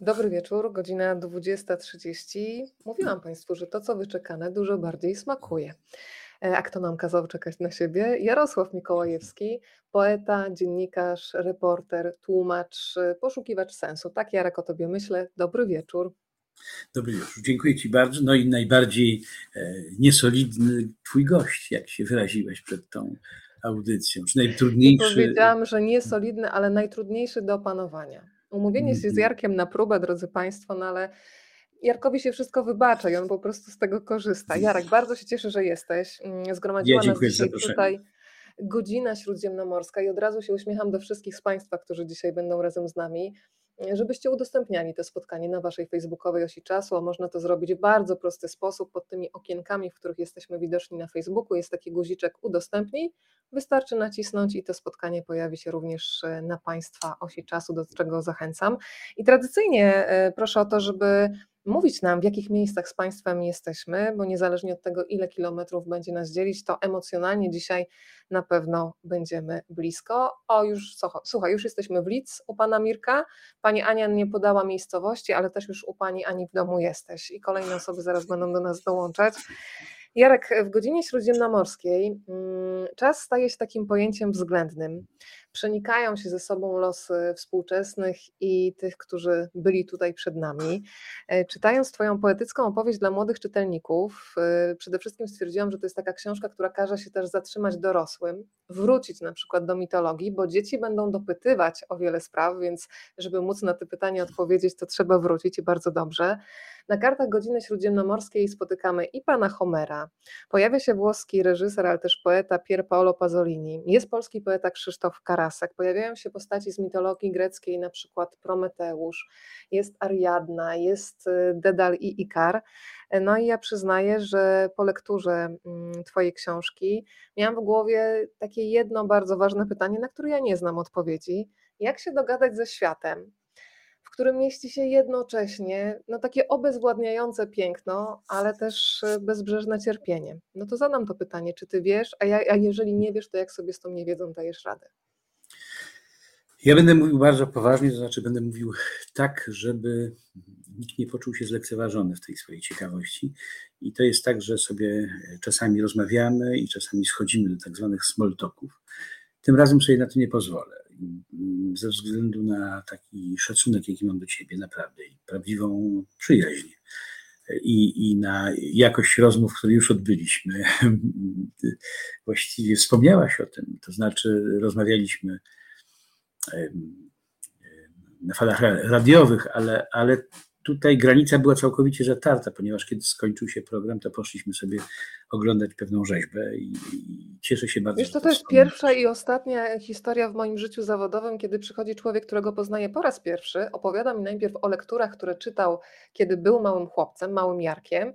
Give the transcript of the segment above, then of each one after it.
Dobry wieczór, godzina 20.30. Mówiłam Państwu, że to, co wyczekane, dużo bardziej smakuje. E, a kto nam kazał czekać na siebie? Jarosław Mikołajewski, poeta, dziennikarz, reporter, tłumacz, e, poszukiwacz sensu. Tak, Jarek, o Tobie myślę. Dobry wieczór. Dobry wieczór, dziękuję Ci bardzo. No i najbardziej e, niesolidny Twój gość, jak się wyraziłeś przed tą audycją, czy najtrudniejszy. Powiedziałam, że niesolidny, ale najtrudniejszy do opanowania. Umówienie się z mhm. Jarkiem na próbę, drodzy Państwo, no ale Jarkowi się wszystko wybacza i on po prostu z tego korzysta. Jarek, bardzo się cieszę, że jesteś. Mm, zgromadziła ja nas dzisiaj tutaj godzina śródziemnomorska i od razu się uśmiecham do wszystkich z Państwa, którzy dzisiaj będą razem z nami żebyście udostępniali to spotkanie na waszej facebookowej osi czasu, a można to zrobić w bardzo prosty sposób pod tymi okienkami, w których jesteśmy widoczni na Facebooku. Jest taki guziczek udostępnij, wystarczy nacisnąć i to spotkanie pojawi się również e, na państwa osi czasu, do czego zachęcam. I tradycyjnie e, proszę o to, żeby mówić nam, w jakich miejscach z Państwem jesteśmy, bo niezależnie od tego, ile kilometrów będzie nas dzielić, to emocjonalnie dzisiaj na pewno będziemy blisko. O, już słuchaj, już jesteśmy w Lidz u Pana Mirka. Pani Ania nie podała miejscowości, ale też już u Pani Ani w domu jesteś i kolejne osoby zaraz będą do nas dołączać. Jarek, w godzinie śródziemnomorskiej mm, czas staje się takim pojęciem względnym. Przenikają się ze sobą losy współczesnych i tych, którzy byli tutaj przed nami. E, czytając Twoją poetycką opowieść dla młodych czytelników, e, przede wszystkim stwierdziłam, że to jest taka książka, która każe się też zatrzymać dorosłym, wrócić na przykład do mitologii, bo dzieci będą dopytywać o wiele spraw, więc żeby móc na te pytania odpowiedzieć, to trzeba wrócić i bardzo dobrze. Na kartach Godziny Śródziemnomorskiej spotykamy i pana Homera, pojawia się włoski reżyser, ale też poeta Pier Paolo Pasolini, jest polski poeta Krzysztof Karasek, pojawiają się postaci z mitologii greckiej, na przykład Prometeusz, jest Ariadna, jest y, Dedal i Ikar. No i ja przyznaję, że po lekturze mm, Twojej książki miałam w głowie takie jedno bardzo ważne pytanie, na które ja nie znam odpowiedzi. Jak się dogadać ze światem? w którym mieści się jednocześnie no, takie obezwładniające piękno, ale też e, bezbrzeżne cierpienie. No to zadam to pytanie, czy ty wiesz, a, ja, a jeżeli nie wiesz, to jak sobie z tą niewiedzą dajesz radę? Ja będę mówił bardzo poważnie, to znaczy będę mówił tak, żeby nikt nie poczuł się zlekceważony w tej swojej ciekawości. I to jest tak, że sobie czasami rozmawiamy i czasami schodzimy do tak zwanych small talków. Tym razem sobie na to nie pozwolę ze względu na taki szacunek, jaki mam do ciebie, naprawdę, i prawdziwą przyjaźń. I, I na jakość rozmów, które już odbyliśmy. Właściwie wspomniałaś o tym, to znaczy rozmawialiśmy na falach radiowych, ale, ale tutaj granica była całkowicie zatarta, ponieważ kiedy skończył się program, to poszliśmy sobie oglądać pewną rzeźbę i, i cieszę się bardzo. Wiesz, to, to jest pierwsza i ostatnia historia w moim życiu zawodowym, kiedy przychodzi człowiek, którego poznaję po raz pierwszy, opowiada mi najpierw o lekturach, które czytał, kiedy był małym chłopcem, małym Jarkiem,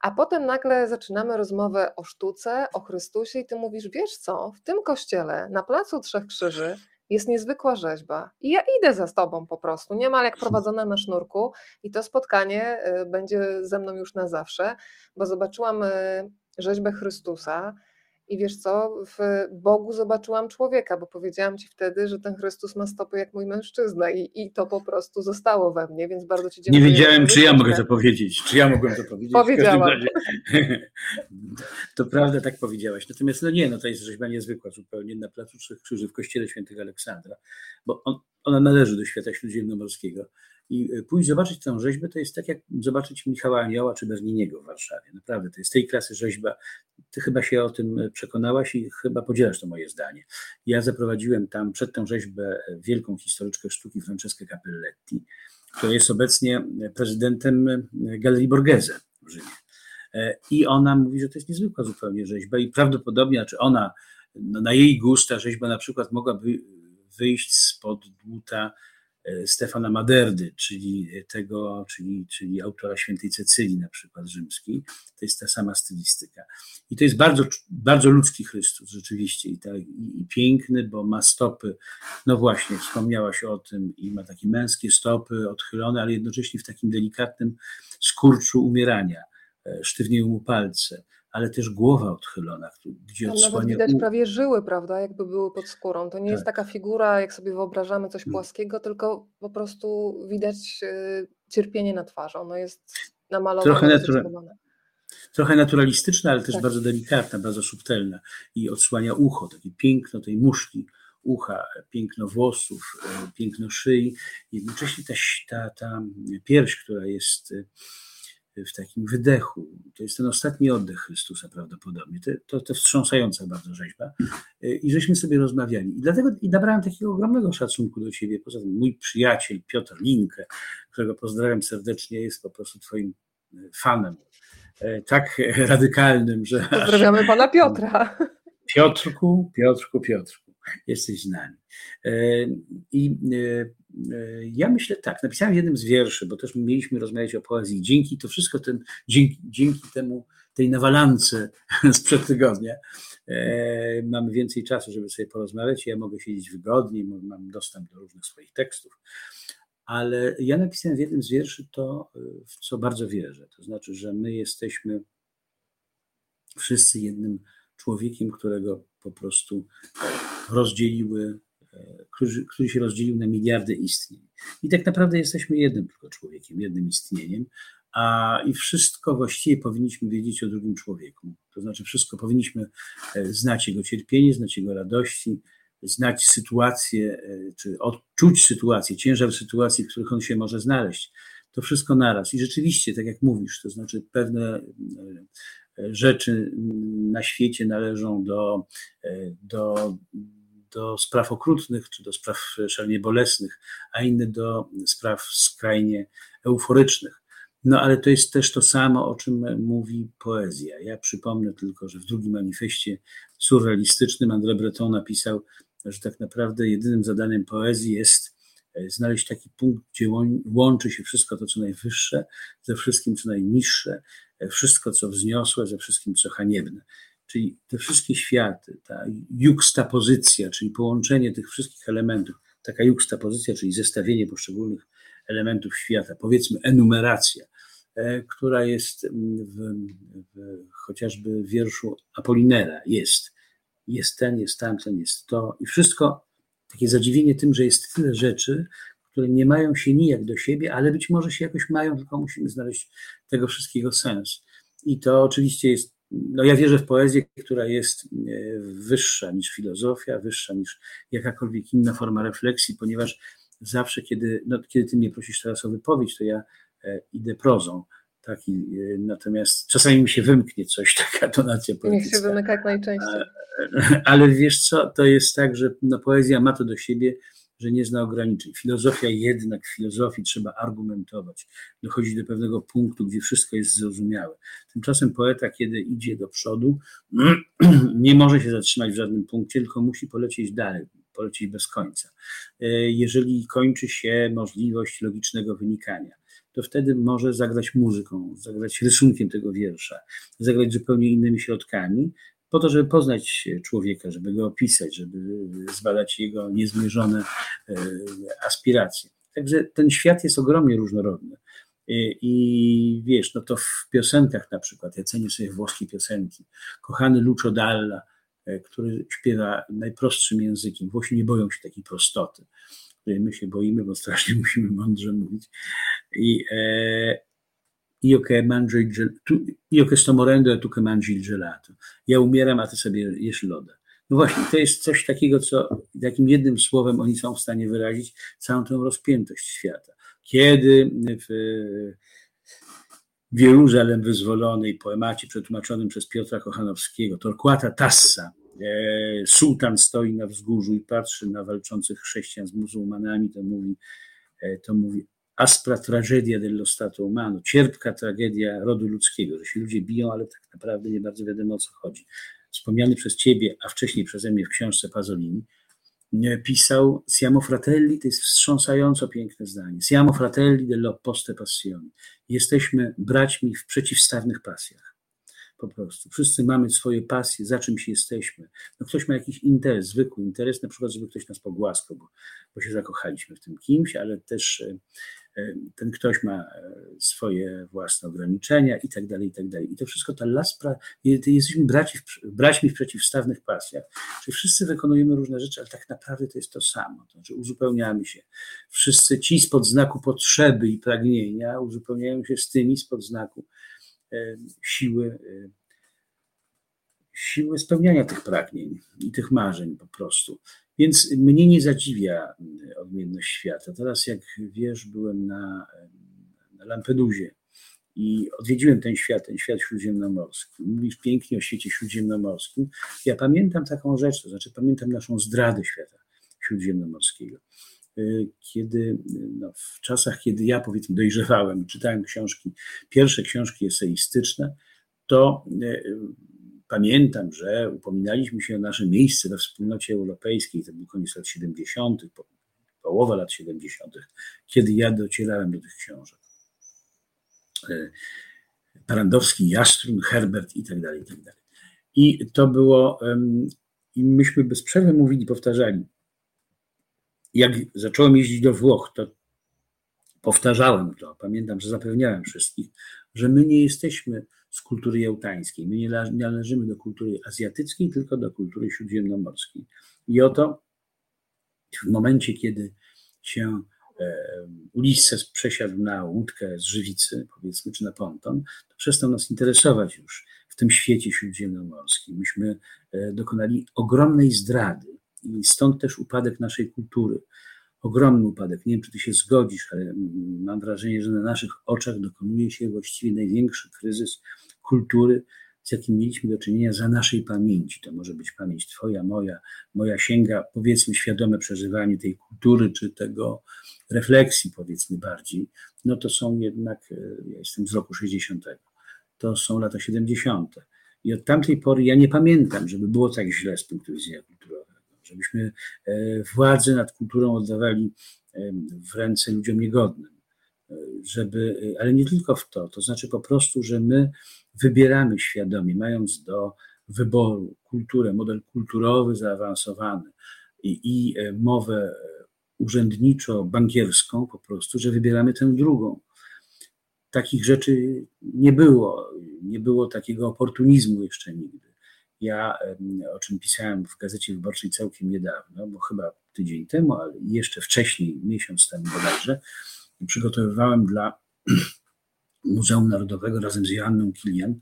a potem nagle zaczynamy rozmowę o sztuce, o Chrystusie i ty mówisz, wiesz co, w tym kościele na Placu Trzech Krzyży jest niezwykła rzeźba. I ja idę za tobą po prostu, niemal jak prowadzona na sznurku, i to spotkanie y, będzie ze mną już na zawsze, bo zobaczyłam y, rzeźbę Chrystusa i wiesz co, w Bogu zobaczyłam człowieka, bo powiedziałam ci wtedy, że ten Chrystus ma stopy jak mój mężczyzna i, i to po prostu zostało we mnie, więc bardzo ci dziękuję. Nie wiedziałem, czy ja mogę to powiedzieć, czy ja mogłem to powiedzieć. Powiedziałam. To prawda, tak powiedziałaś. Natomiast no nie, no to jest rzeźba niezwykła zupełnie na Placu Trzech Krzyży w Kościele Świętego Aleksandra, bo on, ona należy do świata śródziemnomorskiego. I e, pójść zobaczyć tę rzeźbę to jest tak jak zobaczyć Michała Anioła czy Berniniego w Warszawie. Naprawdę, to jest tej klasy rzeźba. Ty chyba się o tym e, przekonałaś i chyba podzielasz to moje zdanie. Ja zaprowadziłem tam przed tę rzeźbę e, wielką historyczkę sztuki Franceskę Capelletti, która jest obecnie prezydentem Galerii Borghese w Rzymie. I ona mówi, że to jest niezwykła zupełnie rzeźba i prawdopodobnie, znaczy ona, no na jej gust ta rzeźba na przykład mogłaby wyjść spod dłuta Stefana Maderdy, czyli tego, czyli, czyli autora świętej Cecylii na przykład rzymskiej. To jest ta sama stylistyka. I to jest bardzo, bardzo ludzki Chrystus rzeczywiście i, i, i piękny, bo ma stopy, no właśnie, wspomniałaś o tym, i ma takie męskie stopy odchylone, ale jednocześnie w takim delikatnym skurczu umierania. E, sztywnieją mu palce, ale też głowa odchylona, gdzie Tam odsłania... nawet widać prawie żyły, prawda, jakby były pod skórą. To nie tak. jest taka figura, jak sobie wyobrażamy coś mm. płaskiego, tylko po prostu widać y, cierpienie na twarzy. Ono jest namalowane. Trochę, natura... Trochę naturalistyczne, ale też tak. bardzo delikatne, bardzo subtelne i odsłania ucho, takie piękno tej muszki ucha, piękno włosów, e, piękno szyi, jednocześnie ta, ta, ta pierś, która jest e, w takim wydechu. To jest ten ostatni oddech Chrystusa prawdopodobnie. To, to, to wstrząsająca bardzo rzeźba. E, I żeśmy sobie rozmawiali. I dlatego i nabrałem takiego ogromnego szacunku do ciebie. Poza tym mój przyjaciel Piotr Linkę, którego pozdrawiam serdecznie, jest po prostu twoim fanem. Tak radykalnym, że. Pozdrawiamy pana Piotra. Piotrku, Piotrku, Piotrku jesteś z nami. E, I e, e, ja myślę tak, napisałem jednym z wierszy, bo też mieliśmy rozmawiać o poezji. Dzięki to wszystko, ten, dzięki, dzięki temu, tej nawalance sprzed tygodnia, mamy więcej czasu, żeby sobie porozmawiać. Ja mogę siedzieć wygodniej, mam dostęp do różnych swoich tekstów. Ale ja napisałem w jednym z wierszy to, w co bardzo wierzę. To znaczy, że my jesteśmy wszyscy jednym człowiekiem, którego po prostu rozdzieliły, e, który, się rozdzielił na miliardy istnień. I tak naprawdę jesteśmy jednym tylko człowiekiem, jednym istnieniem, a i wszystko właściwie powinniśmy wiedzieć o drugim człowieku. To znaczy, wszystko powinniśmy e, znać jego cierpienie, znać jego radości, znać sytuację, e, czy odczuć sytuację, ciężar sytuacji, w których on się może znaleźć. To wszystko naraz. I rzeczywiście, tak jak mówisz, to znaczy pewne rzeczy na świecie należą do, do, do spraw okrutnych czy do spraw szalenie bolesnych, a inne do spraw skrajnie euforycznych. No ale to jest też to samo, o czym mówi poezja. Ja przypomnę tylko, że w drugim manifestie surrealistycznym André Breton napisał, że tak naprawdę jedynym zadaniem poezji jest e, znaleźć taki punkt, gdzie łączy się wszystko to, co najwyższe, ze wszystkim, co najniższe, wszystko, co wzniosłe, ze wszystkim, co haniebne. Czyli te wszystkie światy, ta juxtapozycja, czyli połączenie tych wszystkich elementów, taka juxtapozycja, czyli zestawienie poszczególnych elementów świata, powiedzmy enumeracja, e, która jest w, w, chociażby w wierszu Apollinera, jest. Jest ten, jest tamten, jest to i wszystko, takie zadziwienie tym, że jest tyle rzeczy, które nie mają się nijak do siebie, ale być może się jakoś mają, tylko musimy znaleźć tego wszystkiego sens. I to oczywiście jest, no ja wierzę w poezję, która jest e, wyższa niż filozofia, wyższa niż jakakolwiek inna forma refleksji, ponieważ zawsze, kiedy, no, kiedy ty mnie prosisz teraz o wypowiedź, to ja e, idę prozą. Taki, e, natomiast czasami mi się wymknie coś, taka donacja poetycka. Niech się wymyka jak najczęściej. Ale wiesz co, to jest tak, że no, poezja ma to do siebie, że nie zna ograniczeń. Filozofia jednak, w filozofii trzeba argumentować, dochodzić do pewnego punktu, gdzie wszystko jest zrozumiałe. Tymczasem poeta, kiedy idzie do przodu, nie może się zatrzymać w żadnym punkcie, tylko musi polecieć dalej, polecieć bez końca. E, jeżeli kończy się możliwość logicznego wynikania, to wtedy może zagrać muzyką, zagrać rysunkiem tego wiersza, zagrać zupełnie innymi środkami, po to, żeby poznać człowieka, żeby go opisać, żeby zbadać jego niezmierzone e, aspiracje. Także ten świat jest ogromnie różnorodny. I wiesz, no to w piosenkach na przykład, ja cenię sobie włoskie piosenki. Kochany Lucio Dalla, e, który śpiewa najprostszym językiem. Włosi nie boją się takiej prostoty, której my się boimy, bo strasznie musimy mądrze mówić. I, e, io che, mangio il gel- tu, io che sto morendo e tu che mangi il gelato. Ja umieram, a ty sobie jesz loda. No właśnie, to jest coś takiego, co takim jednym słowem oni są w stanie wyrazić całą tę rozpiętość świata. Kiedy w, w Jeruzalem wyzwolonej poemacie przetłumaczonym przez Piotra Kochanowskiego, Torquata Tassa, e, sułtan stoi na wzgórzu i patrzy na walczących chrześcijan z muzułmanami, to mówi, e, to mówi aspra tragedia dello stato umano, cierpka tragedia rodu ludzkiego, że się ludzie biją, ale tak naprawdę nie bardzo wiadomo o co chodzi. Wspomniany przez ciebie, a wcześniej przeze mnie w książce Pasolini, pisał Siamo fratelli, to jest wstrząsająco piękne zdanie. Siamo fratelli dell'opposte passioni. Jesteśmy braćmi w przeciwstawnych pasjach. Po prostu. Wszyscy mamy swoje pasje, za czymś jesteśmy. No ktoś ma jakiś interes, zwykły interes, na przykład, żeby ktoś nas pogłaskał, bo, bo się zakochaliśmy w tym kimś, ale też ten ktoś ma swoje własne ograniczenia i tak dalej, i tak dalej. I to wszystko, ta laspra, jesteśmy braci, braćmi w przeciwstawnych pasjach, czyli wszyscy wykonujemy różne rzeczy, ale tak naprawdę to jest to samo, to znaczy uzupełniamy się. Wszyscy ci spod znaku potrzeby i pragnienia uzupełniają się z tymi spod znaku siły siły spełniania tych pragnień i tych marzeń po prostu. Więc mnie nie zadziwia odmienność świata. Teraz, jak wiesz, byłem na, na Lampedusie i odwiedziłem ten świat, ten świat śródziemnomorski. Mówisz pięknie o świecie śródziemnomorskim. Ja pamiętam taką rzecz, to znaczy pamiętam naszą zdradę świata śródziemnomorskiego. Kiedy no, w czasach, kiedy ja powiedzmy dojrzewałem, czytałem książki, pierwsze książki eseistyczne, to Pamiętam, że upominaliśmy się o nasze miejsce we wspólnocie europejskiej, to był koniec lat 70., połowa lat 70., kiedy ja docierałem do tych książek. E, Parandowski, Jastrun, Herbert i tak dalej, i tak dalej. I to było, i myśmy bez przerwy mówili, powtarzali. Jak zacząłem jeździć do Włoch, to powtarzałem to. Pamiętam, że zapewniałem wszystkich, że my nie jesteśmy z kultury jałtańskiej. My nie należymy do kultury azjatyckiej, tylko do kultury śródziemnomorskiej. I oto w momencie, kiedy się e, Ulisses przesiadł na łódkę z żywicy, powiedzmy, czy na ponton, to przestał nas interesować już w tym świecie śródziemnomorskim. Myśmy e, dokonali ogromnej zdrady i stąd też upadek naszej kultury. Ogromny upadek. Nie wiem, czy ty się zgodzisz, ale mam wrażenie, że na naszych oczach dokonuje się właściwie największy kryzys kultury, z jakim mieliśmy do czynienia za naszej pamięci. To może być pamięć Twoja, moja, moja sięga, powiedzmy, świadome przeżywanie tej kultury, czy tego refleksji, powiedzmy bardziej. No to są jednak, e, ja jestem z roku 60., to są lata 70. I od tamtej pory ja nie pamiętam, żeby było tak źle z punktu widzenia żebyśmy e, władzę nad kulturą oddawali e, w ręce ludziom niegodnym żeby, ale nie tylko w to, to znaczy po prostu, że my wybieramy świadomie, mając do wyboru kulturę, model kulturowy zaawansowany i, i e, mowę urzędniczo-bankierską po prostu, że wybieramy tę drugą. Takich rzeczy nie było, nie było takiego oportunizmu jeszcze nigdy. Ja, o czym pisałem w Gazecie Wyborczej całkiem niedawno, bo chyba tydzień temu, ale jeszcze wcześniej, miesiąc temu bodajże, przygotowywałem dla Muzeum Narodowego razem z Joanną Kilian,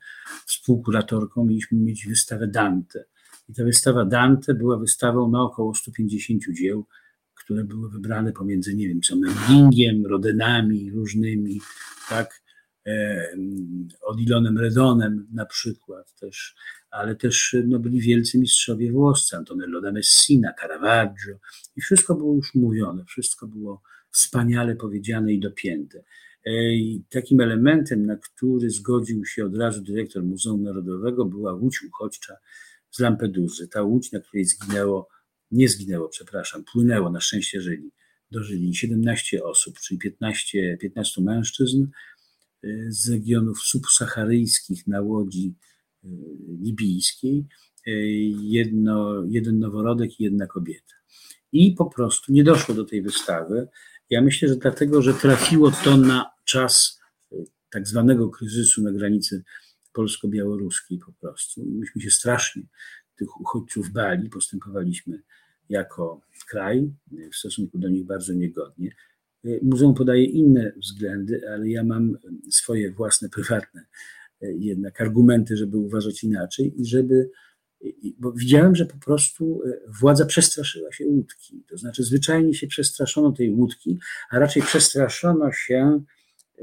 współkuratorką, mieliśmy mieć wystawę Dante. I ta wystawa Dante była wystawą na około 150 dzieł, które były wybrane pomiędzy, nie wiem, co Memlingiem, Rodenami różnymi, tak, Odilonem Redonem na przykład też, ale też no, byli wielcy mistrzowie włoscy, Antonello da Messina, Caravaggio i wszystko było już mówione, wszystko było wspaniale powiedziane i dopięte. E, I takim elementem, na który zgodził się od razu dyrektor Muzeum Narodowego, była łódź uchodźcza z Lampeduzy. Ta łódź, na której zginęło, nie zginęło, przepraszam, płynęło, na szczęście żyli, dożyli 17 osób, czyli 15, 15 mężczyzn e, z regionów subsaharyjskich na łodzi e, libijskiej, jedno, jeden noworodek i jedna kobieta. I po prostu nie doszło do tej wystawy. Ja myślę, że dlatego, że trafiło to na czas y, tak zwanego kryzysu na granicy polsko-białoruskiej po prostu. Myśmy się strasznie tych uchodźców bali, postępowaliśmy jako kraj y, w stosunku do nich bardzo niegodnie. Y, muzeum podaje inne względy, ale ja mam swoje własne, prywatne jednak argumenty, żeby uważać inaczej i żeby bo widziałem, że po prostu e, władza przestraszyła się łódki. To znaczy, zwyczajnie się przestraszono tej łódki, a raczej przestraszono się e,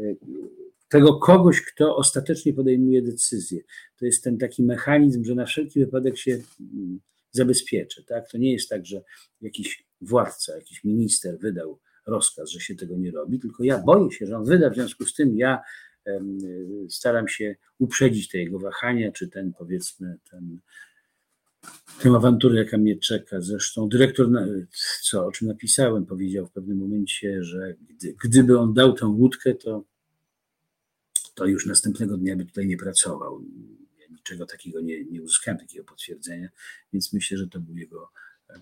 tego kogoś, kto ostatecznie podejmuje decyzję. To jest ten taki mechanizm, że na wszelki wypadek się mm, zabezpieczy. Tak? To nie jest tak, że jakiś władca, jakiś minister wydał rozkaz, że się tego nie robi, tylko ja boję się, że on wyda, w związku z tym ja staram się uprzedzić te jego wahania, czy ten powiedzmy, ten tę awanturę, jaka mnie czeka. Zresztą dyrektor, co, o czym napisałem, powiedział w pewnym momencie, że gdy, gdyby on dał tę łódkę, to, to już następnego dnia by tutaj nie pracował. Ja niczego takiego nie, nie uzyskałem, takiego potwierdzenia, więc myślę, że to był jego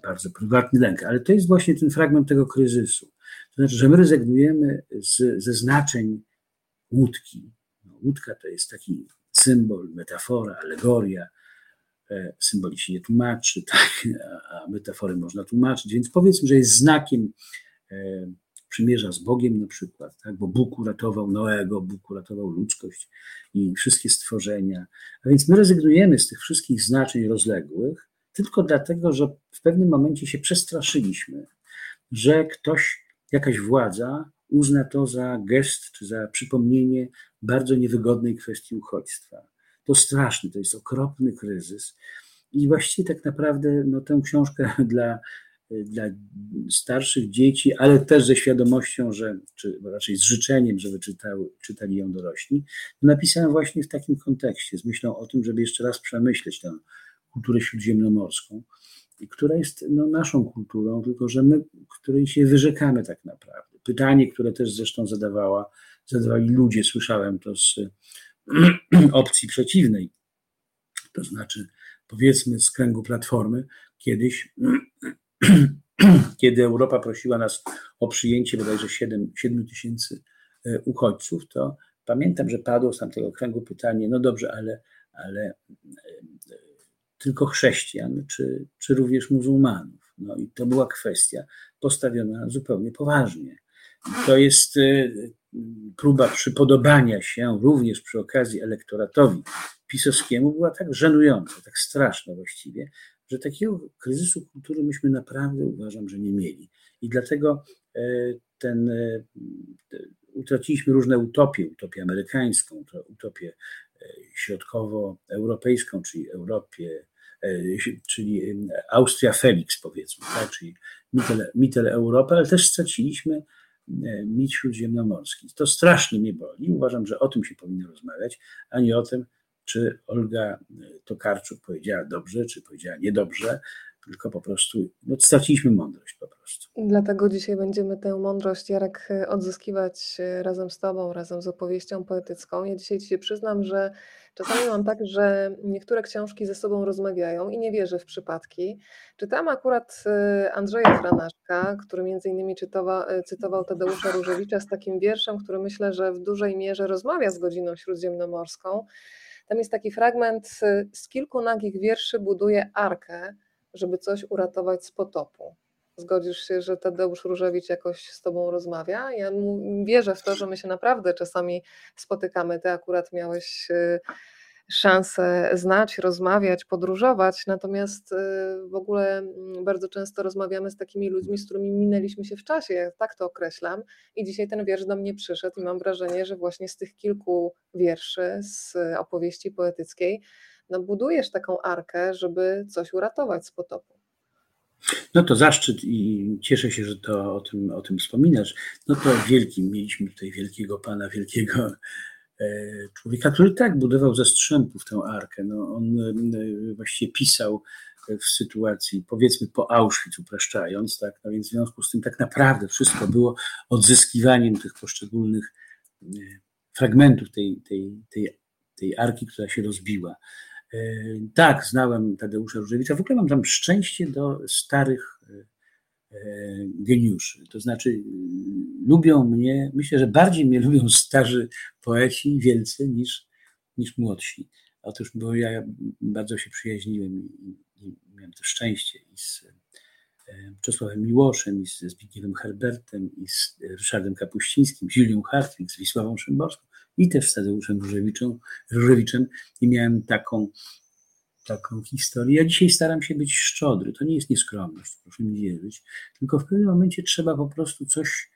bardzo prywatny lęk. Ale to jest właśnie ten fragment tego kryzysu. To znaczy, że my rezygnujemy z, ze znaczeń łódki. No, łódka to jest taki symbol, metafora, alegoria. E, symboli się nie tłumaczy, tak, a metafory można tłumaczyć, więc powiedzmy, że jest znakiem e, przymierza z Bogiem na przykład, tak? bo Bóg uratował Noego, Bóg uratował ludzkość i wszystkie stworzenia. A więc my rezygnujemy z tych wszystkich znaczeń rozległych, tylko dlatego, że w pewnym momencie się przestraszyliśmy, że ktoś, jakaś władza uzna to za gest czy za przypomnienie bardzo niewygodnej kwestii uchodźstwa. To straszny, to jest okropny kryzys. I właściwie tak naprawdę no, tę książkę dla dla starszych dzieci, ale też ze świadomością, że, czy raczej z życzeniem, żeby czytały, czytali ją dorośli, napisałem właśnie w takim kontekście, z myślą o tym, żeby jeszcze raz przemyśleć tę kulturę śródziemnomorską, która jest no, naszą kulturą, tylko że my, której się wyrzekamy tak naprawdę. Pytanie, które też zresztą zadawała, zadawali ludzie, słyszałem to z opcji przeciwnej, to znaczy powiedzmy z kręgu Platformy, kiedyś kiedy Europa prosiła nas o przyjęcie bodajże 7, 7 tysięcy e, uchodźców, to pamiętam, że padło z tamtego kręgu pytanie, no dobrze, ale, ale tylko chrześcijan, czy, czy również muzułmanów? No i to była kwestia postawiona zupełnie poważnie. To jest e, próba przypodobania się również przy okazji elektoratowi pisowskiemu była tak żenująca, tak straszna właściwie, że takiego kryzysu kultury myśmy naprawdę uważam, że nie mieli. I dlatego e, ten, e, utraciliśmy różne utopie, utopię amerykańską, to utopię e, środkowoeuropejską, czyli Europie, czyli Austria Felix powiedzmy, tak? czyli Mittel, Mittel Europa, ale też straciliśmy mit śródziemnomorski. To strasznie mnie boli. Uważam, że o tym się powinno rozmawiać, a nie o tym, czy Olga e, Tokarczuk powiedziała dobrze, czy powiedziała niedobrze, tylko po prostu no, straciliśmy mądrość po prostu. Dlatego dzisiaj będziemy tę mądrość, Jarek, e, odzyskiwać e, razem z Tobą, razem z opowieścią poetycką. Ja dzisiaj Ci się przyznam, że czasami mam tak, że niektóre książki ze sobą rozmawiają i nie wierzę w przypadki. Czytałam akurat Andrzeja Franaszka, który między innymi czytowa, cytował Tadeusza Różewicza z takim wierszem, który myślę, że w dużej mierze rozmawia z godziną śródziemnomorską. Tam jest taki fragment z kilku nagich wierszy buduje arkę, żeby coś uratować z potopu. Zgodzisz się, że Tadeusz Różewicz jakoś z tobą rozmawia? Ja wierzę w to, że my się naprawdę czasami spotykamy. Ty akurat miałeś y, szansę znać, rozmawiać, podróżować, natomiast y, w ogóle mm, bardzo często rozmawiamy z takimi ludźmi, z którymi minęliśmy się w czasie, ja tak to określam. I dzisiaj ten wiersz do mnie przyszedł i mam wrażenie, że właśnie z tych kilku wierszy, z opowieści poetyckiej, no budujesz taką arkę, żeby coś uratować z potopu. No to zaszczyt i cieszę się, że to o tym, o tym wspominasz. No to wielkim, mieliśmy tutaj wielkiego pana, wielkiego E, człowieka, który tak budował ze strzępów tę arkę. No, on e, właściwie pisał w sytuacji, powiedzmy po Auschwitz upraszczając, tak? no więc w związku z tym tak naprawdę wszystko było odzyskiwaniem tych poszczególnych e, fragmentów tej, tej, tej, tej arki, która się rozbiła. Tak, znałem Tadeusza Różewicza. W ogóle mam tam szczęście do starych E, geniuszy. To znaczy, lubią mnie, myślę, że bardziej mnie lubią starzy poeci wielcy niż, niż młodsi. Otóż, bo ja bardzo się przyjaźniłem i, miałem to szczęście i z e, Czesławem Miłoszem, i z Zbigniewem Herbertem, i z Ryszardem Kapuścińskim, z Julią Hartwig, z Wisławą Szymborską i też z Tadeuszem Różewiczem, Różewiczem i miałem taką taką historię. Ja dzisiaj staram się być szczodry. To nie jest nieskromność, proszę mi wierzyć, tylko w pewnym momencie trzeba po prostu coś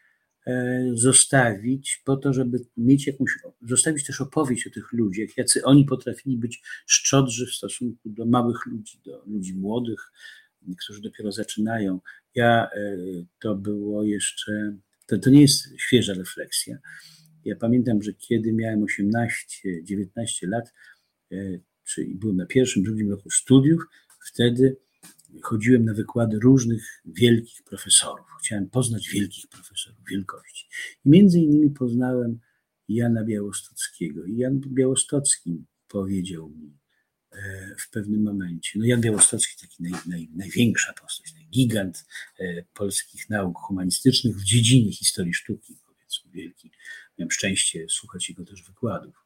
e, zostawić po to, żeby mieć jakąś, zostawić też opowieść o tych ludziach, jacy oni potrafili być szczodrzy w stosunku do małych ludzi, do ludzi młodych, którzy dopiero zaczynają. Ja, e, to było jeszcze, to, to nie jest świeża refleksja. Ja pamiętam, że kiedy miałem 18-19 lat, e, czyli byłem na pierwszym, drugim roku studiów, wtedy chodziłem na wykłady różnych wielkich profesorów. Chciałem poznać wielkich profesorów, wielkości. I między innymi poznałem Jana Białostockiego. I Jan Białostocki powiedział mi, w pewnym momencie. No Jan Białostocki, taki naj, naj, największa postać, gigant polskich nauk humanistycznych w dziedzinie historii sztuki, powiedzmy wielki. Miałem szczęście słuchać jego też wykładów.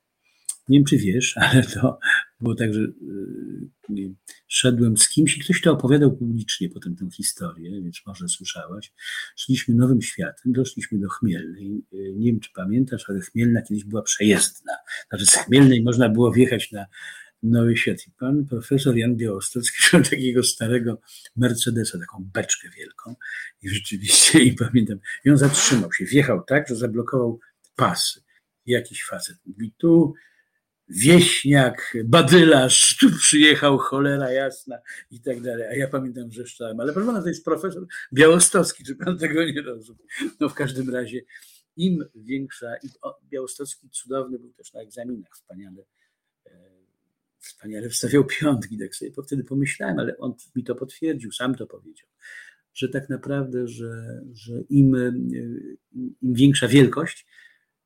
Nie wiem, czy wiesz, ale to było tak, że y, szedłem z kimś i ktoś to opowiadał publicznie potem tę historię, więc może słyszałaś. Szliśmy nowym światem, doszliśmy do Chmielnej. Y, nie wiem, czy pamiętasz, ale Chmielna kiedyś była przejezdna. Znaczy z Chmielnej można było wjechać na Nowy Świat. I pan profesor Jan Białostocki miał takiego starego Mercedesa, taką beczkę wielką. I rzeczywiście, i pamiętam, i on zatrzymał się, wjechał tak, że zablokował pasy. Jakiś facet mówi, tu wieśniak, badylarz, tu przyjechał, cholera jasna i tak dalej. A ja pamiętam, że szczałem, ale proszę pana, to jest profesor Białostocki, czy pan tego nie rozumie? No w każdym razie im większa, i Białostocki cudowny był też na egzaminach, wspaniale, e, wspaniale wstawiał piątki, tak sobie wtedy pomyślałem, ale on mi to potwierdził, sam to powiedział, że tak naprawdę, że, że im, e, im większa wielkość,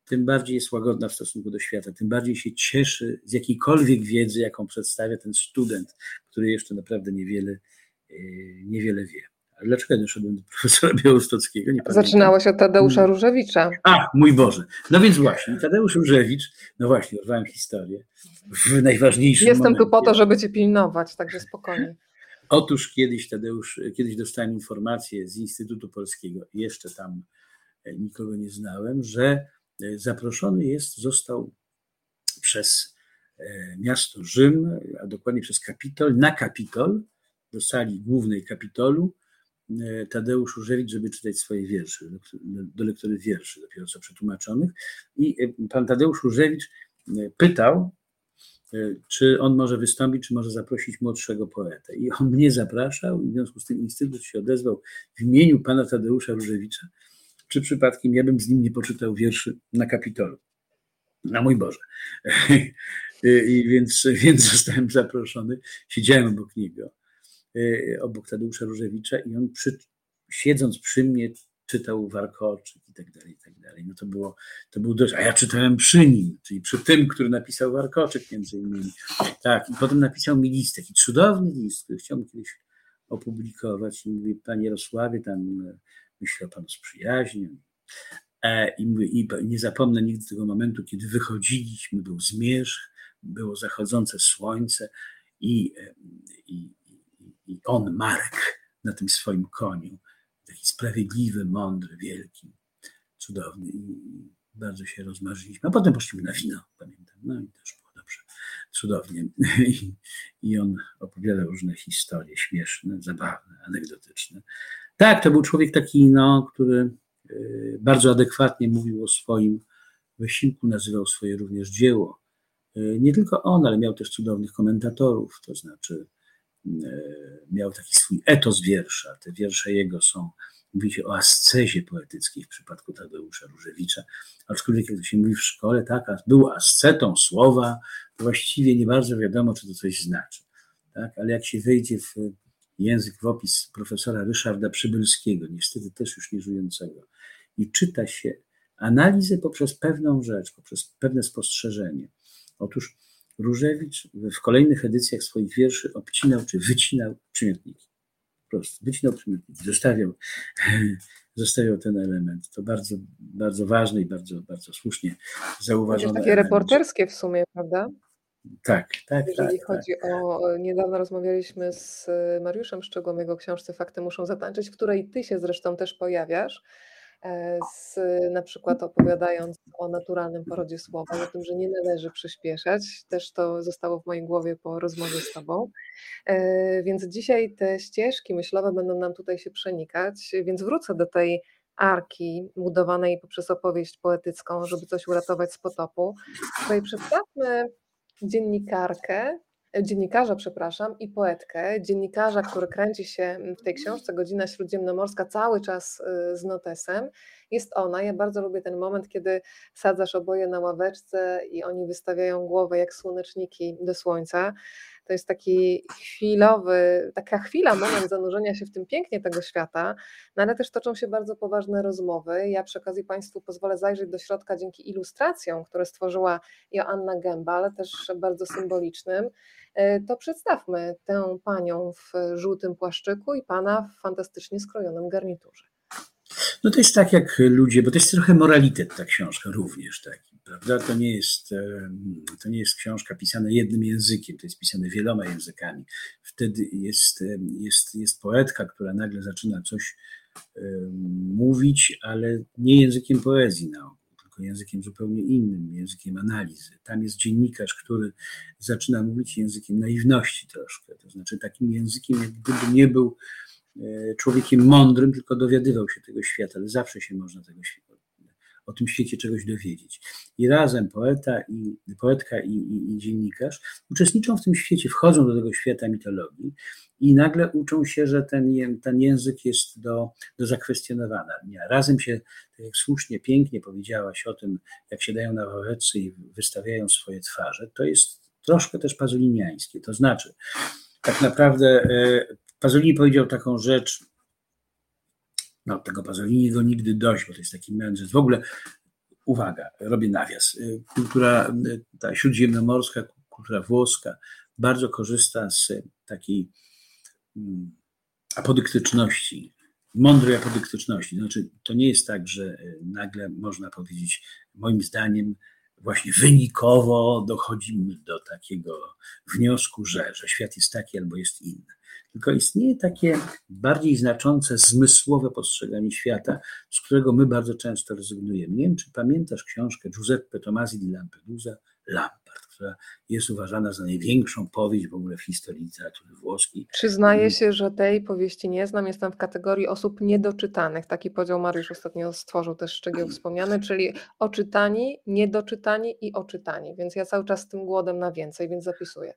tym bardziej jest łagodna w stosunku do świata, tym bardziej się cieszy z jakiejkolwiek wiedzy, jaką przedstawia ten student, który jeszcze naprawdę niewiele, e, niewiele wie. A dlaczego ja doszedłem do profesora Białostockiego? Nie Zaczynało się od Tadeusza mm. Różewicza. A, mój Boże. No więc właśnie, Tadeusz Różewicz, no właśnie, urwałem historię w najważniejszym Jestem momencie. tu po to, żeby cię pilnować, także spokojnie. Otóż kiedyś Tadeusz, kiedyś dostałem informację z Instytutu Polskiego, jeszcze tam e, nikogo nie znałem, że zaproszony jest, został przez e, miasto Rzym, a dokładnie przez Kapitol, na Kapitol, do sali głównej Kapitolu, e, Tadeusz Różewicz, żeby czytać swoje wiersze, do lektury wierszy, dopiero co przetłumaczonych. I pan Tadeusz Różewicz pytał, czy on może wystąpić, czy może zaprosić młodszego poetę. I on mnie zapraszał, i w związku z tym Instytut się odezwał w imieniu pana Tadeusza Różewicza, czy przypadkiem ja bym z nim nie poczytał wierszy na Kapitolu. Na mój Boże. I więc, więc zostałem zaproszony, siedziałem obok niego, e, obok Tadeusza Różewicza i on przy, siedząc przy mnie czytał Warkoczyk i tak dalej, i tak dalej. No to było, to był dość, a ja czytałem przy nim, czyli przy tym, który napisał Warkoczyk między innymi. Tak, i potem napisał mi list, taki cudowny list, który chciałbym kiedyś opublikować i mówi, panie Jarosławie, tam myślę o Panu z przyjaźnią. E, I, mówię, I nie zapomnę nigdy tego momentu, kiedy wychodziliśmy, był zmierzch, było zachodzące słońce i, e, i, i on, Marek, na tym swoim koniu, taki sprawiedliwy, mądry, wielki, cudowny i bardzo się rozmarzyliśmy. A potem poszliśmy na wino, pamiętam, no i też było dobrze, cudownie. I, i on opowiadał różne historie śmieszne, zabawne, anegdotyczne. Tak, to był człowiek taki, no, który y, bardzo adekwatnie mówił o swoim wysiłku, nazywał swoje również dzieło. Y, nie tylko on, ale miał też cudownych komentatorów, to znaczy y, miał taki swój etos wiersza. Te wiersze jego są, mówi się o ascezie poetyckiej w przypadku Tadeusza Różewicza, aczkolwiek jak to się mówi w szkole, tak, był ascetą słowa, właściwie nie bardzo wiadomo, czy to coś znaczy. Tak? Ale jak się wejdzie w język w opis profesora Ryszarda Przybylskiego, niestety też już nieżyjącego, i czyta się analizę poprzez pewną rzecz, poprzez pewne spostrzeżenie. Otóż Różewicz w kolejnych edycjach swoich wierszy obcinał czy wycinał przymiotniki. Po prostu wycinał przymiotniki, zostawiał, zostawiał ten element. To bardzo, bardzo ważne i bardzo, bardzo słusznie zauważone. Takie reporterskie w sumie, prawda? Tak, tak. Jeżeli tak, chodzi tak. o. Niedawno rozmawialiśmy z Mariuszem Szczegłem, jego książce Fakty muszą zatańczyć, w której ty się zresztą też pojawiasz. E, z, na przykład opowiadając o naturalnym porodzie słowa, o tym, że nie należy przyspieszać. Też to zostało w mojej głowie po rozmowie z Tobą. E, więc dzisiaj te ścieżki myślowe będą nam tutaj się przenikać, więc wrócę do tej arki budowanej poprzez opowieść poetycką, żeby coś uratować z potopu. Tutaj przedstawmy dziennikarkę, dziennikarza, przepraszam, i poetkę. Dziennikarza, który kręci się w tej książce Godzina Śródziemnomorska cały czas e, z notesem jest ona. Ja bardzo lubię ten moment, kiedy sadzasz oboje na ławeczce i oni wystawiają głowę jak słoneczniki do słońca. To jest taki chwilowy, taka chwila, moment zanurzenia się w tym pięknie tego świata, no ale też toczą się bardzo poważne rozmowy. Ja przy okazji Państwu pozwolę zajrzeć do środka dzięki ilustracjom, które stworzyła Joanna Gęba, ale też bardzo symbolicznym. E, to przedstawmy tę panią w żółtym płaszczyku i pana w fantastycznie skrojonym garniturze. No to jest tak jak ludzie, bo to jest trochę moralitet ta książka również taki, prawda? To nie jest, to nie jest książka pisana jednym językiem, to jest pisane wieloma językami. Wtedy jest, jest, jest poetka, która nagle zaczyna coś mówić, ale nie językiem poezji na ogół, tylko językiem zupełnie innym, językiem analizy. Tam jest dziennikarz, który zaczyna mówić językiem naiwności troszkę, to znaczy takim językiem, jak gdyby nie był E, człowiekiem mądrym, tylko dowiadywał się tego świata, ale zawsze się można tego świata, o tym świecie czegoś dowiedzieć. I razem poeta i poetka i, i, i, dziennikarz uczestniczą w tym świecie, wchodzą do tego świata mitologii i nagle uczą się, że ten, ten język jest do, do zakwestionowania. Razem się, tak jak słusznie, pięknie powiedziałaś o tym, jak się dają na ławeczce i wystawiają swoje twarze, to jest troszkę też pazoliniańskie. To znaczy, tak naprawdę e, Pasolini powiedział taką rzecz, no tego Pasolini go nigdy dość, bo to jest taki mędrzec. W ogóle, uwaga, robię nawias. Kultura ta śródziemnomorska, kultura włoska bardzo korzysta z takiej mm, apodyktyczności, mądrej apodyktyczności. Znaczy, to nie jest tak, że nagle można powiedzieć, moim zdaniem, właśnie wynikowo dochodzimy do takiego wniosku, że, że świat jest taki albo jest inny tylko istnieje takie bardziej znaczące zmysłowe postrzeganie świata, z którego my bardzo często rezygnujemy. Nie wiem, czy pamiętasz książkę Giuseppe Tomasi di Lampedusa, Lampart, która jest uważana za największą powieść w ogóle w historii literatury włoskiej. Przyznaję się, że tej powieści nie znam. Jestem w kategorii osób niedoczytanych. Taki podział Mariusz ostatnio stworzył też Szczegieł wspomniany, czyli oczytani, niedoczytani i oczytani. Więc ja cały czas z tym głodem na więcej, więc zapisuję.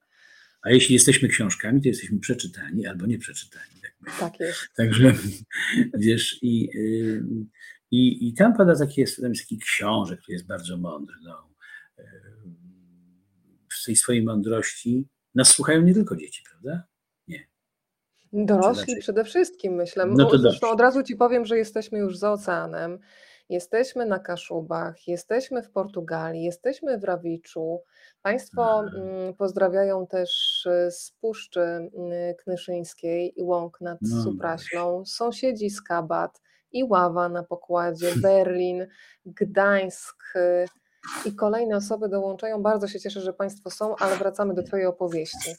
A jeśli jesteśmy książkami, to jesteśmy przeczytani albo nie przeczytani. Tak, tak jest. Także wiesz, i, y, i, i tam pada taki, jest, tam jest taki książek, który jest bardzo mądry. No. Y, w tej swojej mądrości nas słuchają nie tylko dzieci, prawda? Nie. Dorośli przede wszystkim, myślę. No to Zresztą od razu ci powiem, że jesteśmy już za oceanem. Jesteśmy na Kaszubach, jesteśmy w Portugalii, jesteśmy w Rawiczu. Państwo mm, pozdrawiają też y, z Puszczy mm, Knyszyńskiej i łąk nad no Supraślą, sąsiedzi z Kabat i Ława na pokładzie, Berlin, Gdańsk y, i kolejne osoby dołączają. Bardzo się cieszę, że Państwo są, ale wracamy do Twojej opowieści.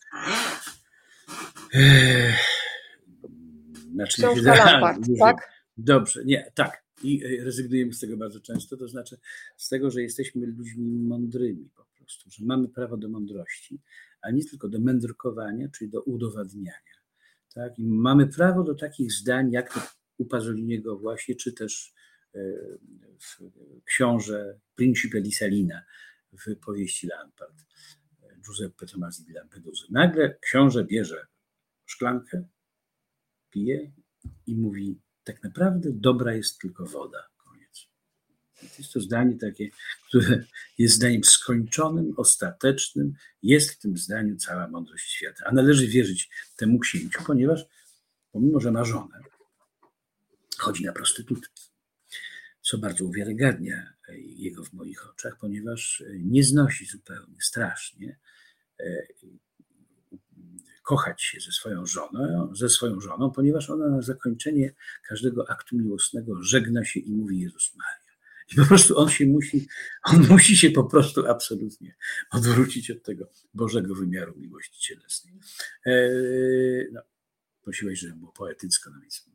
Znaczy, Książka Lampart, tak? Dobrze, nie, tak i rezygnujemy z tego bardzo często, to znaczy z tego, że jesteśmy ludźmi mądrymi po prostu, że mamy prawo do mądrości, a nie tylko do mędrkowania, czyli do udowadniania. Tak? I mamy prawo do takich zdań, jak u Pazoliniego właśnie, czy też e, w książę Principe di Salina w powieści Lampard, Giuseppe Tomasi di Lampedusa. Nagle książę bierze szklankę, pije i mówi tak naprawdę dobra jest tylko woda. Koniec. Jest to zdanie takie, które jest zdaniem skończonym, ostatecznym. Jest w tym zdaniu cała mądrość świata. A należy wierzyć temu księciu, ponieważ pomimo, że ma żonę, chodzi na prostytutki. Co bardzo uwiarygadnia jego w moich oczach, ponieważ nie znosi zupełnie, strasznie kochać się ze swoją żoną, ze swoją żoną, ponieważ ona na zakończenie każdego aktu miłosnego żegna się i mówi Jezus Maria. I po prostu on się musi, on musi się po prostu absolutnie odwrócić od tego Bożego wymiaru miłości cielesnej. Eee, no, prosiłeś, żeby było poetycko, no więc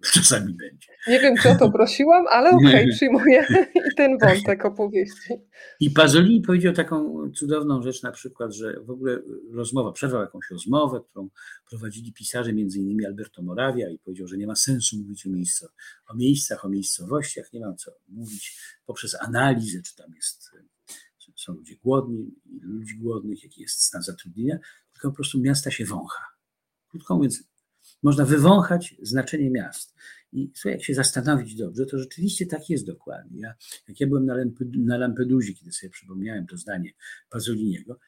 czasami będzie. Nie wiem, czy o to prosiłam, ale okej, okay, przyjmuję i ten wątek opowieści. I Pazolini powiedział taką cudowną rzecz na przykład, że w ogóle rozmowa, przerwał jakąś rozmowę, którą prowadzili pisarze, między innymi Alberto Moravia i powiedział, że nie ma sensu mówić o, miejscu, o miejscach, o miejscowościach, nie mam co mówić poprzez analizę, czy tam jest, są ludzie głodni, ludzi głodnych, jaki jest stan zatrudnienia, tylko po prostu miasta się wącha. Krótko mówiąc, można wywąchać znaczenie miast. I słuchaj, jak się zastanowić dobrze, to rzeczywiście tak jest dokładnie. Ja, jak ja byłem na, na Lampedusie, kiedy sobie przypomniałem to zdanie Pazoliniego,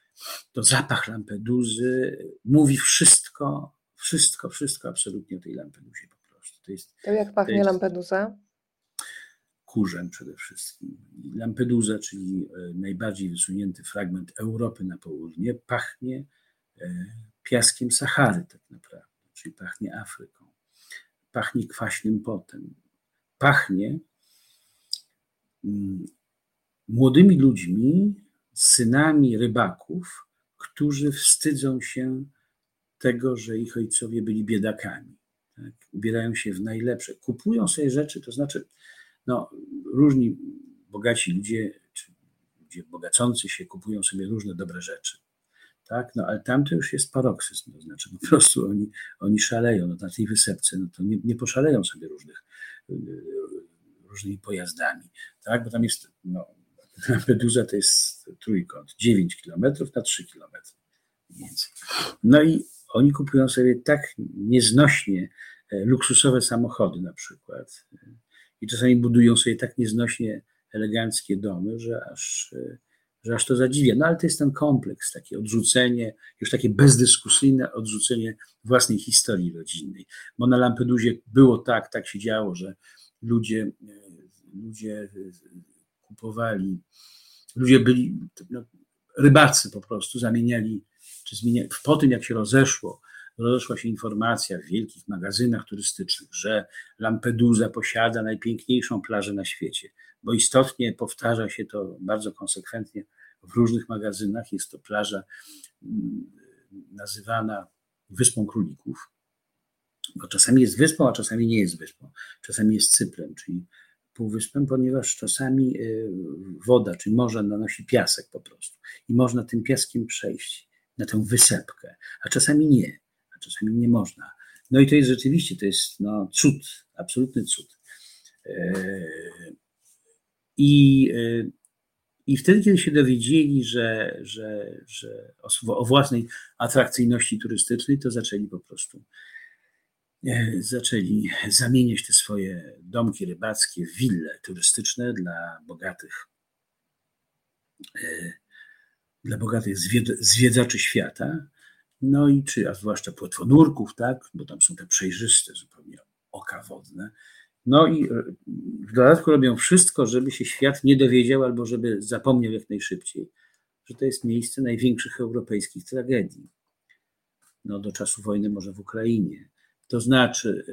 to zapach Lampeduzy mówi wszystko, wszystko, wszystko absolutnie o tej Lampedusie po prostu. To, jest, to jak pachnie to jest Lampedusa? Kurzem przede wszystkim. Lampedusa, czyli e, najbardziej wysunięty fragment Europy na południe, pachnie e, piaskiem Sahary tak naprawdę, czyli pachnie Afryką pachnie kwaśnym potem. Pachnie mm, młodymi ludźmi, synami rybaków, którzy wstydzą się tego, że ich ojcowie byli biedakami. Tak? Ubierają się w najlepsze, kupują sobie rzeczy, to znaczy, no, różni bogaci ludzie, czy ludzie bogacący się, kupują sobie różne dobre rzeczy tak? No ale tam to już jest paroksyzm, to znaczy po prostu oni, oni szaleją no, na tej wysepce, no to nie, nie poszaleją sobie różnych, y, różnymi pojazdami, tak? Bo tam jest, no, Lampedusa to jest trójkąt, 9 kilometrów na 3 kilometry. No i oni kupują sobie tak nieznośnie e, luksusowe samochody na przykład i czasami budują sobie tak nieznośnie eleganckie domy, że aż e, że aż to zadziwia. No ale to jest ten kompleks, takie odrzucenie, już takie bezdyskusyjne odrzucenie własnej historii rodzinnej. Bo na Lampedusie było tak, tak się działo, że ludzie, ludzie kupowali, ludzie byli, no, rybacy po prostu zamieniali, czy zmieniali, po tym jak się rozeszło, rozeszła się informacja w wielkich magazynach turystycznych, że Lampedusa posiada najpiękniejszą plażę na świecie, bo istotnie powtarza się to bardzo konsekwentnie w różnych magazynach. Jest to plaża mm, nazywana Wyspą Królików, bo czasami jest wyspą, a czasami nie jest wyspą. Czasami jest Cyprem, czyli półwyspem, ponieważ czasami y, woda, czy morze nanosi piasek po prostu i można tym piaskiem przejść na tę wysepkę, a czasami nie, a czasami nie można. No i to jest rzeczywiście, to jest no, cud, absolutny cud. I y, i wtedy, kiedy się dowiedzieli, że, że, że o, o własnej atrakcyjności turystycznej, to zaczęli po prostu e, zaczęli zamieniać te swoje domki rybackie w wille turystyczne dla bogatych e, dla bogatych zwiedzaczy świata, no i czy, a zwłaszcza płetwonurków, tak, bo tam są te przejrzyste zupełnie oka wodne, no i e, w dodatku robią wszystko, żeby się świat nie dowiedział albo żeby zapomniał jak najszybciej, że to jest miejsce największych europejskich tragedii. No, do czasu wojny może w Ukrainie. To znaczy,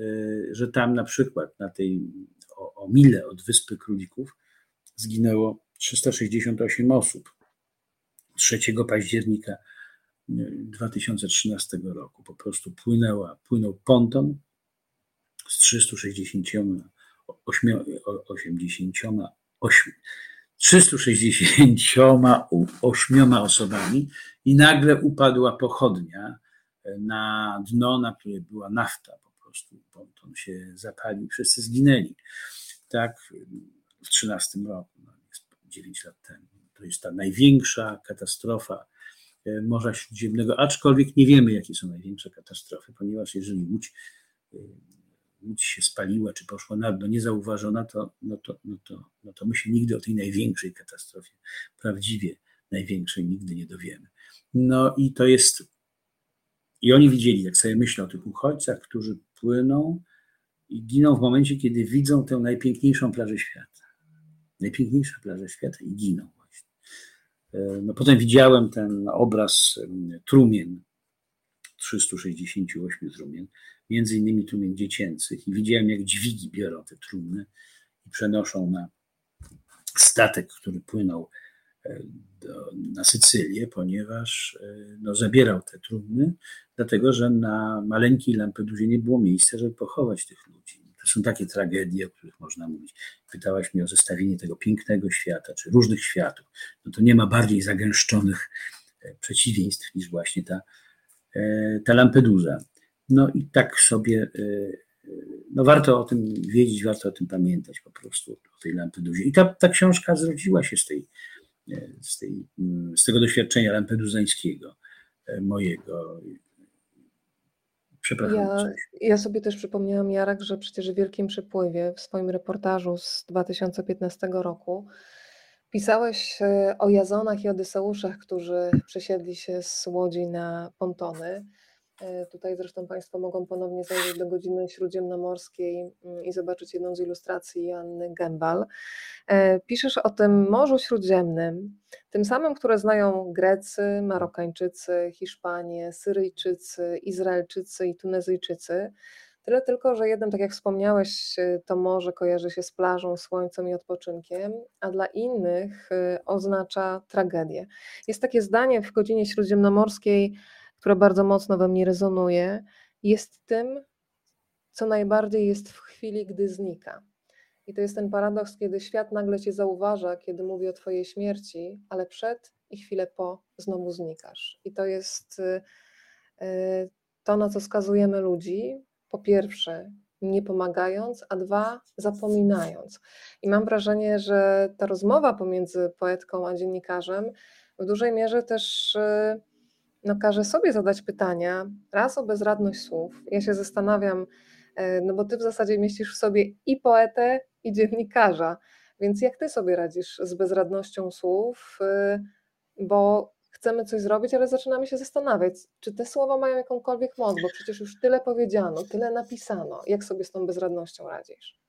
e, że tam na przykład na tej o, o mile od Wyspy Królików zginęło 368 osób 3 października 2013 e, roku. Po prostu płynęła, płynął ponton z 368 368 osobami i nagle upadła pochodnia na dno, na której była nafta po prostu. Ponton się zapalił, wszyscy zginęli. Tak, w 13 roku, no, 9 lat temu. To jest ta największa katastrofa e, Morza Śródziemnego, aczkolwiek nie wiemy, jakie są największe katastrofy, ponieważ jeżeli Łódź e, łódź się spaliła, czy poszła na dno niezauważona, to, no to, no to, no to my się nigdy o tej największej katastrofie, prawdziwie największej, nigdy nie dowiemy. No i to jest. I oni widzieli, jak sobie myślą o tych uchodźcach, którzy płyną i giną w momencie, kiedy widzą tę najpiękniejszą plażę świata. Najpiękniejsza plaża świata i giną właśnie. E, no potem widziałem ten obraz trumien, 368 trumien, między innymi trumien dziecięcych i widziałem, jak dźwigi biorą te trumny i przenoszą na statek, który płynął e, do, na Sycylię, ponieważ e, no, zabierał te trumny, dlatego że na maleńkiej Lampedusie nie było miejsca, żeby pochować tych ludzi. To są takie tragedie, o których można mówić. Pytałaś mnie o zestawienie tego pięknego świata, czy różnych światów. No to nie ma bardziej zagęszczonych e, przeciwieństw niż właśnie ta, ta Lampedusa. No i tak sobie, e, e, no warto o tym wiedzieć, warto o tym pamiętać po prostu, o tej Lampedusie. I ta, ta książka zrodziła się z, tej, e, z, tej, z tego doświadczenia lampeduzańskiego mojego. Przepraszam. Ja, ja sobie też przypomniałam, Jarek, że przecież w Wielkim Przypływie w swoim reportażu z 2015 roku pisałeś o Jazonach i Odyseuszach, którzy przesiedli się z łodzi na pontony. E, tutaj zresztą Państwo mogą ponownie zajrzeć do godziny śródziemnomorskiej mm, i zobaczyć jedną z ilustracji Joanny Gembal. E, piszesz o tym Morzu Śródziemnym, tym samym, które znają Grecy, Marokańczycy, Hiszpanie, Syryjczycy, Izraelczycy i Tunezyjczycy. Tyle tylko, że jednym, tak jak wspomniałeś, e, to morze kojarzy się z plażą, słońcem i odpoczynkiem, a dla innych oznacza tragedię. Jest takie zdanie w godzinie śródziemnomorskiej, która bardzo mocno we mnie rezonuje, jest tym, co najbardziej jest w chwili, gdy znika. I to jest ten paradoks, kiedy świat nagle cię zauważa, kiedy mówi o twojej śmierci, ale przed i chwilę po znowu znikasz. I to jest y, y, to, na co skazujemy ludzi. Po pierwsze, nie pomagając, a dwa, zapominając. I mam wrażenie, że ta rozmowa pomiędzy poetką a dziennikarzem w dużej mierze też y, no, każe sobie zadać pytania, raz o bezradność słów. Ja się zastanawiam, e, no bo ty w zasadzie mieścisz w sobie i poetę, i dziennikarza, więc jak ty sobie radzisz z bezradnością słów, e, bo chcemy coś zrobić, ale zaczynamy się zastanawiać, czy te słowa mają jakąkolwiek moc, bo przecież już tyle powiedziano, tyle napisano. Jak sobie z tą bezradnością radzisz?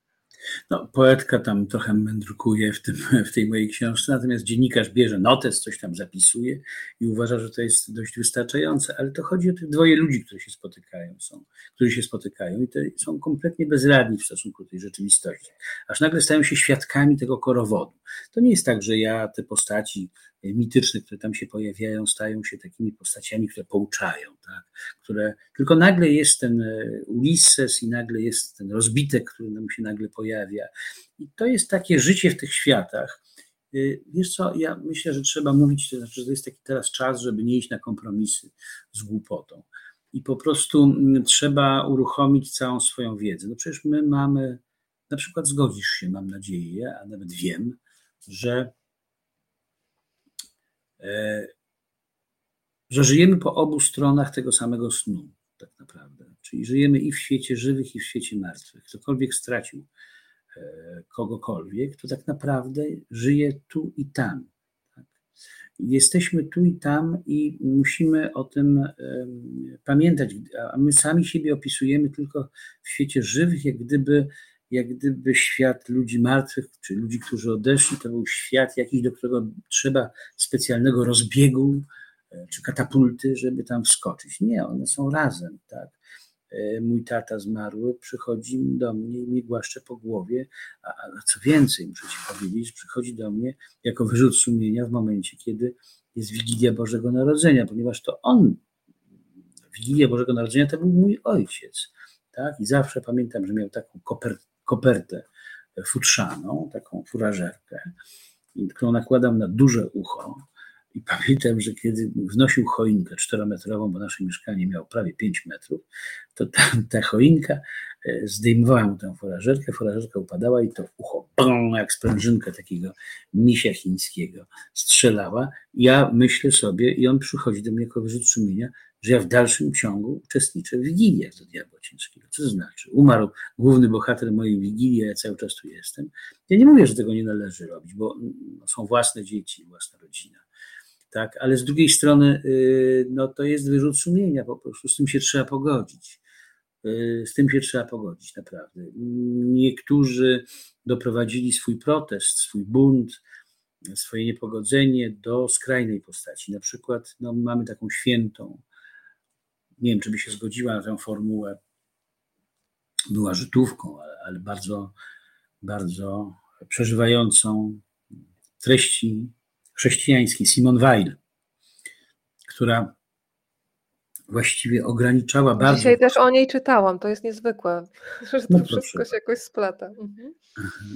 No, poetka tam trochę mędrkuje w, tym, w tej mojej książce, natomiast dziennikarz bierze notes, coś tam zapisuje i uważa, że to jest dość wystarczające, ale to chodzi o tych dwoje ludzi, którzy się spotykają, są, którzy się spotykają i to są kompletnie bezradni w stosunku do tej rzeczywistości. Aż nagle stają się świadkami tego korowodu. To nie jest tak, że ja te postaci mityczne, które tam się pojawiają, stają się takimi postaciami, które pouczają, tak? które tylko nagle jest ten e, Ulisses i nagle jest ten rozbitek, który nam się nagle pojawia. I to jest takie życie w tych światach. E, wiesz co, ja myślę, że trzeba mówić, to znaczy, że to jest taki teraz czas, żeby nie iść na kompromisy z głupotą. I po prostu mm, trzeba uruchomić całą swoją wiedzę. No przecież my mamy, na przykład zgodzisz się, mam nadzieję, a nawet wiem, że że żyjemy po obu stronach tego samego snu, tak naprawdę. Czyli żyjemy i w świecie żywych, i w świecie martwych. Ktokolwiek stracił e, kogokolwiek, to tak naprawdę żyje tu i tam. Tak? Jesteśmy tu i tam i musimy o tym pamiętać, a my sami siebie opisujemy tylko w świecie żywych, jak gdyby jak gdyby świat ludzi martwych, czy ludzi, którzy odeszli, to był świat jakiś, do którego trzeba specjalnego rozbiegu e, czy katapulty, żeby tam wskoczyć. Nie, one są razem, tak. E, mój tata zmarły przychodzi do mnie i mnie głaszcze po głowie, a, a co więcej, muszę ci powiedzieć, przychodzi do mnie jako wyrzut sumienia w momencie, kiedy jest Wigilia Bożego Narodzenia, ponieważ to on, Wigilia Bożego Narodzenia to był mój ojciec. Tak? I zawsze pamiętam, że miał taką kopertę kopertę futrzaną, taką furażerkę, którą nakładam na duże ucho. I pamiętam, że kiedy wnosił choinkę czterometrową, bo nasze mieszkanie miało prawie 5 metrów, to ta, ta choinka e, zdejmowała mu tę furażerkę, furażerka upadała i to ucho brum, jak sprężynkę takiego misia chińskiego strzelała. Ja myślę sobie, i on przychodzi do mnie jako wyrzut sumienia, że ja w dalszym ciągu uczestniczę w Wigiliach do Diabła Ciężkiego. Co to znaczy? Umarł główny bohater mojej Wigilii, a ja cały czas tu jestem. Ja nie mówię, że tego nie należy robić, bo no, są własne dzieci, własna rodzina. Tak, ale z drugiej strony y, no, to jest wyrzut sumienia, po prostu z tym się trzeba pogodzić. Y, z tym się trzeba pogodzić, naprawdę. Niektórzy doprowadzili swój protest, swój bunt, swoje niepogodzenie do skrajnej postaci. Na przykład no, mamy taką świętą, nie wiem, czy by się zgodziła na tę formułę, była Żydówką, ale, ale bardzo, bardzo przeżywającą treści chrześcijańskie, Simon Weil, która właściwie ograniczała bardzo. Dzisiaj też o niej czytałam, to jest niezwykłe, że to no wszystko się jakoś splata. Mhm.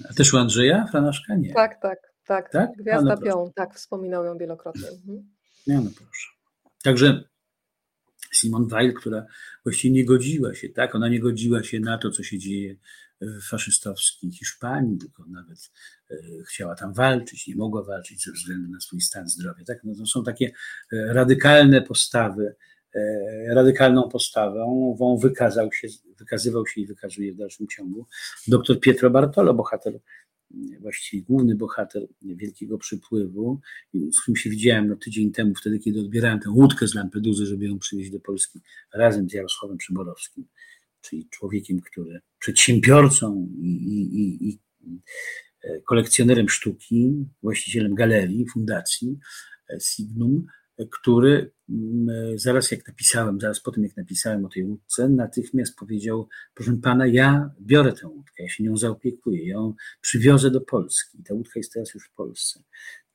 A też u Andrzeja Franaszka? Nie. Tak, tak, tak. tak? Gwiazda no Pią, tak, wspominał ją wielokrotnie. Mhm. No, no proszę. Także Simon Weil, która właściwie nie godziła się, tak? Ona nie godziła się na to, co się dzieje faszystowskiej Hiszpanii, tylko nawet e, chciała tam walczyć, nie mogła walczyć ze względu na swój stan zdrowia. Tak? No to są takie e, radykalne postawy radykalną postawą. Wą wykazał się, wykazywał się i wykazuje w dalszym ciągu dr Pietro Bartolo, bohater właściwie główny bohater Wielkiego Przypływu, z którym się widziałem no, tydzień temu, wtedy, kiedy odbierałem tę łódkę z Lampeduzy, żeby ją przywieźć do Polski razem z Jarosławem Przyborowskim, czyli człowiekiem, który przedsiębiorcą i, i, i e, kolekcjonerem sztuki, właścicielem galerii, fundacji e, Signum, który mm, zaraz jak napisałem, zaraz po tym jak napisałem o tej łódce, natychmiast powiedział, proszę pana, ja biorę tę łódkę, ja się nią zaopiekuję, ją przywiozę do Polski. Ta łódka jest teraz już w Polsce.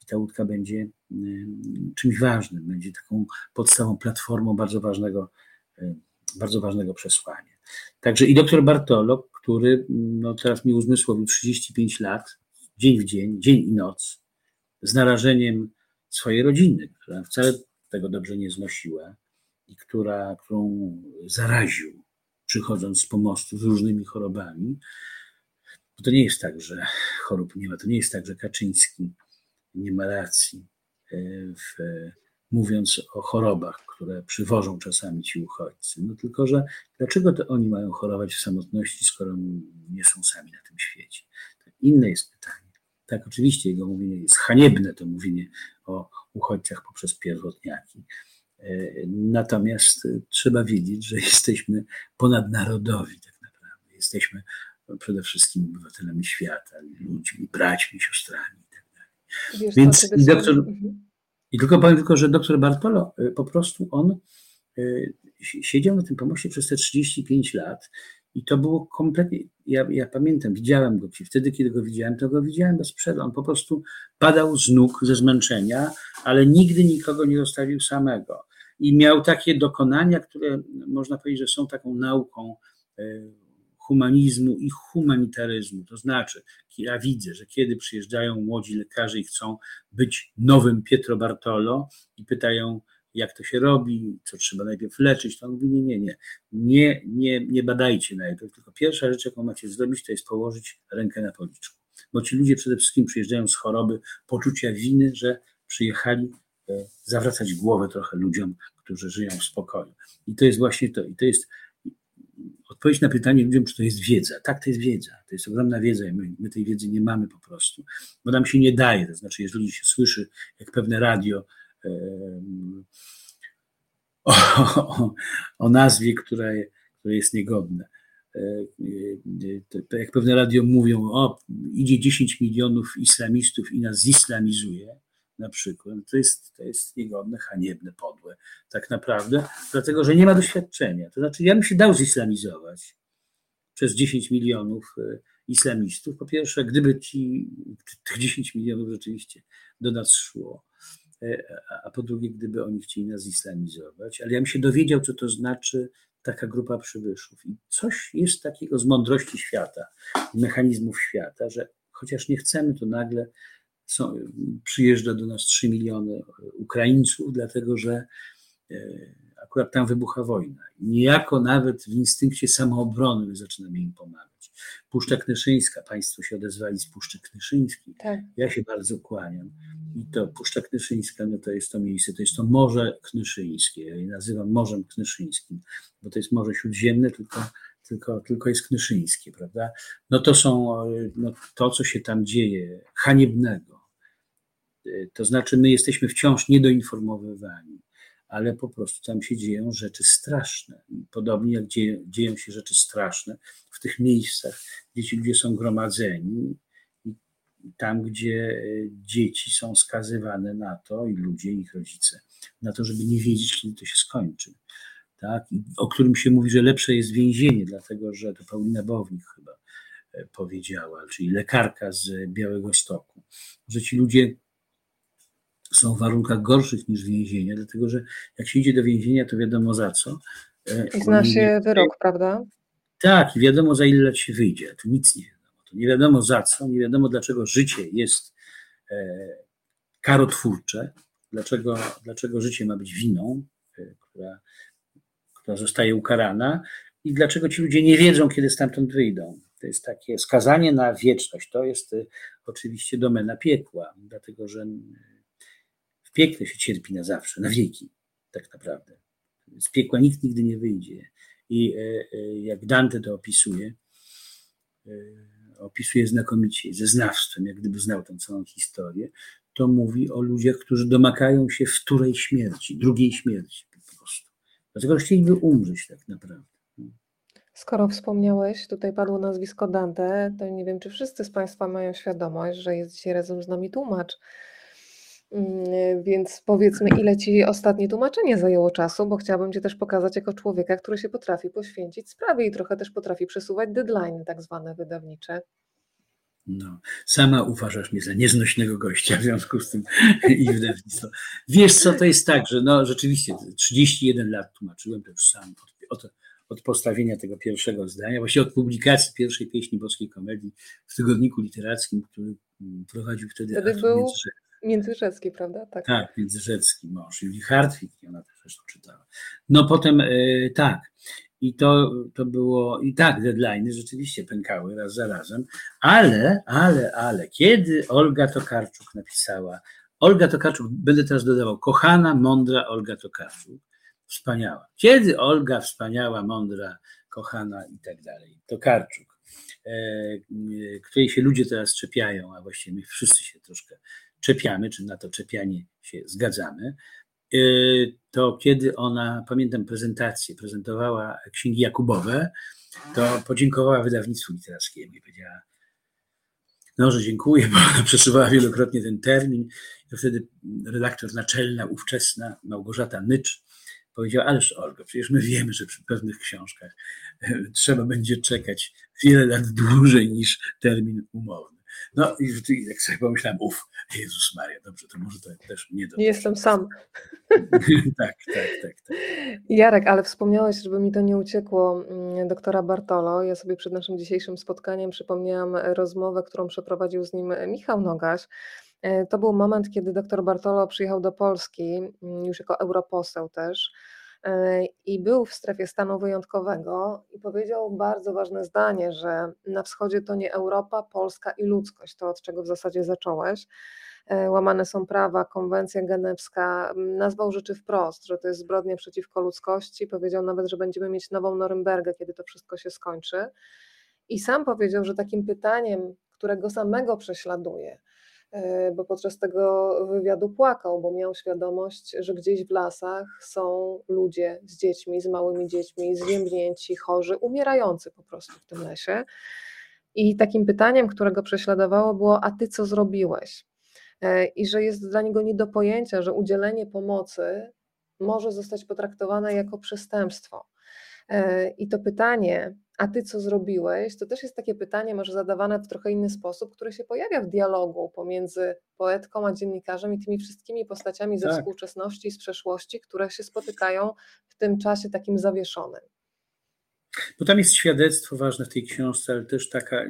I ta łódka będzie mm, czymś ważnym, będzie taką podstawą, platformą bardzo ważnego, bardzo ważnego przesłania. Także i doktor Bartolo, który no, teraz mi uzmysłowił 35 lat, dzień w dzień, dzień i noc, z narażeniem swojej rodziny, która wcale tego dobrze nie znosiła i która, którą zaraził, przychodząc z pomostu z różnymi chorobami. Bo to nie jest tak, że chorób nie ma. To nie jest tak, że Kaczyński nie ma racji, e, w, mówiąc o chorobach, które przywożą czasami ci uchodźcy. No tylko, że dlaczego to oni mają chorować w samotności, skoro nie są sami na tym świecie? To inne jest pytanie. Tak, oczywiście jego mówienie jest haniebne, to mówienie o uchodźcach poprzez pierwotniaki. E, natomiast trzeba wiedzieć, że jesteśmy ponadnarodowi tak naprawdę. Jesteśmy przede wszystkim obywatelami świata, ludźmi, braćmi, siostrami i tak. Więc doktor, mhm. I tylko powiem tylko, że doktor Bartolo e, po prostu on e, siedział na tym pomoście przez te 35 lat i to było kompletnie, ja, ja pamiętam, widziałem go, wtedy kiedy go widziałem, to go widziałem bez przerwy. On po prostu padał z nóg ze zmęczenia, ale nigdy nikogo nie zostawił samego. I miał takie dokonania, które można powiedzieć, że są taką nauką e, humanizmu i humanitaryzmu. To znaczy, ja widzę, że kiedy przyjeżdżają młodzi lekarze i chcą być nowym Pietro Bartolo i pytają, jak to się robi, co trzeba najpierw leczyć, to on mówi, nie, nie, nie, nie, nie, nie badajcie najpierw, tylko pierwsza rzecz, jaką macie zrobić, to jest położyć rękę na policzku. Bo ci ludzie przede wszystkim przyjeżdżają z choroby, poczucia winy, że przyjechali e, zawracać głowę trochę ludziom, którzy żyją w spokoju. I to jest właśnie to. I to jest odpowiedź na pytanie ludziom, czy to jest wiedza. Tak, to jest wiedza. To jest ogromna wiedza i my, my tej wiedzy nie mamy po prostu, bo nam się nie daje. To znaczy, jeżeli się słyszy, jak pewne radio o, o, o nazwie, która, która jest niegodna. E, to jak pewne radio mówią, o, idzie 10 milionów islamistów i nas zislamizuje, na przykład, to jest, to jest niegodne, haniebne, podłe, tak naprawdę, dlatego, że nie ma doświadczenia. To znaczy, ja bym się dał zislamizować przez 10 milionów e, islamistów. Po pierwsze, gdyby ci, tych 10 milionów rzeczywiście do nas szło, E, a po drugie, gdyby oni chcieli nas islamizować, ale ja bym się dowiedział, co to znaczy taka grupa przybyszów. I coś jest takiego z mądrości świata, mechanizmów świata, że chociaż nie chcemy, to nagle są, przyjeżdża do nas 3 miliony Ukraińców, dlatego że e, akurat tam wybucha wojna. Niejako nawet w instynkcie samoobrony my zaczynamy im pomagać. Puszcza Knyszyńska, Państwo się odezwali z Puszczy Knyszyńskiej. Tak. Ja się bardzo kłaniam. I to Puszcza Knyszyńska, no to jest to miejsce, to jest to Morze Knyszyńskie. Ja je nazywam Morzem Knyszyńskim, bo to jest Morze Śródziemne, tylko, tylko, tylko jest Knyszyńskie, prawda? No to są, no to co się tam dzieje, haniebnego. To znaczy my jesteśmy wciąż niedoinformowywani ale po prostu tam się dzieją rzeczy straszne. Podobnie jak dzieją, dzieją się rzeczy straszne w tych miejscach, gdzie ci ludzie są gromadzeni, tam, gdzie e, dzieci są skazywane na to, i ludzie, ich rodzice, na to, żeby nie wiedzieć, kiedy to się skończy. Tak? O którym się mówi, że lepsze jest więzienie, dlatego że to Paulina Bownik chyba e, powiedziała, czyli lekarka z Białego Stoku, że ci ludzie są w warunkach gorszych niż więzienia, dlatego że jak się idzie do więzienia, to wiadomo za co. E, I zna się wyrok, prawda? Tak, i wiadomo za ile lat się wyjdzie. Tu nic nie wiadomo. To nie wiadomo za co, nie wiadomo dlaczego życie jest e, karotwórcze, dlaczego, dlaczego życie ma być winą, e, która, która zostaje ukarana i dlaczego ci ludzie nie wiedzą, kiedy stamtąd wyjdą. To jest takie skazanie na wieczność. To jest oczywiście domena piekła, dlatego że w piekle się cierpi na zawsze, na wieki, tak naprawdę. z piekła nikt nigdy nie wyjdzie. I jak Dante to opisuje, opisuje znakomicie, ze znawstwem, jak gdyby znał tę całą historię, to mówi o ludziach, którzy domagają się wtórej śmierci, drugiej śmierci po prostu. Dlatego chcieliby umrzeć tak naprawdę. Skoro wspomniałeś, tutaj padło nazwisko Dante, to nie wiem, czy wszyscy z Państwa mają świadomość, że jest dzisiaj razem z nami tłumacz. Mm, więc powiedzmy, ile Ci ostatnie tłumaczenie zajęło czasu, bo chciałabym Cię też pokazać jako człowieka, który się potrafi poświęcić sprawie i trochę też potrafi przesuwać deadline tak zwane wydawnicze. No, sama uważasz mnie za nieznośnego gościa w związku z tym i wydawnictwo. Wiesz co, to jest tak, że no rzeczywiście 31 lat tłumaczyłem to już sam od, od, od postawienia tego pierwszego zdania, właściwie od publikacji pierwszej pieśni boskiej komedii w tygodniku literackim, który mm, prowadził wtedy, wtedy był Międzyrzecki, prawda? Tak, tak Międzyrzecki, mąż Julii Hartwig, i ona też zresztą czytała. No potem yy, tak, i to, to było, i tak, deadlines rzeczywiście pękały raz za razem, ale, ale, ale, kiedy Olga Tokarczuk napisała, Olga Tokarczuk, będę teraz dodawał, kochana, mądra Olga Tokarczuk, wspaniała. Kiedy Olga, wspaniała, mądra, kochana i tak dalej, Tokarczuk, e, której się ludzie teraz czepiają, a właściwie my wszyscy się troszkę czepiamy, czy na to czepianie się zgadzamy, Y, to kiedy ona, pamiętam prezentację, prezentowała księgi Jakubowe, to podziękowała wydawnictwu literackiemu i powiedziała, no, że dziękuję, bo ona przesuwała wielokrotnie ten termin. I wtedy redaktor naczelna, ówczesna Małgorzata Nycz powiedziała, ależ Olga, przecież my wiemy, że przy pewnych książkach e, trzeba będzie czekać wiele lat dłużej niż termin umowny. No i, i jak sobie pomyślałem, uff, Jezus Maria, dobrze, to może to też nie Nie jestem sam. tak, tak, tak, tak. Jarek, ale wspomniałeś, żeby mi to nie uciekło, mm, doktora Bartolo. Ja sobie przed naszym dzisiejszym spotkaniem przypomniałam rozmowę, którą przeprowadził z nim Michał Nogaś. E, to był moment, kiedy doktor Bartolo przyjechał do Polski, mm, już jako europoseł też e, i był w strefie stanu wyjątkowego i powiedział bardzo ważne zdanie, że na wschodzie to nie Europa, Polska i ludzkość, to od czego w zasadzie zacząłeś. E, łamane są prawa, konwencja genewska, nazwał rzeczy wprost, że to jest zbrodnia przeciwko ludzkości, powiedział nawet, że będziemy mieć nową Norymbergę, kiedy to wszystko się skończy. I sam powiedział, że takim pytaniem, którego samego prześladuje, e, bo podczas tego wywiadu płakał, bo miał świadomość, że gdzieś w lasach są ludzie z dziećmi, z małymi dziećmi, zwięźnięci, chorzy, umierający po prostu w tym lesie. I takim pytaniem, którego prześladowało, było: A ty co zrobiłeś? E, i że jest dla niego nie do pojęcia, że udzielenie pomocy może zostać potraktowane jako przestępstwo. E, I to pytanie, a ty co zrobiłeś, to też jest takie pytanie, może zadawane w trochę inny sposób, które się pojawia w dialogu pomiędzy poetką a dziennikarzem i tymi wszystkimi postaciami ze tak. współczesności i z przeszłości, które się spotykają w tym czasie takim zawieszonym. Bo tam jest świadectwo ważne w tej książce, ale też taka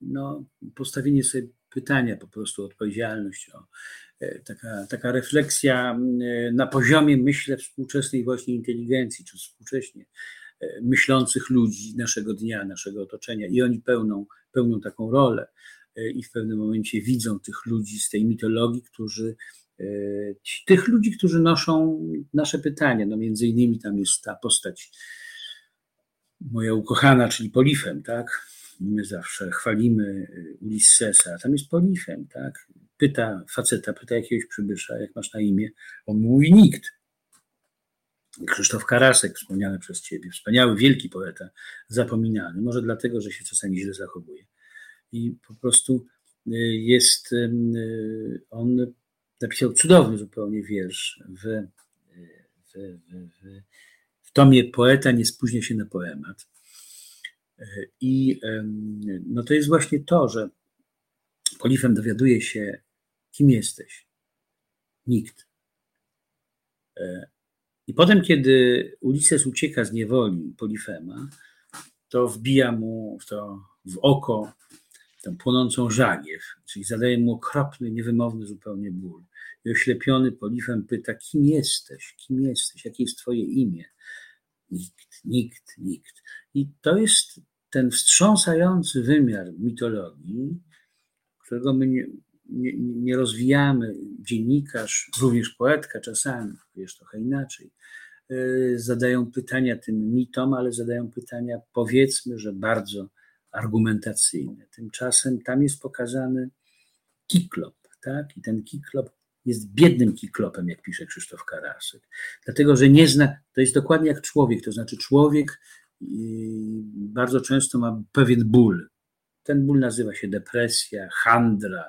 no, postawienie sobie pytania, po prostu odpowiedzialność, o, e, taka, taka refleksja e, na poziomie, myślę, współczesnej właśnie inteligencji, czy współcześnie myślących ludzi naszego dnia, naszego otoczenia i oni pełną, pełnią taką rolę i w pewnym momencie widzą tych ludzi z tej mitologii, którzy tych ludzi, którzy noszą nasze pytania, no między innymi tam jest ta postać moja ukochana, czyli Polifem, tak? my zawsze chwalimy Ulyssesa, tam jest polifem, tak? Pyta faceta, pyta jakiegoś przybysza, jak masz na imię, on mówi nikt. Krzysztof Karasek, wspomniany przez ciebie, wspaniały, wielki poeta, zapominany, może dlatego, że się czasami źle zachowuje. I po prostu y, jest, y, on napisał cudowny zupełnie wiersz w, y, w, w, w, w tomie Poeta nie spóźnia się na poemat i no to jest właśnie to, że Polifem dowiaduje się, kim jesteś. Nikt. I potem, kiedy Ulises ucieka z niewoli Polifema, to wbija mu w to w oko tę płonącą żagiew, czyli zadaje mu okropny, niewymowny zupełnie ból. I oślepiony Polifem pyta, kim jesteś, kim jesteś, jakie jest twoje imię? Nikt, nikt, nikt. I to jest ten wstrząsający wymiar mitologii, którego my nie, nie, nie rozwijamy, dziennikarz, również poetka czasami, jest trochę inaczej, y, zadają pytania tym mitom, ale zadają pytania powiedzmy, że bardzo argumentacyjne. Tymczasem tam jest pokazany kiklop, tak? I ten kiklop jest biednym kiklopem, jak pisze Krzysztof Karasek. Dlatego, że nie zna, to jest dokładnie jak człowiek, to znaczy człowiek y, bardzo często ma pewien ból. Ten ból nazywa się depresja, handra,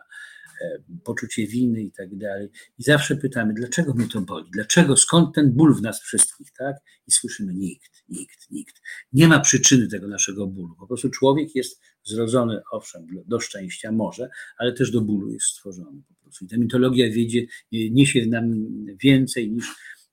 poczucie winy i tak dalej. I zawsze pytamy, dlaczego mnie to boli? Dlaczego, skąd ten ból w nas wszystkich, tak? I słyszymy nikt, nikt, nikt. Nie ma przyczyny tego naszego bólu. Po prostu człowiek jest zrodzony, owszem, do szczęścia może, ale też do bólu jest stworzony po prostu. I ta mitologia wiedzie, niesie nam więcej niż,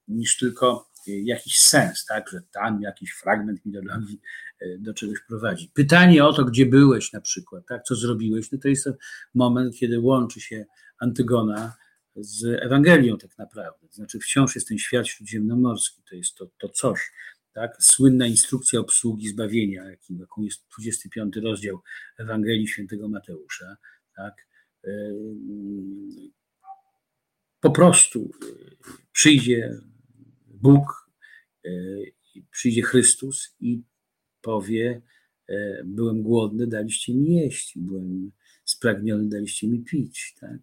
niż tylko jakiś sens, tak, że tam jakiś fragment mitologii e, do czegoś prowadzi. Pytanie o to, gdzie byłeś na przykład, tak, co zrobiłeś, no to jest moment, kiedy łączy się Antygona z Ewangelią tak naprawdę. Znaczy wciąż jest ten świat śródziemnomorski, to jest to, to coś, tak, słynna instrukcja obsługi zbawienia, jaką jest 25 rozdział Ewangelii Świętego Mateusza, tak, e, po prostu e, przyjdzie Bóg, e, przyjdzie Chrystus i powie: e, Byłem głodny, daliście mi jeść, byłem spragniony, daliście mi pić. Tak?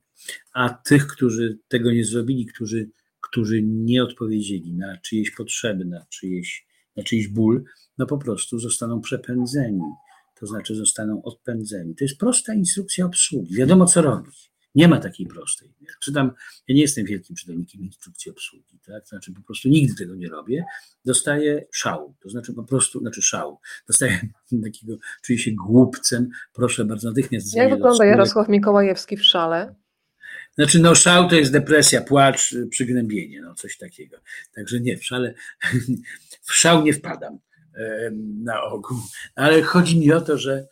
A tych, którzy tego nie zrobili, którzy, którzy nie odpowiedzieli na czyjeś potrzeby, na czyjeś, na czyjś ból, no po prostu zostaną przepędzeni, to znaczy zostaną odpędzeni. To jest prosta instrukcja obsługi. Wiadomo, co robić. Nie ma takiej prostej. czytam, ja nie jestem wielkim czytelnikiem instrukcji obsługi, tak? Znaczy po prostu nigdy tego nie robię. Dostaję szału, to znaczy po prostu, znaczy szału. Dostaję takiego, czuję się głupcem, proszę bardzo, natychmiast. Jak wygląda Jarosław Mikołajewski w szale? Znaczy, no szał to jest depresja, płacz, przygnębienie, no coś takiego. Także nie, w szale, w szał nie wpadam na ogół. Ale chodzi mi o to, że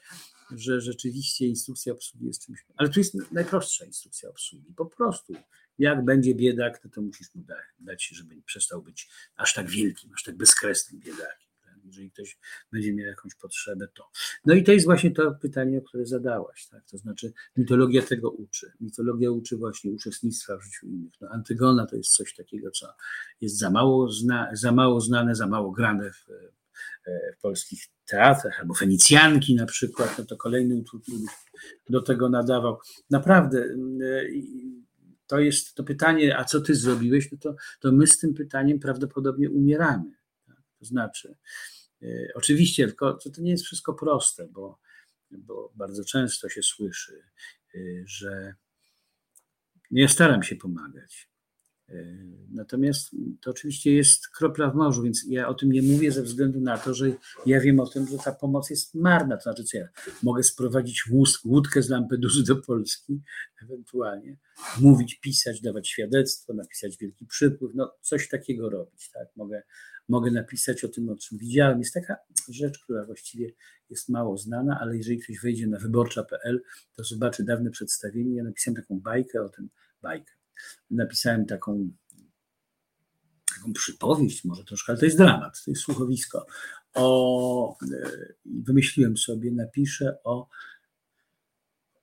że rzeczywiście instrukcja obsługi jest czymś. Ale tu jest najprostsza instrukcja obsługi. Po prostu, jak będzie biedak, to, to musisz mu dać, żeby przestał być aż tak wielkim, aż tak bezkresnym biedakiem. Tak? Jeżeli ktoś będzie miał jakąś potrzebę, to. No i to jest właśnie to pytanie, które zadałaś. Tak? To znaczy, mitologia tego uczy. Mitologia uczy właśnie uczestnictwa w życiu innych. No, Antygona to jest coś takiego, co jest za mało, zna, za mało znane, za mało grane w, w polskich teatrach, albo Fenicjanki na przykład, no to kolejny utwór, który do tego nadawał. Naprawdę to jest to pytanie, a co ty zrobiłeś, no to, to my z tym pytaniem prawdopodobnie umieramy. Tak? To znaczy, e, oczywiście, tylko to nie jest wszystko proste, bo, bo bardzo często się słyszy, e, że nie staram się pomagać. E, natomiast to oczywiście jest kropla w morzu, więc ja o tym nie mówię ze względu na to, że ja wiem o tym, że ta pomoc jest marna. To znaczy, co ja mogę sprowadzić łódkę z Lampedusy do Polski, ewentualnie mówić, pisać, dawać świadectwo, napisać wielki przypływ, no coś takiego robić. Tak? Mogę, mogę napisać o tym, o czym widziałem. Jest taka rzecz, która właściwie jest mało znana, ale jeżeli ktoś wejdzie na wyborcza.pl, to zobaczy dawne przedstawienie. Ja napisałem taką bajkę o tym, bajkę napisałem taką, taką przypowieść, może troszkę, ale to jest dramat, to jest słuchowisko. O, e, wymyśliłem sobie, napiszę o,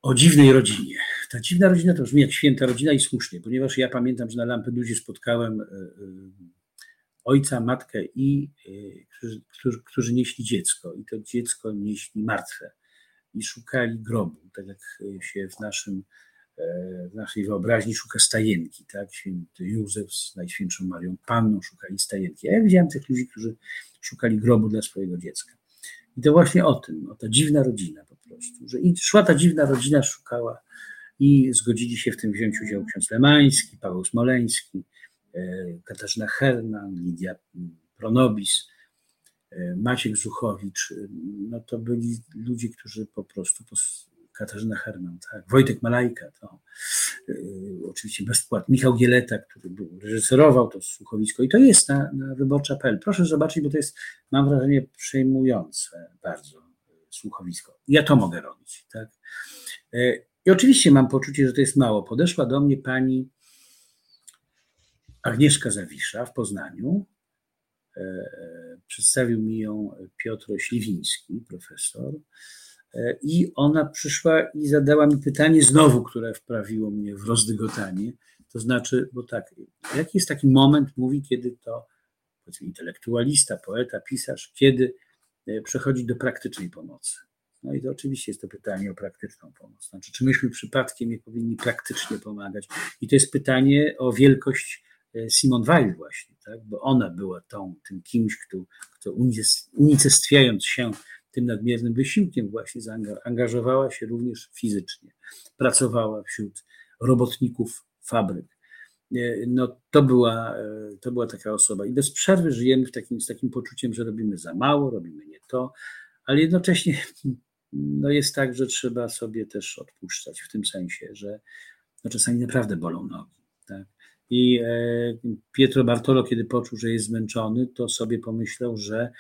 o dziwnej rodzinie. Ta dziwna rodzina to brzmi jak święta rodzina i słusznie, ponieważ ja pamiętam, że na Lampedusie spotkałem e, e, ojca, matkę i którzy, którzy, którzy nieśli dziecko i to dziecko nieśli martwe i szukali grobu, tak jak się w naszym w naszej wyobraźni szuka stajenki, tak? Święty Józef z Najświętszą Marią Panną szukali stajenki. A ja widziałem tych ludzi, którzy szukali grobu dla swojego dziecka. I to właśnie o tym, o ta dziwna rodzina po prostu, że i szła ta dziwna rodzina, szukała i zgodzili się w tym wziąć udział ksiądz Lemański, Paweł Smoleński, e, Katarzyna Herman, Lidia Pronobis, e, Maciek Zuchowicz. No to byli ludzie, którzy po prostu Katarzyna Herman, tak? Wojtek Malajka, to yy, oczywiście bezpłat, Michał Gieleta, który był, reżyserował to słuchowisko i to jest na, na wyborcza.pl. Proszę zobaczyć, bo to jest, mam wrażenie, przejmujące bardzo słuchowisko. Ja to mogę robić, tak? Yy, I oczywiście mam poczucie, że to jest mało. Podeszła do mnie pani Agnieszka Zawisza w Poznaniu. Yy, przedstawił mi ją Piotr Śliwiński, profesor I ona przyszła i zadała mi pytanie znowu, które wprawiło mnie w rozdygotanie. To znaczy, bo tak, jaki jest taki moment, mówi, kiedy to intelektualista, poeta, pisarz, kiedy przechodzi do praktycznej pomocy? No i to oczywiście jest to pytanie o praktyczną pomoc. Znaczy, czy myśmy przypadkiem nie powinni praktycznie pomagać? I to jest pytanie o wielkość e, Simon Weil właśnie, tak? bo ona była tą, tym kimś, kto, kto unicestwiając się tym nadmiernym wysiłkiem właśnie zaangażowała się również fizycznie. Pracowała wśród robotników fabryk. E, no, to, była, e, to była taka osoba. I bez przerwy żyjemy w takim, z takim poczuciem, że robimy za mało, robimy nie to, ale jednocześnie no jest tak, że trzeba sobie też odpuszczać w tym sensie, że no czasami naprawdę bolą nogi. Tak? I e, Pietro Bartolo, kiedy poczuł, że jest zmęczony, to sobie pomyślał, że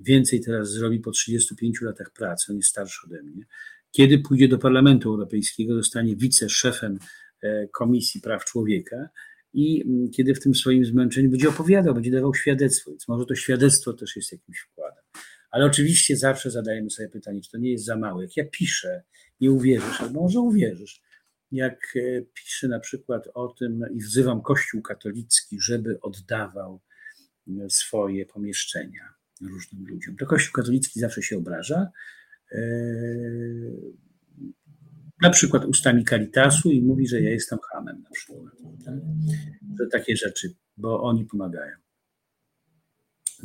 więcej teraz zrobi po 35 latach pracy, on jest starszy ode mnie. Kiedy pójdzie do Parlamentu Europejskiego, zostanie wiceszefem e, Komisji Praw Człowieka i kiedy w tym swoim zmęczeniu będzie opowiadał, będzie dawał świadectwo, więc może to świadectwo też jest jakimś wkładem. Ale oczywiście zawsze zadajemy sobie pytanie, czy to nie jest za małe. Jak ja piszę, nie uwierzysz, albo może uwierzysz. Jak e, piszę na przykład o tym i wzywam Kościół katolicki, żeby oddawał swoje pomieszczenia różnym ludziom, to Kościół katolicki zawsze się obraża. E, na przykład ustami Caritasu i mówi, że ja jestem hamem na przykład. Że takie rzeczy, bo oni pomagają.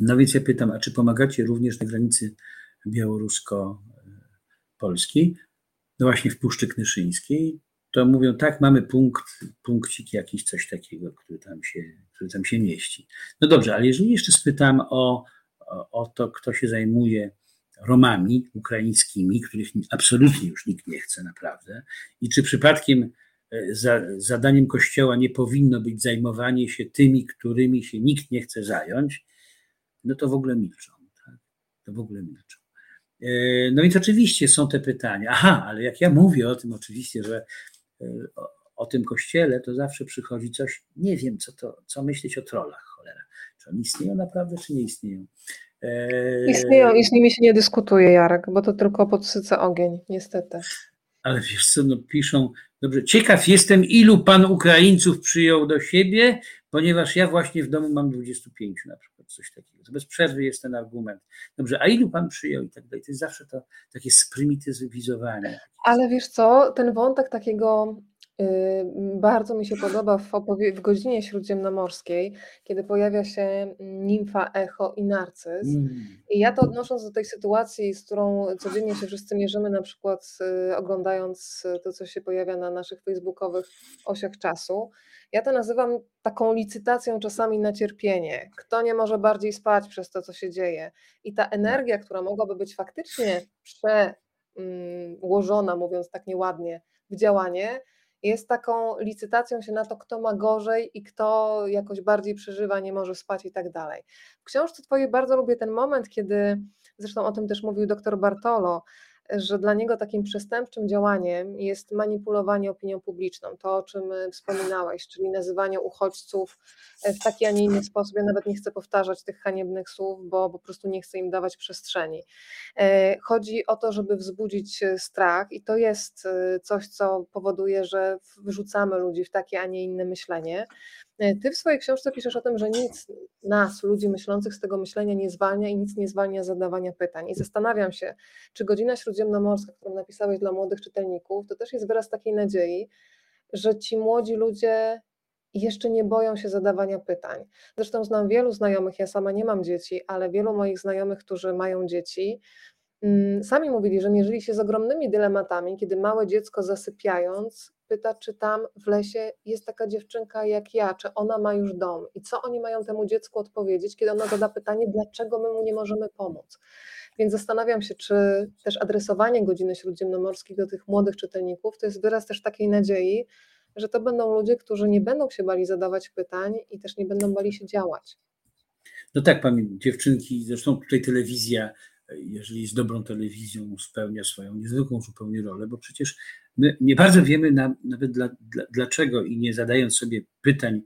No więc ja pytam, a czy pomagacie również na granicy białorusko-polskiej? No właśnie w Puszczy Knyszyńskiej. To mówią, tak, mamy punkt, punkcik jakiś, coś takiego, który tam się, który tam się mieści. No dobrze, ale jeżeli jeszcze spytam o, o, to, kto się zajmuje Romami ukraińskimi, których absolutnie już nikt nie chce naprawdę, i czy przypadkiem e, za, zadaniem Kościoła nie powinno być zajmowanie się tymi, którymi się nikt nie chce zająć, no to w ogóle milczą. Tak? To w ogóle milczą. E, no więc oczywiście są te pytania. Aha, ale jak ja mówię o tym oczywiście, że e, o, o tym kościele, to zawsze przychodzi coś, nie wiem, co to, co myśleć o trollach, istnieją naprawdę, czy nie istnieją? E, istnieją i z nimi się nie dyskutuje, Jarek, bo to tylko podsyca ogień, niestety. Ale wiesz co, no piszą, dobrze, ciekaw jestem, ilu pan Ukraińców przyjął do siebie, ponieważ ja właśnie w domu mam 25 na przykład, coś takiego. To bez przerwy jest ten argument. Dobrze, a ilu pan przyjął i tak dalej. To jest zawsze to takie sprymityzowanie. Ale wiesz co, ten wątek takiego bardzo mi się podoba w, w godzinie śródziemnomorskiej, kiedy pojawia się nimfa Echo i Narcyz. Mm. I ja to odnosząc do tej sytuacji, z którą codziennie się wszyscy mierzymy, na przykład y, oglądając to, co się pojawia na naszych facebookowych osiach czasu, ja to nazywam taką licytacją czasami na cierpienie. Kto nie może bardziej spać przez to, co się dzieje. I ta energia, która mogłaby być faktycznie przełożona, mówiąc tak nieładnie, w działanie, jest taką licytacją się na to, kto ma gorzej i kto jakoś bardziej przeżywa, nie może spać i tak dalej. W książce Twojej bardzo lubię ten moment, kiedy, zresztą o tym też mówił dr Bartolo, że dla niego takim przestępczym działaniem jest manipulowanie opinią publiczną, to o czym e, wspominałeś, czyli nazywanie uchodźców e, w taki, a nie inny sposób. Ja nawet nie chcę powtarzać tych haniebnych słów, bo po prostu nie chcę im dawać przestrzeni. E, chodzi o to, żeby wzbudzić strach, i to jest coś, co powoduje, że wyrzucamy ludzi w takie, a nie inne myślenie. E, ty w swojej książce piszesz o tym, że nic nas, ludzi myślących z tego myślenia nie zwalnia i nic nie zwalnia zadawania pytań. I zastanawiam się, czy godzina śródziemnomorska, którą napisałeś dla młodych czytelników, to też jest wyraz takiej nadziei, że ci młodzi ludzie jeszcze nie boją się zadawania pytań. Zresztą znam wielu znajomych, ja sama nie mam dzieci, ale wielu moich znajomych, którzy mają dzieci, mm, sami mówili, że mierzyli się z ogromnymi dylematami, kiedy małe dziecko zasypiając pyta, czy tam w lesie jest taka dziewczynka jak ja, czy ona ma już dom i co oni mają temu dziecku odpowiedzieć, kiedy ona zada pytanie, dlaczego my mu nie możemy pomóc. Więc zastanawiam się, czy też adresowanie godziny śródziemnomorskiej do tych młodych czytelników to jest wyraz też takiej nadziei, że to będą ludzie, którzy nie będą się bali zadawać pytań i też nie będą bali się działać. No tak, pamiętam, dziewczynki, zresztą tutaj telewizja jeżeli jest dobrą telewizją, spełnia swoją niezwykłą zupełnie rolę, bo przecież my nie bardzo wiemy na, nawet dla, dla, dlaczego i nie zadając sobie pytań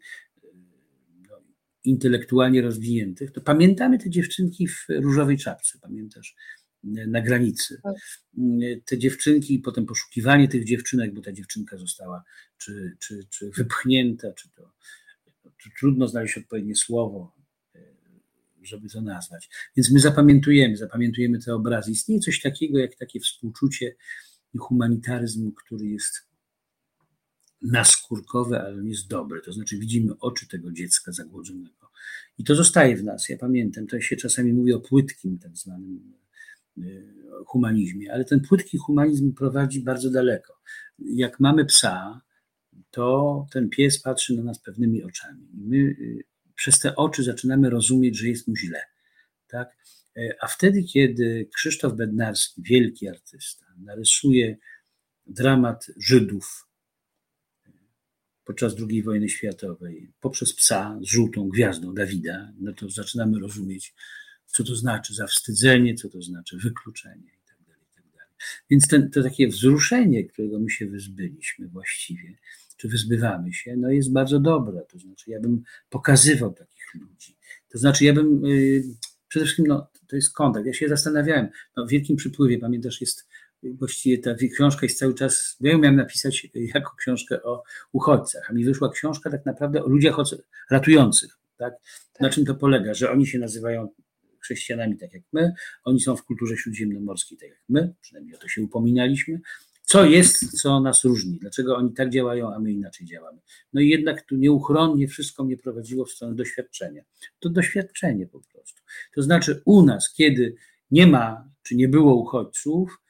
no, intelektualnie rozwiniętych, to pamiętamy te dziewczynki w różowej czapce, pamiętasz? na granicy. Tak. Te dziewczynki, potem poszukiwanie tych dziewczynek, bo ta dziewczynka została czy, czy, czy wypchnięta, czy to czy trudno znaleźć odpowiednie słowo, żeby to nazwać. Więc my zapamiętujemy, zapamiętujemy te obrazy. Istnieje coś takiego jak takie współczucie i humanitaryzm, który jest naskórkowe, ale nie jest dobre. To znaczy widzimy oczy tego dziecka zagłodzonego. I to zostaje w nas. Ja pamiętam, to się czasami mówi o płytkim tak zwanym y, humanizmie, ale ten płytki humanizm prowadzi bardzo daleko. Jak mamy psa, to ten pies patrzy na nas pewnymi oczami. I my y, przez te oczy zaczynamy rozumieć, że jest mu źle. Tak? Y, a wtedy, kiedy Krzysztof Bednarski, wielki artysta, narysuje dramat Żydów podczas II wojny światowej poprzez psa z żółtą gwiazdą Dawida, no to zaczynamy rozumieć, co to znaczy zawstydzenie, co to znaczy wykluczenie itd. Tak itd. Tak Więc ten, to takie wzruszenie, którego my się wyzbyliśmy właściwie, czy wyzbywamy się, no jest bardzo dobre. To znaczy, ja bym pokazywał takich ludzi. To znaczy, ja bym yy, przede wszystkim, no, to jest kontakt. Ja się zastanawiałem, no, w wielkim przypływie, pamiętasz, jest właściwie ta książka jest cały czas, ja ją miałem napisać jako książkę o uchodźcach, a mi wyszła książka tak naprawdę o ludziach ratujących. Tak? Na tak. czym to polega? Że oni się nazywają chrześcijanami tak jak my, oni są w kulturze śródziemnomorskiej tak jak my, przynajmniej o to się upominaliśmy. Co jest, co nas różni? Dlaczego oni tak działają, a my inaczej działamy? No i jednak tu nieuchronnie wszystko mnie prowadziło w stronę doświadczenia. To doświadczenie po prostu. To znaczy u nas, kiedy nie ma, czy nie było uchodźców,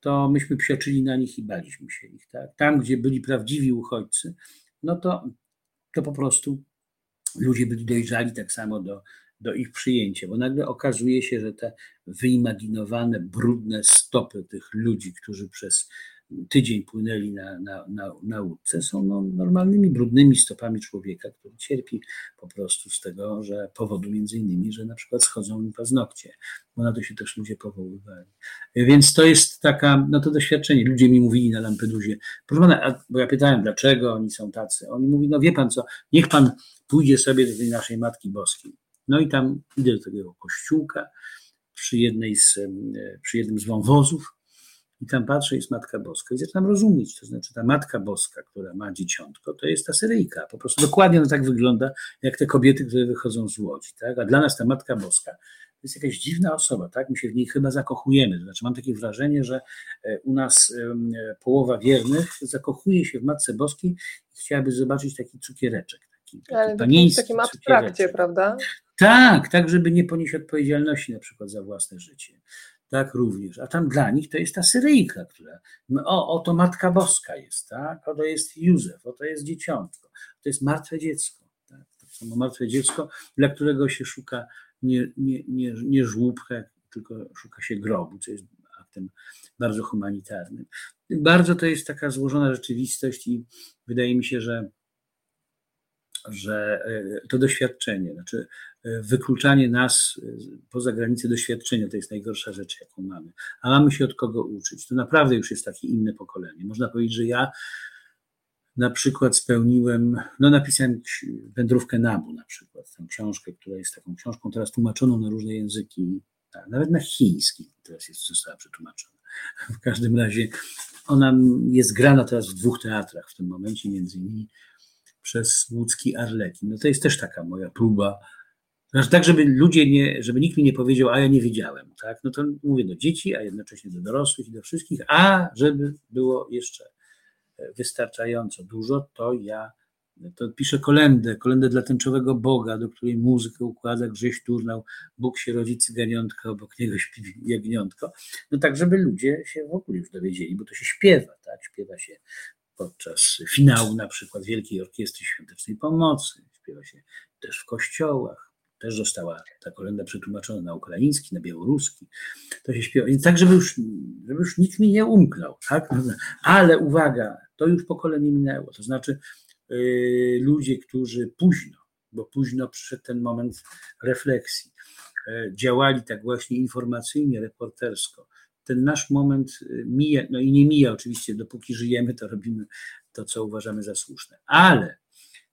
to myśmy psioczyli na nich i baliśmy się ich. Tak? Tam, gdzie byli prawdziwi uchodźcy, no to, to po prostu ludzie byli dojrzali tak samo do, do ich przyjęcia, bo nagle okazuje się, że te wyimaginowane, brudne stopy tych ludzi, którzy przez tydzień płynęli na, na, na, na łódce, są no, normalnymi, brudnymi stopami człowieka, który cierpi po prostu z tego, że powodu między innymi, że na przykład schodzą im paznokcie, bo na to się też ludzie powoływali. Więc to jest taka, no to doświadczenie. Ludzie mi mówili na Lampedusie, proszę pana, bo ja pytałem, dlaczego oni są tacy. Oni mówi, no wie pan co, niech pan pójdzie sobie do tej naszej Matki Boskiej. No i tam idę do tego kościółka przy jednej z, przy jednym z wąwozów, i tam patrzę, jest Matka Boska i zaczynam rozumieć, to znaczy ta Matka Boska, która ma dzieciątko, to jest ta Syryjka. Po prostu dokładnie ona tak wygląda, jak te kobiety, które wychodzą z Łodzi. Tak? A dla nas ta Matka Boska to jest jakaś dziwna osoba, tak? My się w niej chyba zakochujemy. To znaczy mam takie wrażenie, że e, u nas połowa wiernych zakochuje się w Matce Boskiej i chciałaby zobaczyć taki cukiereczek. Taki, taki Ale w takim abstrakcie, prawda? Tak, tak, żeby nie ponieść odpowiedzialności na przykład za własne życie tak również. A tam dla nich to jest ta Syryjka, która, no, o, oto Matka Boska jest, tak? Oto jest Józef, oto jest dzieciątko, to jest martwe dziecko. Tak? To samo martwe dziecko, dla którego się szuka nie, nie, nie, nie żłóbka, tylko szuka się grobu, co jest aktem bardzo humanitarnym. Bardzo to jest taka złożona rzeczywistość i wydaje mi się, że że e, to doświadczenie, znaczy wykluczanie nas e, poza granice doświadczenia to jest najgorsza rzecz, jaką mamy. A mamy się od kogo uczyć. To naprawdę już jest takie inne pokolenie. Można powiedzieć, że ja na przykład spełniłem, no napisałem Wędrówkę Nabu na przykład, tę książkę, która jest taką książką teraz tłumaczoną na różne języki, tak, nawet na chiński teraz jest, została przetłumaczona. W każdym razie ona jest grana teraz w dwóch teatrach w tym momencie, między innymi przez łódzki Arlekin. No to jest też taka moja próba, znaczy tak, żeby ludzie nie, żeby nikt mi nie powiedział, a ja nie wiedziałem, tak? No to mówię do dzieci, a jednocześnie do dorosłych i do wszystkich, a żeby było jeszcze wystarczająco dużo, to ja to piszę kolendę, kolendę dla tęczowego Boga, do której muzykę układa Grześ Turnał, Bóg się rodzi cyganiątka, obok niego śpi jagniątko. No tak, żeby ludzie się w ogóle już dowiedzieli, bo to się śpiewa, tak? Śpiewa się podczas finału na przykład Wielkiej Orkiestry Świątecznej Pomocy, śpiewa się też w kościołach. Też została ta kolenda przetłumaczona na ukraiński, na białoruski. To się śpiewa. tak, żeby już, żeby już nikt mi nie umknął. Tak? Ale uwaga, to już pokolenie minęło. To znaczy yy, ludzie, którzy późno, bo późno przyszedł ten moment refleksji, yy, działali tak właśnie informacyjnie, reportersko, ten nasz moment y, mija, no i nie mija oczywiście, dopóki żyjemy, to robimy to, co uważamy za słuszne. Ale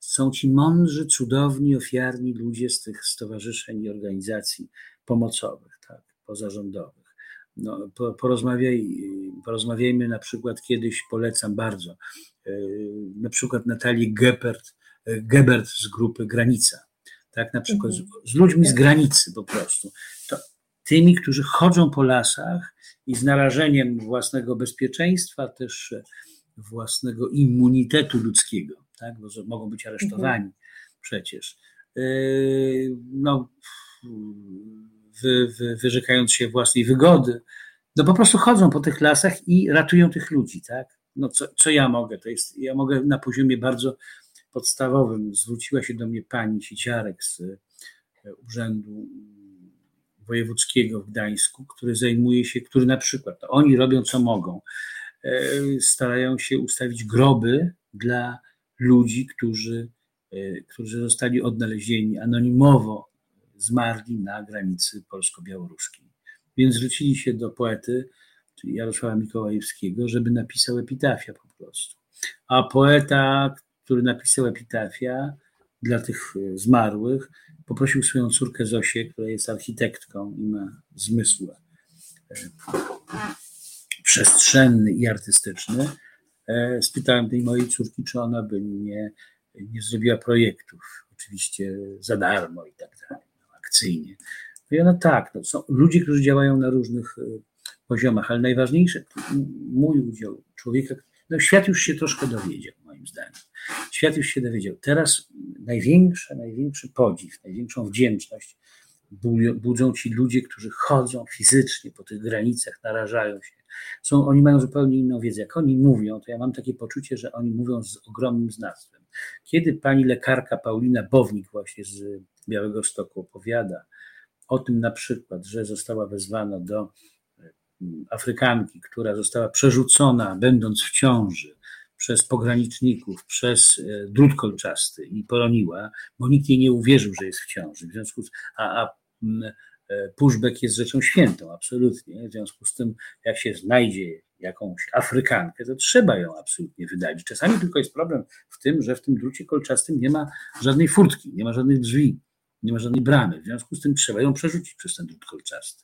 są ci mądrzy, cudowni, ofiarni ludzie z tych stowarzyszeń i organizacji pomocowych, tak, pozarządowych. no, porozmawiaj, porozmawiajmy na przykład kiedyś, polecam bardzo, na przykład Natalii Gebert, Gebert z grupy Granica, tak, na przykład z, z ludźmi z granicy po prostu. To tymi, którzy chodzą po lasach i z narażeniem własnego bezpieczeństwa, też własnego immunitetu ludzkiego, tak, bo mogą być aresztowani mhm. przecież. No, wy, wy, wyrzekając się własnej wygody, no po prostu chodzą po tych lasach i ratują tych ludzi, tak? No co, co ja mogę? To jest, ja mogę na poziomie bardzo podstawowym. Zwróciła się do mnie pani Siciarek z e, Urzędu Wojewódzkiego w Gdańsku, który zajmuje się, który na przykład, oni robią co mogą, e, starają się ustawić groby dla ludzi, którzy, e, którzy zostali odnalezieni anonimowo zmarli na granicy polsko-białoruskiej. Więc zwrócili się do poety, czyli Jarosława Mikołajewskiego, żeby napisał epitafia po prostu. A poeta, który napisał epitafia dla tych e, zmarłych, poprosił swoją córkę Zosię, która jest architektką i ma zmysł e, przestrzenny i artystyczny. E, spytałem tej mojej córki, czy ona by nie, nie zrobiła projektów, oczywiście za darmo i tak dalej akcyjnie. No i ona tak, no są ludzie, którzy działają na różnych e, poziomach, ale najważniejsze, mój udział człowieka, no świat już się troszkę dowiedział, moim zdaniem. Świat już się dowiedział. Teraz największy, największy podziw, największą wdzięczność budzą ci ludzie, którzy chodzą fizycznie po tych granicach, narażają się. Są, oni mają zupełnie inną wiedzę. Jak oni mówią, to ja mam takie poczucie, że oni mówią z ogromnym znawstwem. Kiedy pani lekarka Paulina Bownik właśnie z Białego Stoku opowiada o tym na przykład, że została wezwana do mm, Afrykanki, która została przerzucona, będąc w ciąży, przez pograniczników, przez e, drut kolczasty i poroniła, bo nikt jej nie uwierzył, że jest w ciąży. W związku z, a, a e, pushback jest rzeczą świętą, absolutnie. W związku z tym, jak się znajdzie jakąś Afrykankę, to trzeba ją absolutnie wydalić. Czasami tylko jest problem w tym, że w tym drucie kolczastym nie ma żadnej furtki, nie ma żadnych drzwi nie ma żadnej bramy. W związku z tym trzeba ją przerzucić przez ten drut kolczasty.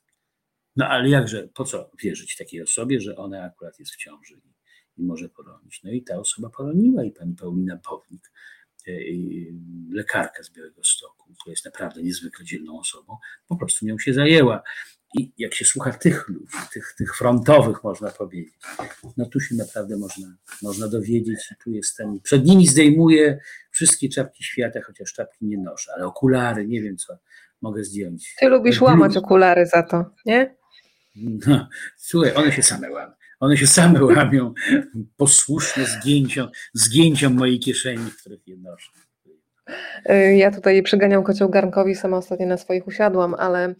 No ale jakże, po co wierzyć takiej osobie, że ona akurat jest w ciąży i, i może poronić? No i ta osoba poroniła i pani Paulina Pownik, e, lekarka z Białego Stoku, która jest naprawdę niezwykle dzielną osobą, po prostu nią się zajęła. I jak się słucha tych ludzi, tych, tych frontowych, można powiedzieć, no tu się naprawdę można, można dowiedzieć i tu jestem. Przed nimi zdejmuję wszystkie czapki świata, chociaż czapki nie noszę, ale okulary, nie wiem co mogę zdjąć. Ty lubisz łamać okulary za to, nie? No, słuchaj, one się same łamią. One się same łamią posłusznie zgięciom, zgięciom mojej kieszeni, w których je noszę. Y, ja tutaj przyganiam kocioł garnkowi, sama ostatnio na swoich usiadłam, ale y,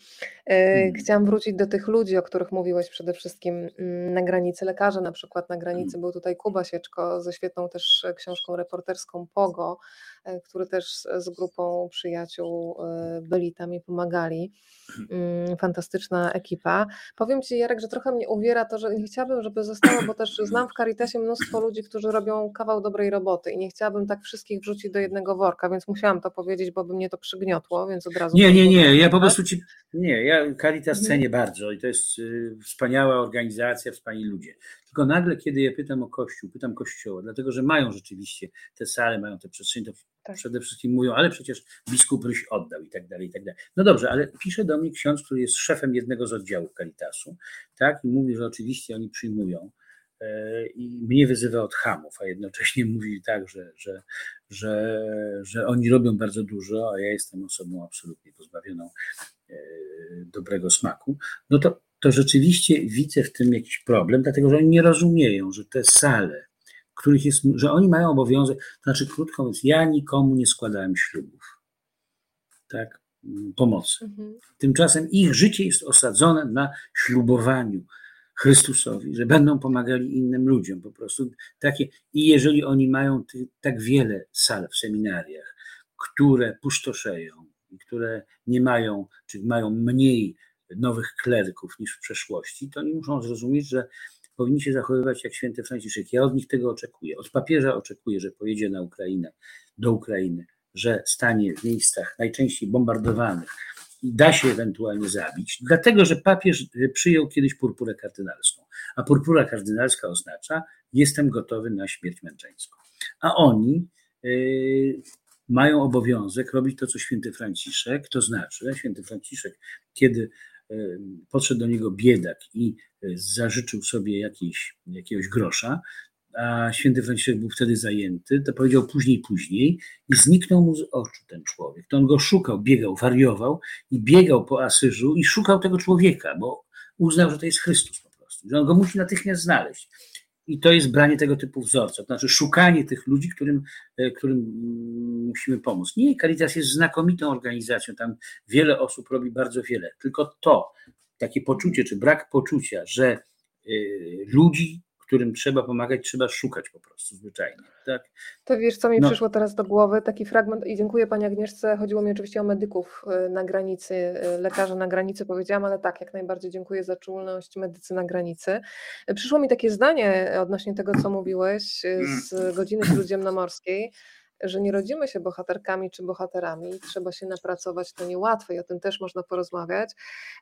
hmm. chciałam wrócić do tych ludzi, o których mówiłeś przede wszystkim mm, na granicy, lekarze na przykład na granicy, hmm. był tutaj Kuba Sieczko ze świetną też książką reporterską Pogo, który też z grupą przyjaciół byli tam i pomagali. Mm, fantastyczna ekipa. Powiem Ci Jarek, że trochę mnie uwiera to, że nie chciałabym, żeby zostało, bo też znam w Caritasie mnóstwo ludzi, którzy robią kawał dobrej roboty i nie chciałabym tak wszystkich wrzucić do jednego worka, więc musiałam to powiedzieć, bo by mnie to przygniotło, więc od razu... Nie, nie, nie, ja po prostu Ci... Nie, ja Caritas mhm. cenię bardzo i to jest y, wspaniała organizacja, wspaniali ludzie. Tylko nagle, kiedy ja pytam o Kościół, pytam Kościoła, dlatego że mają rzeczywiście te sale, mają te przestrzenie, to tak. przede wszystkim mówią, ale przecież biskup Ryś oddał i tak dalej, i tak dalej. No dobrze, ale pisze do mnie ksiądz, który jest szefem jednego z oddziałów Caritasu, tak, i mówi, że oczywiście oni przyjmują e, i mnie wyzywa od hamów, a jednocześnie mówi tak, że, że, że, że oni robią bardzo dużo, a ja jestem osobą absolutnie pozbawioną e, dobrego smaku, no to to rzeczywiście widzę w tym jakiś problem, dlatego że oni nie rozumieją, że te sale, których jest, że oni mają obowiązek, to znaczy krótko mówiąc, ja nikomu nie składałem ślubów, tak, pomocy. Mhm. Tymczasem ich życie jest osadzone na ślubowaniu Chrystusowi, że będą pomagali innym ludziom po prostu. Takie, I jeżeli oni mają ty, tak wiele sal w seminariach, które pustoszeją, które nie mają, czy mają mniej nowych kleryków niż w przeszłości, to oni muszą zrozumieć, że powinni się zachowywać jak święty Franciszek. Ja od nich tego oczekuję. Od papieża oczekuję, że pojedzie na Ukrainę, do Ukrainy, że stanie w miejscach najczęściej bombardowanych da się ewentualnie zabić, dlatego że papież przyjął kiedyś purpurę kardynalską, a purpura kardynalska oznacza jestem gotowy na śmierć męczeńską. A oni yy, mają obowiązek robić to, co święty Franciszek, to znaczy, święty Franciszek, kiedy podszedł do niego biedak i yy, zażyczył sobie jakiś, jakiegoś grosza, a święty Franciszek był wtedy zajęty, to powiedział później, później i zniknął mu z oczu ten człowiek. To on go szukał, biegał, wariował i biegał po Asyżu i szukał tego człowieka, bo uznał, że to jest Chrystus po prostu, że on go musi natychmiast znaleźć. I to jest branie tego typu wzorca, to znaczy szukanie tych ludzi, którym, e, którym musimy pomóc. Nie, Caritas jest znakomitą organizacją, tam wiele osób robi bardzo wiele, tylko to, takie poczucie, czy brak poczucia, że e, ludzi którym trzeba pomagać, trzeba szukać po prostu zwyczajnie. Tak? To wiesz, co mi no. przyszło teraz do głowy, taki fragment i dziękuję Pani Agnieszce, chodziło mi oczywiście o medyków y, na granicy, y, lekarza na granicy powiedziałam, ale tak, jak najbardziej dziękuję za czulność medycy na granicy. Przyszło mi takie zdanie odnośnie tego, co mówiłeś y, z godziny śródziemnomorskiej, że nie rodzimy się bohaterkami czy bohaterami, trzeba się napracować, to niełatwe i o tym też można porozmawiać,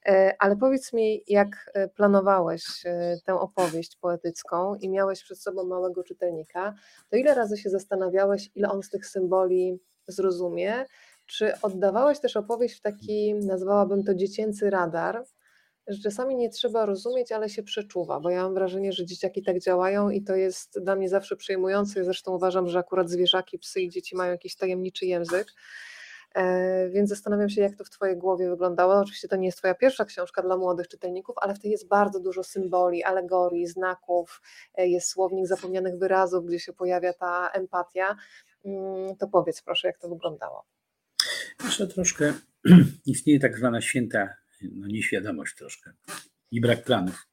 e, ale powiedz mi, jak e, planowałeś e, tę opowieść poetycką i miałeś przed sobą małego czytelnika, to ile razy się zastanawiałeś, ile on z tych symboli zrozumie, czy oddawałeś też opowieść w taki, nazwałabym to dziecięcy radar, że czasami nie trzeba rozumieć, ale się przeczuwa, bo ja mam wrażenie, że dzieciaki tak działają i to jest dla mnie zawsze przejmujące. Zresztą uważam, że akurat zwierzaki, psy i dzieci mają jakiś tajemniczy język. E, więc zastanawiam się, jak to w Twojej głowie wyglądało. Oczywiście to nie jest Twoja pierwsza książka dla młodych czytelników, ale w tej jest bardzo dużo symboli, alegorii, znaków, e, jest słownik zapomnianych wyrazów, gdzie się pojawia ta empatia. Mm, to powiedz proszę, jak to wyglądało. Jeszcze troszkę istnieje tak zwana święta no, nieświadomość troszkę i brak planów.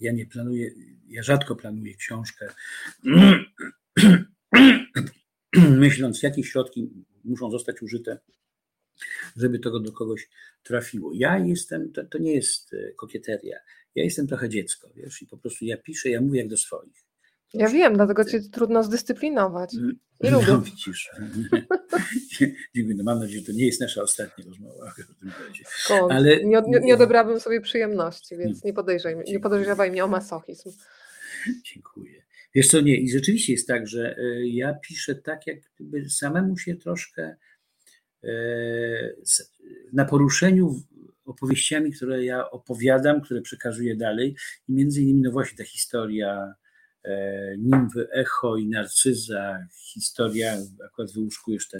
Ja nie planuję, ja rzadko planuję książkę, myśląc, jakie środki muszą zostać użyte, żeby to do kogoś trafiło. Ja jestem, to, to nie jest e, kokieteria, ja jestem trochę dziecko, wiesz, i po prostu ja piszę, ja mówię jak do swoich. Ja wiem, dlatego cię trudno zdyscyplinować. Mm. Nie lubię. No, widzisz. Dziękuję. No, mam nadzieję, że to nie jest nasza ostatnia rozmowa w tym razie. Ale... Nie, nie, nie odebrałabym sobie przyjemności, więc nie, podejrzewaj, nie podejrzewaj mnie o masochizm. Dziękuję. Wiesz co, nie, i rzeczywiście jest tak, że e, ja piszę tak, jak gdyby samemu się troszkę e, na poruszeniu opowieściami, które ja opowiadam, które przekazuję dalej i między innymi, no właśnie ta historia nimwy Echo i Narcyza, historia, akurat wyłuszkujesz te,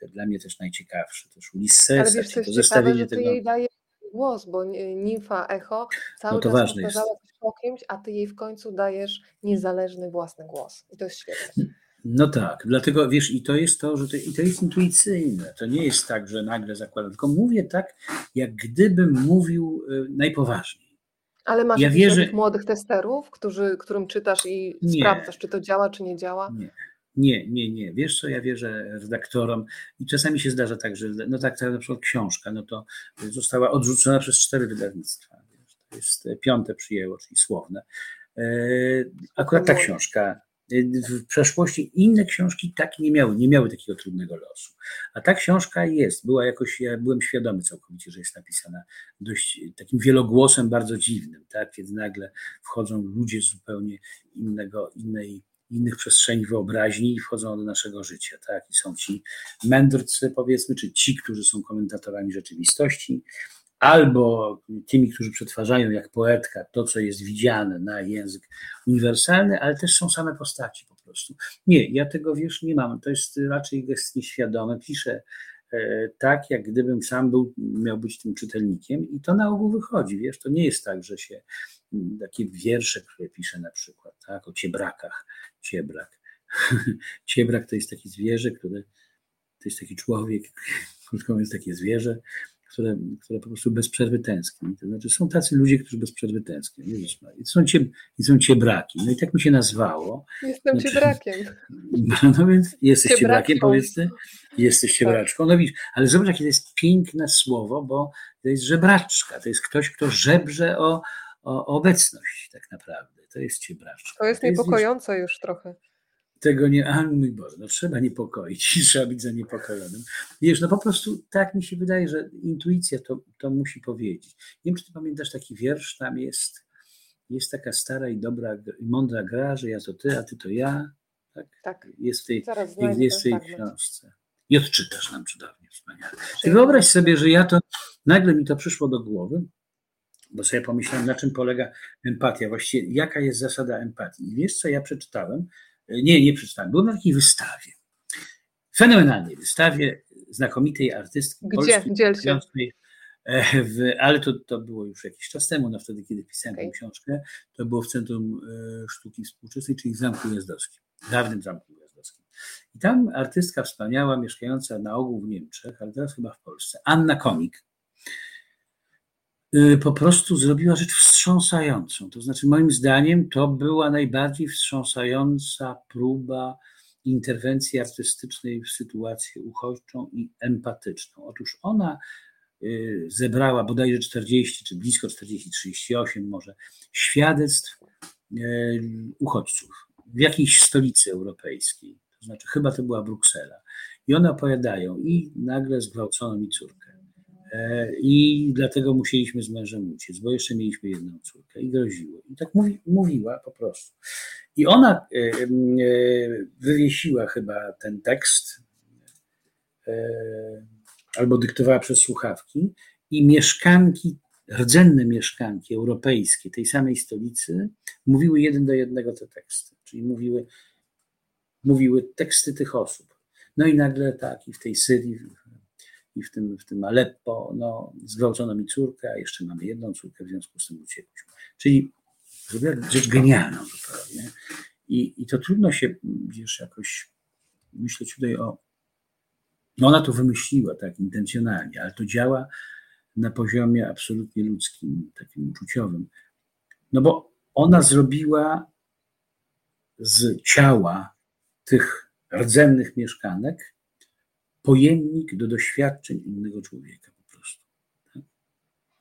te dla mnie też najciekawsze, też Ulyssesa, Ale wiesz, to zestawienie tego... jej daje głos, bo nimfa Echo cały no to czas powtarzała coś po kimś, a ty jej w końcu dajesz niezależny własny głos i to jest świetne. No tak, dlatego wiesz, i to jest to, że to, i to jest intuicyjne. To nie jest tak, że nagle zakładam, tylko mówię tak, jak gdybym mówił y, najpoważniej. Ale masz ja wierzę... młodych testerów, którzy, którym czytasz i nie. sprawdzasz, czy to działa, czy nie działa? Nie. Nie, nie, nie. Wiesz co, ja wierzę redaktorom i czasami się zdarza tak, że no tak, tak na przykład książka, no to została odrzucona przez cztery wydawnictwa. Wiesz, to jest piąte przyjęło, czyli słowne. E, akurat ta książka w przeszłości inne książki tak nie miały, nie miały takiego trudnego losu. A ta książka jest, była jakoś, ja byłem świadomy całkowicie, że jest napisana dość takim wielogłosem bardzo dziwnym, tak? kiedy nagle wchodzą ludzie z zupełnie innego, innej innych przestrzeni wyobraźni i wchodzą do naszego życia. Tak? I są ci mędrcy, powiedzmy, czy ci, którzy są komentatorami rzeczywistości, albo tymi, którzy przetwarzają jak poetka to, co jest widziane na język uniwersalny, ale też są same postaci po prostu. Nie, ja tego wiesz, nie mam. To jest raczej gest nieświadomy. Piszę e, tak, jak gdybym sam był, miał być tym czytelnikiem i to na ogół wychodzi, wiesz, to nie jest tak, że się takie wiersze, które piszę na przykład, tak, o ciebrakach, ciebrak. Ciebrak to jest takie zwierzę, które to jest taki człowiek, krótko mówiąc, takie zwierzę, które, które po prostu bez przerwy tęskni. To znaczy są tacy ludzie, którzy bez przerwy tęsknią. I są, cie, I są ciebraki. No i tak mi się nazwało. Jestem znaczy, ciebrakiem. No więc jesteś ciebrakiem, powiedz ty. Jesteś ciebraczką. No widzisz, ale zobacz, jakie to jest piękne słowo, bo to jest żebraczka. To jest ktoś, kto żebrze o, o, obecność tak naprawdę. To jest ciebraczka. To jest niepokojące już trochę. Tego nie, a mój Boże, no trzeba niepokoić, trzeba być zaniepokojonym. Wiesz, no po prostu tak mi się wydaje, że intuicja to, to musi powiedzieć. Nie wiem, czy ty pamiętasz taki wiersz, tam jest, jest taka stara i dobra, i mądra gra, że ja to ty, a ty to ja. Tak. tak. Jest w tej, jest w tej książce. I odczytasz nam cudownie, wspaniale. Ty wyobraź sobie, że ja to, nagle mi to przyszło do głowy, bo sobie pomyślałem, na czym polega empatia, właściwie jaka jest zasada empatii. I wiesz, co ja przeczytałem? Nie, nie przeczytałem. Byłem na takiej wystawie. Fenomenalnej wystawie znakomitej artystki. Gdzie? Dziel się. E, w, ale to, to było już jakiś czas temu, no wtedy, kiedy pisałem okay. tę książkę, to było w Centrum e, Sztuki Współczesnej, czyli w Zamku Jazdowskim, dawnym Zamku Jazdowskim. I tam artystka wspaniała, mieszkająca na ogół w Niemczech, ale teraz chyba w Polsce, Anna Komik, po prostu zrobiła rzecz wstrząsającą. To znaczy, moim zdaniem, to była najbardziej wstrząsająca próba interwencji artystycznej w sytuację uchodźczą i empatyczną. Otóż ona y, zebrała bodajże 40, czy blisko 40, 38 może, świadectw y, uchodźców w jakiejś stolicy europejskiej. To znaczy, chyba to była Bruksela. I one opowiadają, i nagle zgwałcono mi córkę I dlatego musieliśmy z mężem uciec, bo jeszcze mieliśmy jedną córkę i groziło. I tak mówi, mówiła po prostu. I ona e, e, wywiesiła chyba ten tekst, albo dyktowała przez słuchawki, i mieszkanki, rdzenne mieszkanki europejskie tej samej stolicy mówiły jeden do jednego te teksty, czyli mówiły, mówiły teksty tych osób. No i nagle tak, i w tej Syrii, i w tym, w tym Aleppo, no, zgwałcono mi córkę, a jeszcze mamy jedną córkę, w związku z tym uciekliśmy. Czyli zrobiła rzecz genialną zupełnie. I, I to trudno się, wiesz, jakoś myśleć tutaj o... No ona to wymyśliła tak intencjonalnie, ale to działa na poziomie absolutnie ludzkim, takim uczuciowym. No bo ona zrobiła z ciała tych rdzennych mieszkanek pojemnik do doświadczeń innego człowieka po prostu. Tak?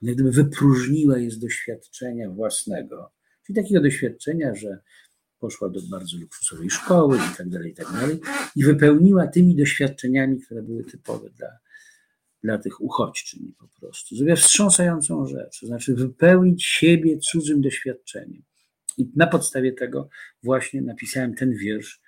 Jak gdyby wypróżniła je z doświadczenia własnego, czyli takiego doświadczenia, że poszła do bardzo luksusowej szkoły i tak dalej, i tak dalej, i wypełniła tymi doświadczeniami, które były typowe dla, dla tych uchodźczyń po prostu. Zrobiła wstrząsającą rzecz, to znaczy wypełnić siebie cudzym doświadczeniem. I na podstawie tego właśnie napisałem ten wiersz,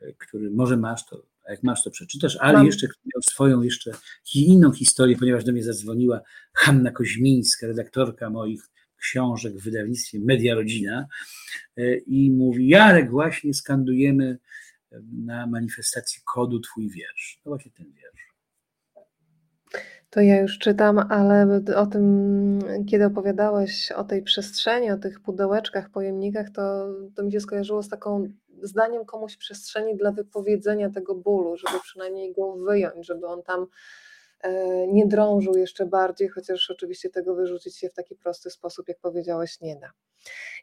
e, który może masz, to a jak masz, to przeczytasz, ale Mam. jeszcze miał swoją jeszcze inną historię, ponieważ do mnie zadzwoniła Hanna Koźmińska, redaktorka moich książek w wydawnictwie Media Rodzina e, i mówi, Jarek, właśnie skandujemy na manifestacji kodu twój wiersz. To właśnie ten wiersz. To ja już czytam, ale o tym, kiedy opowiadałeś o tej przestrzeni, o tych pudełeczkach, pojemnikach, to, to mi się skojarzyło z taką zdaniem komuś przestrzeni dla wypowiedzenia tego bólu, żeby przynajmniej go wyjąć, żeby on tam e, nie drążył jeszcze bardziej, chociaż oczywiście tego wyrzucić się w taki prosty sposób, jak powiedziałeś, nie da.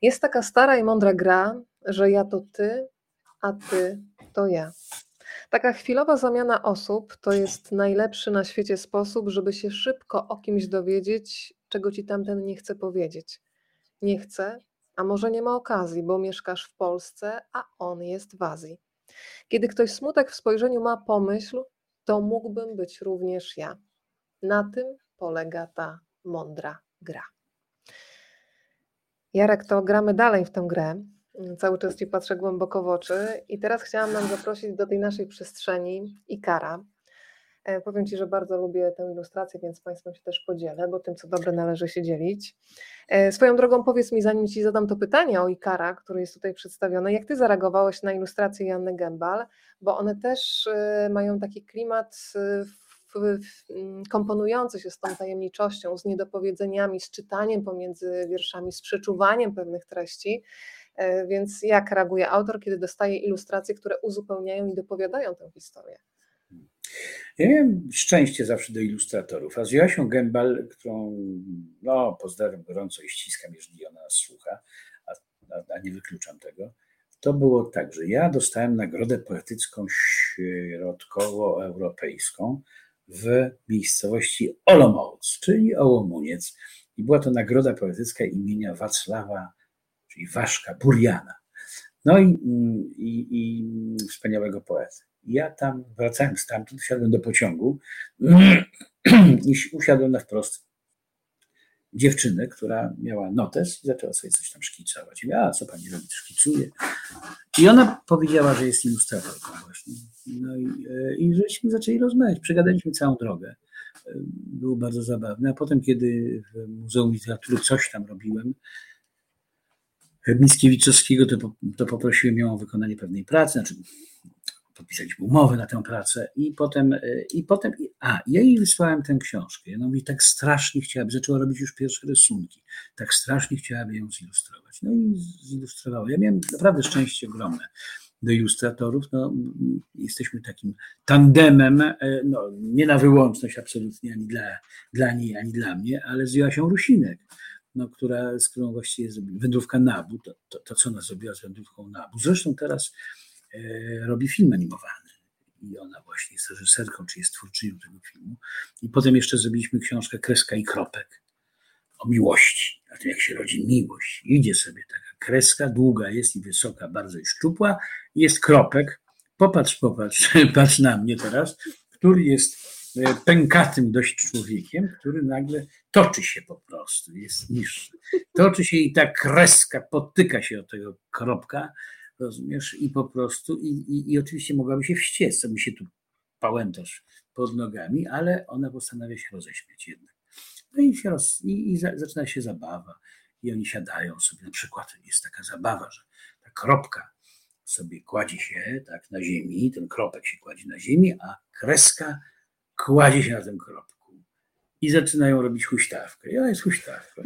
Jest taka stara i mądra gra, że ja to ty, a ty to ja. Taka chwilowa zamiana osób to jest najlepszy na świecie sposób, żeby się szybko o kimś dowiedzieć, czego ci tamten nie chce powiedzieć. Nie chce, a może nie ma okazji, bo mieszkasz w Polsce, a on jest w Azji. Kiedy ktoś smutek w spojrzeniu ma pomyśl, to mógłbym być również ja. Na tym polega ta mądra gra. Jarek, to gramy dalej w tę grę. Cały czas Ci patrzę głęboko w oczy i teraz chciałam nam zaprosić do tej naszej przestrzeni Ikara. E, powiem Ci, że bardzo lubię tę ilustrację, więc Państwem się też podzielę, bo tym, co dobre, należy się dzielić. E, swoją drogą powiedz mi, zanim Ci zadam to pytanie o Ikara, który jest tutaj przedstawiony, jak Ty zareagowałeś na ilustrację Janny Gębal, bo one też e, mają taki klimat mm, komponujący się z tą tajemniczością, z niedopowiedzeniami, z czytaniem pomiędzy wierszami, z przeczuwaniem pewnych treści. Więc jak reaguje autor, kiedy dostaje ilustracje, które uzupełniają i dopowiadają tę historię? Ja miałem szczęście zawsze do ilustratorów, a z Joasią Gębal, którą no, pozdrawiam gorąco i ściskam, jeżeli ona nas słucha, a, a, a nie wykluczam tego, to było tak, że ja dostałem nagrodę poetycką środkowoeuropejską w miejscowości Olomouc, czyli Ołomuniec. I była to nagroda poetycka imienia Wacława, czyli Waszka Buriana. no i, i, i wspaniałego poety. Ja tam wracałem stamtąd, wsiadłem do pociągu i usiadłem na wprost dziewczynę, która miała notes i zaczęła sobie coś tam szkicować. I a co pani robi, szkicuje. I ona powiedziała, że jest ilustratorką właśnie. No i, e, i żeśmy zaczęli rozmawiać. Przegadaliśmy całą drogę. E, było bardzo zabawne. A potem, kiedy w Muzeum Literatury coś tam robiłem, Mickiewiczowskiego, to, to poprosiłem ją o wykonanie pewnej pracy, znaczy podpisaliśmy umowę na tę pracę i potem, e, i potem, a ja jej wysłałem tę książkę. Ona mówi, tak strasznie chciałaby, zaczęła robić już pierwsze rysunki, tak strasznie chciałaby ją zilustrować. No i zilustrowała. Ja miałem naprawdę szczęście ogromne do ilustratorów. No, jesteśmy takim tandemem, e, no, nie na wyłączność absolutnie ani dla, dla niej, ani dla mnie, ale z Joasią Rusinek no, która, z którą właściwie wędrówka Nabu, to, to, to, co ona zrobiła z wędrówką Nabu. Zresztą teraz robi film animowany i ona właśnie jest reżyserką, czy jest twórczynią tego filmu. I potem jeszcze zrobiliśmy książkę Kreska i Kropek o miłości, o tym jak się rodzi miłość. Idzie sobie taka kreska, długa jest i wysoka, bardzo i szczupła, jest kropek. Popatrz, popatrz, patrz na mnie teraz, który jest E, pękatym dość człowiekiem, który nagle toczy się po prostu, jest niższy. Toczy się i ta kreska potyka się od tego kropka, rozumiesz, i po prostu, i, i, i oczywiście mogłaby się wściec, co mi się tu pałętasz pod nogami, ale ona postanawia się roześmiać jednak. No i, się roz, i, i za, zaczyna się zabawa. I oni siadają sobie, na przykład jest taka zabawa, że ta kropka sobie kładzie się tak na ziemi, ten kropek się kładzie na ziemi, a kreska kładzie się na tym kropku i zaczynają robić huśtawkę. I ona jest huśtawka.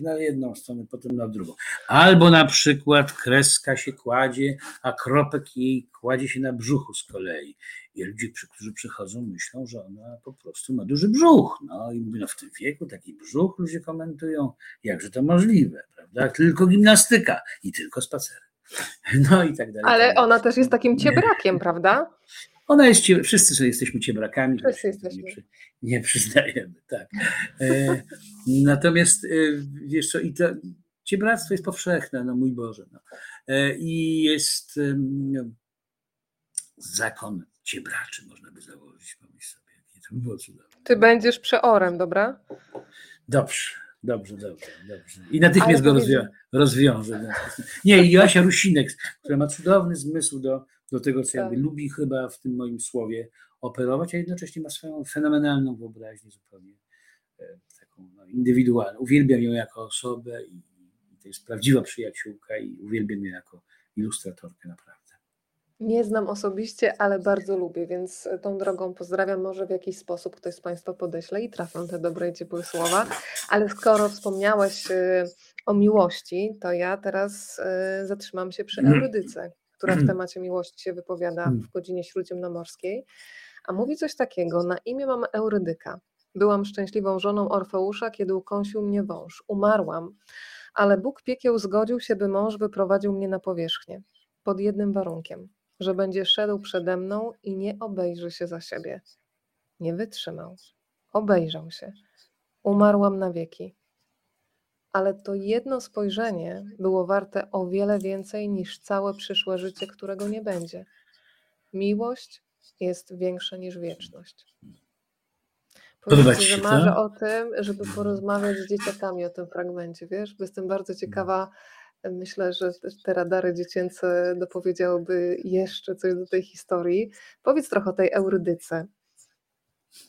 Na jedną stronę, potem na drugą. Albo na przykład kreska się kładzie, a kropek jej kładzie się na brzuchu z kolei. I ludzie, którzy przychodzą, myślą, że ona po prostu ma duży brzuch. No i no w tym wieku taki brzuch ludzie komentują, jakże to możliwe, prawda? Tylko gimnastyka i tylko spacer. No i tak dalej. Ale tak ona też jest takim ciebrakiem, prawda? Ona jest, wszyscy sobie jesteśmy ciebrakami, wszyscy jesteśmy. Nie, nie przyznajemy, tak. E, natomiast e, wiesz co, i to ciebractwo jest powszechne, no mój Boże. No. E, I jest no, zakon ciebraczy, można by założyć, pomyśl sobie, jakie to by było cudowne. Ty będziesz przeorem, dobra? Dobrze. Dobrze, dobrze, dobrze. I natychmiast go rozwią rozwiążę. Nie, i Joasia Rusinek, która ma cudowny zmysł do, do tego, co tak. lubi chyba w tym moim słowie operować, a jednocześnie ma swoją fenomenalną wyobraźnię zupełnie e, taką no, indywidualną. Uwielbiam ją jako osobę i, i to jest prawdziwa przyjaciółka i uwielbiam ją jako ilustratorkę naprawdę. Nie znam osobiście, ale bardzo lubię, więc tą drogą pozdrawiam. Może w jakiś sposób ktoś z Państwa podeśle i trafią te dobre i ciepłe słowa. Ale skoro wspomniałeś y, o miłości, to ja teraz zatrzymam się przy mhm. Eurydyce, która w mhm. temacie miłości się wypowiada mhm. w godzinie śródziemnomorskiej. A mówi coś takiego: Na imię mam Eurydyka. Byłam szczęśliwą żoną Orfeusza, kiedy ukąsił mnie wąż. Umarłam, ale Bóg piekieł zgodził się, by mąż wyprowadził mnie na powierzchnię. Pod jednym warunkiem że będzie szedł przede mną i nie obejrzy się za siebie. Nie wytrzymał. Obejrzał się. Umarłam na wieki. Ale to jedno spojrzenie było warte o wiele więcej niż całe przyszłe życie, którego nie będzie. Miłość jest większa niż wieczność. Powiedz, że marzę o tym, żeby porozmawiać z dzieciakami o tym fragmencie, wiesz, bo jestem bardzo ciekawa, Myślę, że te radary dziecięce dopowiedziałyby jeszcze coś do tej historii. Powiedz trochę o tej eurydyce.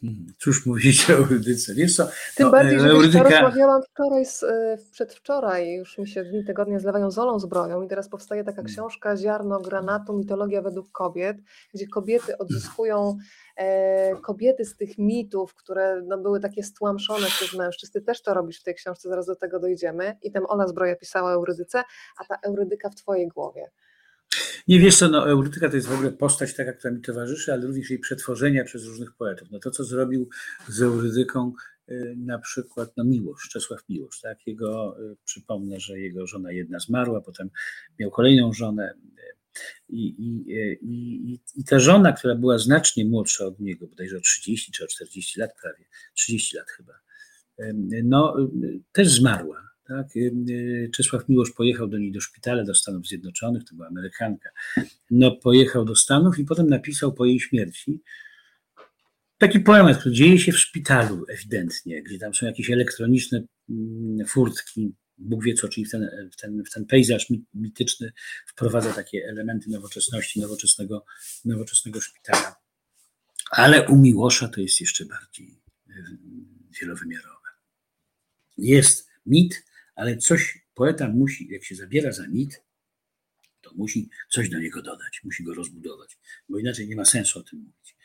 Hmm, cóż mówić o eurydyce? Wiesz co? Tym no, bardziej, że eurydyka... rozmawiałam wczoraj, z, e, przedwczoraj, już mi się dni tygodnie zlewają z Olą Zbroją i teraz powstaje taka hmm. książka Ziarno granatu, mitologia według kobiet, gdzie kobiety odzyskują e, kobiety z tych mitów, które no, były takie stłamszone przez mężczyzn. Ty też to robisz w tej książce, zaraz do tego dojdziemy. I tam Ola Zbroja pisała eurydyce, a ta eurydyka w twojej głowie. Nie wiesz co, no, Eurydyka to jest w ogóle postać taka, która mi towarzyszy, ale również jej przetworzenia przez różnych poetów. No to, co zrobił z Eurydyką y, na przykład no Miłosz, Czesław Miłosz, tak? Jego, y, przypomnę, że jego żona jedna zmarła, potem miał kolejną żonę y, i, i, i, i ta żona, która była znacznie młodsza od niego, bodajże o 30 czy o 40 lat prawie, 30 lat chyba, no też zmarła Tak? Y, y, Czesław Miłosz pojechał do niej do szpitala, do Stanów Zjednoczonych, to była Amerykanka. No, pojechał do Stanów i potem napisał po jej śmierci taki poemat, który dzieje się w szpitalu ewidentnie, gdzie tam są jakieś elektroniczne mm, furtki, Bóg wie co, czyli w ten, w ten, w ten pejzaż mityczny wprowadza takie elementy nowoczesności, nowoczesnego, nowoczesnego szpitala. Ale u Miłosza to jest jeszcze bardziej y, wielowymiarowe. Jest mit, ale coś poeta musi, jak się zabiera za mit, to musi coś do niego dodać, musi go rozbudować, bo inaczej nie ma sensu o tym mówić.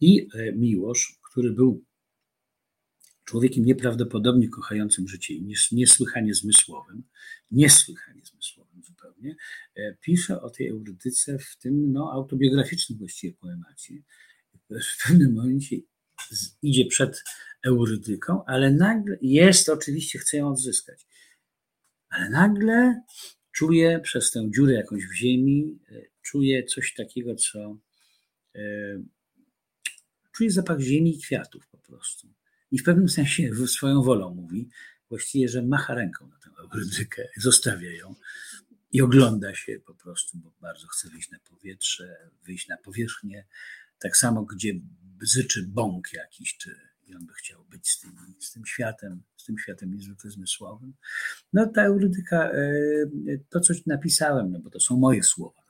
I e, Miłosz, który był człowiekiem nieprawdopodobnie kochającym życie i niesłychanie zmysłowym, niesłychanie zmysłowym zupełnie, e, pisze o tej eurydyce w tym no, autobiograficznym właściwie poemacie. W pewnym momencie idzie przed eurydyką, ale nagle jest, oczywiście chce ją odzyskać, ale nagle czuje przez tę dziurę jakąś w ziemi, e, czuje coś takiego, co czuje zapach ziemi i kwiatów po prostu. I w pewnym sensie swoją wolą mówi właściwie, że macha ręką na tę eurydykę, zostawia ją i ogląda się po prostu, bo bardzo chce wyjść na powietrze, wyjść na powierzchnię, tak samo gdzie bzyczy bąk jakiś, czy on by chciał być z tym, z tym światem, z tym światem niezwykle zmysłowym. No ta eurydyka, e, to coś napisałem, no bo to są moje słowa,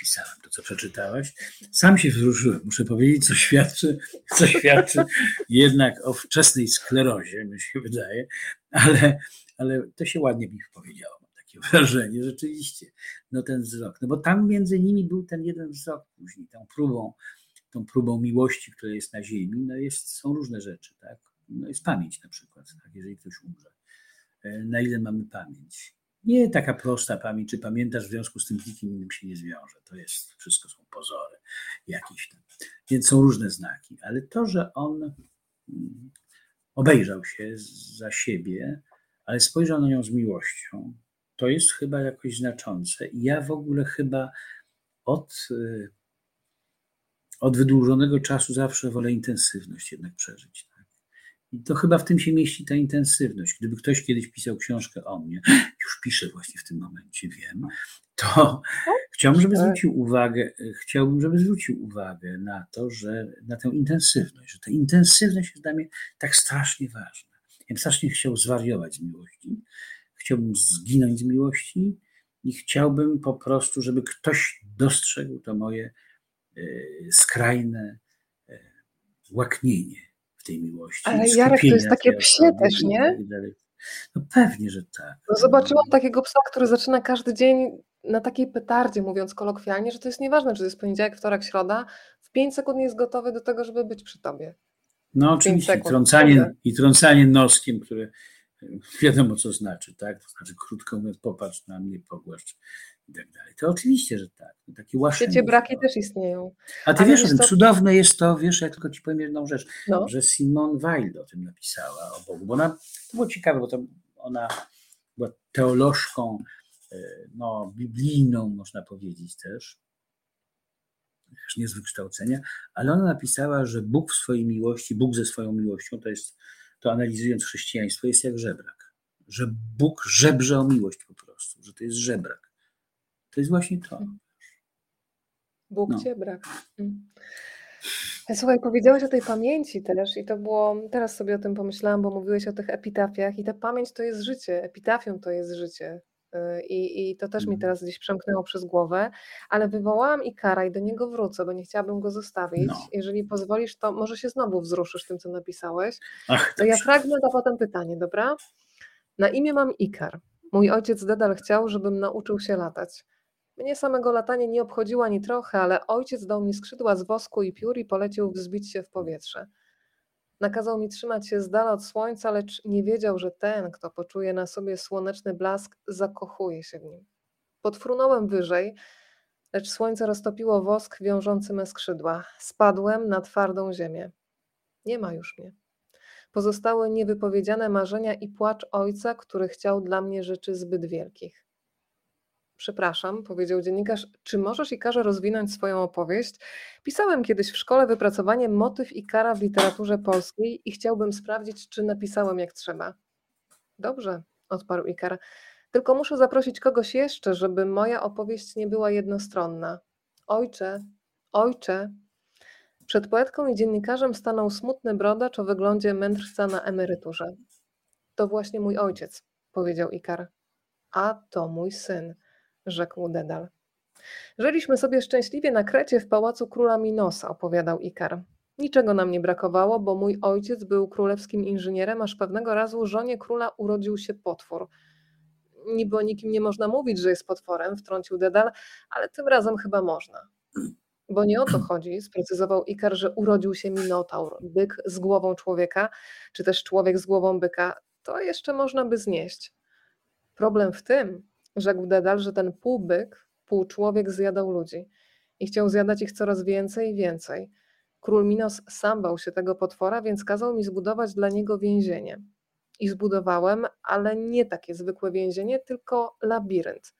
pisałem, to co przeczytałaś. Sam się wzruszyłem, muszę powiedzieć, co świadczy, co świadczy jednak o wczesnej sklerozie, mi się wydaje, ale, ale to się ładnie mi powiedziało, takie wrażenie, rzeczywiście, no ten wzrok, no bo tam między nimi był ten jeden wzrok później, tą próbą, tą próbą miłości, która jest na ziemi, no jest, są różne rzeczy, tak, no jest pamięć na przykład, tak? jeżeli ktoś umrze, e, na ile mamy pamięć, nie taka prosta pamięć, czy pamiętasz, w związku z tym z nikim innym się nie zwiąże. To jest, wszystko są pozory jakieś tam. Więc są różne znaki, ale to, że on mm, obejrzał się za siebie, ale spojrzał na nią z miłością, to jest chyba jakoś znaczące. I ja w ogóle chyba od, y, od wydłużonego czasu zawsze wolę intensywność jednak przeżyć. I to chyba w tym się mieści ta intensywność. Gdyby ktoś kiedyś pisał książkę o mnie, już piszę właśnie w tym momencie, wiem, to chciałbym, żeby zwrócił uwagę, chciałbym, żeby zwrócił uwagę na to, że na tę intensywność, że ta intensywność jest dla mnie tak strasznie ważna. Ja bym strasznie chciał zwariować z miłości, chciałbym zginąć z miłości i chciałbym po prostu, żeby ktoś dostrzegł to moje skrajne e, łaknienie w tej miłości. Ale Jarek, to jest takie psie też, nie? Tak no pewnie, że tak. No zobaczyłam takiego psa, który zaczyna każdy dzień na takiej petardzie, mówiąc kolokwialnie, że to jest nieważne, czy to jest poniedziałek, wtorek, środa, w 5 sekund jest gotowy do tego, żeby być przy tobie. No oczywiście, sekund, trącanie, i trącanie noskiem, które wiadomo co znaczy, tak? To znaczy krótko mówiąc, popatrz na mnie, pogłaszcz i tak dalej. To oczywiście, że tak. Takie Wiecie, braki też istnieją. A ty Ale wiesz, to... cudowne jest to, wiesz, ja tylko ci powiem jedną rzecz, no. że Simone Weil o tym napisała, o Bogu, bo ona, to było ciekawe, bo to ona była teolożką, e, no, biblijną, można powiedzieć też, też nie z wykształcenia, ale ona napisała, że Bóg w swojej miłości, Bóg ze swoją miłością, to jest, to analizując chrześcijaństwo, jest jak żebrak. Że Bóg żebrze o miłość po prostu, że to jest żebrak. To jest właśnie to. Bóg no. cię brak. Mm. E, słuchaj, powiedziałeś o tej pamięci też i to było, teraz sobie o tym pomyślałam, bo mówiłeś o tych epitafiach i ta pamięć to jest życie, epitafium to jest życie. Y, I, I to też mi mhm. teraz gdzieś przemknęło przez głowę, ale wywołałam Ikara i do niego wrócę, bo nie chciałabym go zostawić. No. Jeżeli pozwolisz, to może się znowu wzruszysz tym, co napisałeś. Ach, to ja fragment, a potem pytanie, dobra? Na imię mam Ikar. Mój ojciec Dedal chciał, żebym nauczył się latać. Mnie samego latanie nie obchodziło ani trochę, ale ojciec dał mi skrzydła z wosku i piór i polecił wzbić się w powietrze. Nakazał mi trzymać się z dala od słońca, lecz nie wiedział, że ten, kto poczuje na sobie słoneczny blask, zakochuje się w nim. Podfrunąłem wyżej, lecz słońce roztopiło wosk wiążący me skrzydła. Spadłem na twardą ziemię. Nie ma już mnie. Pozostały niewypowiedziane marzenia i płacz ojca, który chciał dla mnie rzeczy zbyt wielkich. Przepraszam, powiedział dziennikarz, czy możesz Ikarze rozwinąć swoją opowieść? Pisałem kiedyś w szkole wypracowanie motyw Ikara w literaturze polskiej i chciałbym sprawdzić, czy napisałem jak trzeba. Dobrze, odparł Ikar. Tylko muszę zaprosić kogoś jeszcze, żeby moja opowieść nie była jednostronna. Ojcze, ojcze. Przed poetką i dziennikarzem stanął smutny brodacz o wyglądzie mędrca na emeryturze. To właśnie mój ojciec, powiedział Ikar. A to mój syn, rzekł Dedal. Żyliśmy sobie szczęśliwie na Krecie w pałacu króla Minosa, opowiadał Ikar. Niczego nam nie brakowało, bo mój ojciec był królewskim inżynierem, aż pewnego razu żonie króla urodził się potwór. Niby o nikim nie można mówić, że jest potworem, wtrącił Dedal, ale tym razem chyba można. Bo nie o to chodzi, sprecyzował Ikar, że urodził się minotaur, byk z głową człowieka, czy też człowiek z głową byka. To jeszcze można by znieść. Problem w tym, rzekł Dedal, że ten półbyk, półczłowiek zjadał ludzi i chciał zjadać ich coraz więcej i więcej. Król Minos sam bał się tego potwora, więc kazał mi zbudować dla niego więzienie. I zbudowałem, ale nie takie zwykłe więzienie, tylko labirynt.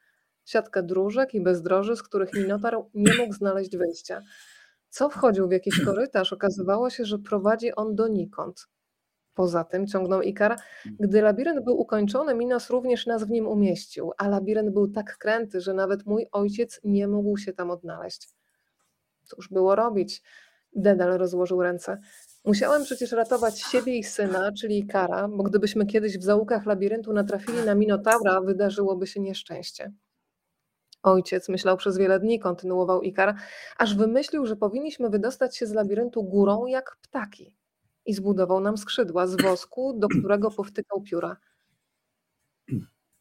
Siatkę dróżek i bezdroży, z których Minotaur nie mógł znaleźć wyjścia. Co wchodził w jakiś korytarz, okazywało się, że prowadzi on donikąd. Poza tym, ciągnął Ikar, gdy labirynt był ukończony, Minos również nas w nim umieścił, a labirynt był tak kręty, że nawet mój ojciec nie mógł się tam odnaleźć. Cóż było robić? Dedal rozłożył ręce. Musiałem przecież ratować siebie i syna, czyli Ikara, bo gdybyśmy kiedyś w zaułkach labiryntu natrafili na Minotaura, wydarzyłoby się nieszczęście. Ojciec myślał przez wiele dni, kontynuował Ikar, aż wymyślił, że powinniśmy wydostać się z labiryntu górą jak ptaki i zbudował nam skrzydła z wosku, do którego powtykał pióra.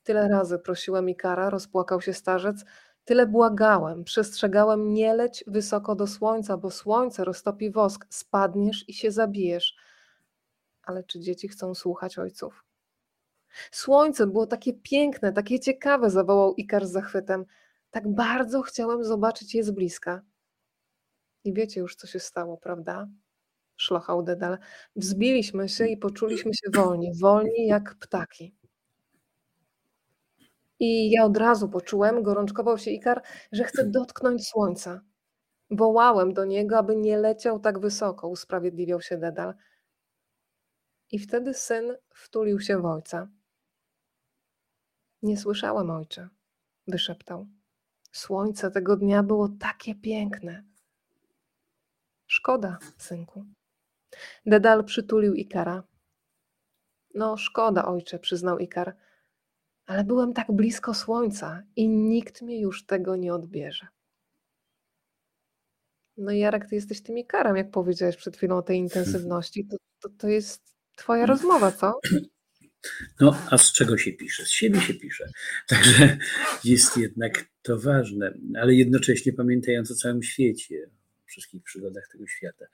Tyle razy prosiłem Ikara, rozpłakał się starzec, tyle błagałem, przestrzegałem, nie leć wysoko do słońca, bo słońce roztopi wosk, spadniesz i się zabijesz. Ale czy dzieci chcą słuchać ojców? Słońce było takie piękne, takie ciekawe, zawołał Ikar z zachwytem. Tak bardzo chciałem zobaczyć je z bliska. I wiecie już, co się stało, prawda? Szlochał Dedal. Wzbiliśmy się i poczuliśmy się wolni, wolni jak ptaki. I ja od razu poczułem, gorączkował się Ikar, że chce dotknąć słońca. Wołałem do niego, aby nie leciał tak wysoko, usprawiedliwiał się Dedal. I wtedy syn wtulił się w ojca. Nie słyszałem, ojcze, wyszeptał. Słońce tego dnia było takie piękne. Szkoda, synku. Dedal przytulił Ikara. No, szkoda, ojcze, przyznał Ikar, ale byłem tak blisko słońca i nikt mi już tego nie odbierze. No Jarek, ty jesteś tym Ikarem, jak powiedziałeś przed chwilą o tej intensywności. To, to, to jest twoja rozmowa, co? No, a z czego się pisze? Z siebie się pisze. Także jest jednak to ważne, ale jednocześnie pamiętając o całym świecie, wszystkich przygodach tego świata.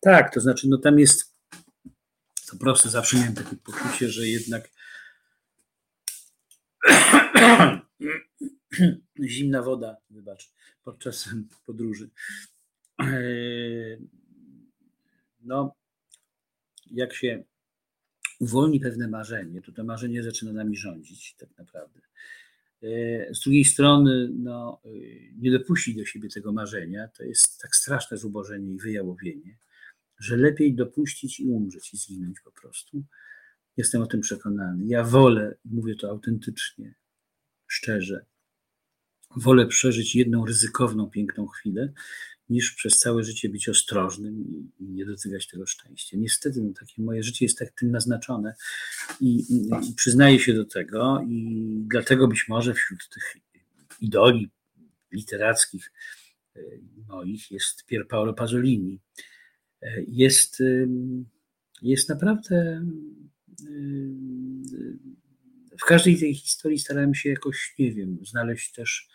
Tak, to znaczy, no tam jest to proste, zawsze miałem takie poczucie, że jednak zimna woda, wybacz, podczas podróży. No, jak się uwolni pewne marzenie, to to marzenie zaczyna nami rządzić tak naprawdę. Z drugiej strony, no, nie dopuścić do siebie tego marzenia, to jest tak straszne zubożenie i wyjałowienie, że lepiej dopuścić i umrzeć i zginąć po prostu. Jestem o tym przekonany. Ja wolę, mówię to autentycznie, szczerze, wolę przeżyć jedną ryzykowną, piękną chwilę, niż przez całe życie być ostrożnym i, nie dotykać tego szczęścia. Niestety no, takie moje życie jest tak tym naznaczone i, i, i przyznaję się do tego i dlatego być może wśród tych idoli literackich e, moich jest Pier Paolo Pasolini. E, jest, jest naprawdę w każdej tej historii starałem się jakoś, nie wiem, znaleźć też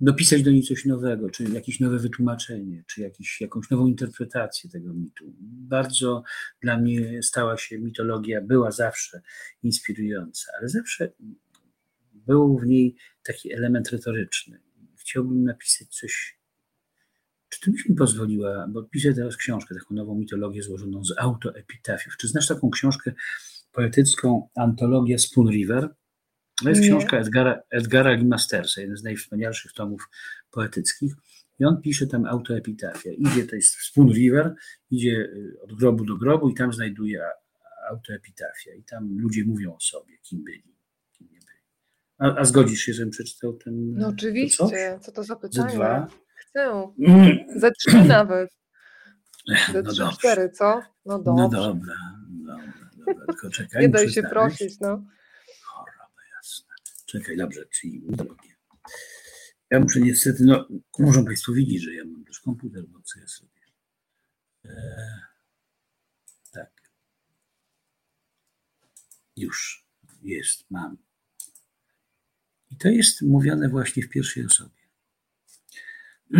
dopisać do niej coś nowego, czy jakieś nowe wytłumaczenie, czy jakiś, jakąś nową interpretację tego mitu. Bardzo dla mnie stała się mitologia, była zawsze inspirująca, ale zawsze był w niej taki element retoryczny. Chciałbym napisać coś. Czy ty byś mi pozwoliła, bo piszę teraz książkę, taką nową mitologię złożoną z autoepitafiów. Czy znasz taką książkę poetycką, antologię Spoon River? To jest Nie. książka Edgara, Edgara Limastersa, jeden z najwspanialszych tomów poetyckich. I on pisze tam autoepitafia. Idzie, to jest Spoon River, idzie y, od grobu do grobu i tam znajduje autoepitafia. I tam ludzie mówią o sobie, kim byli. A, a zgodzisz się, żebym przeczytał ten. No oczywiście, co to za pytanie? dwa? Chcę. Ze trzy nawet. Ze No trzy, dobrze. cztery, co? No dobrze. No dobra, dobra, dobra. Tylko czekaj. Nie daj się prosić, no. Czekaj, dobrze, czyli udobnie. Ja muszę niestety, no, muszą Państwo widzieć, że ja mam też komputer, bo co ja sobie. E, tak. Już jest, mam. I to jest mówione właśnie w pierwszej osobie.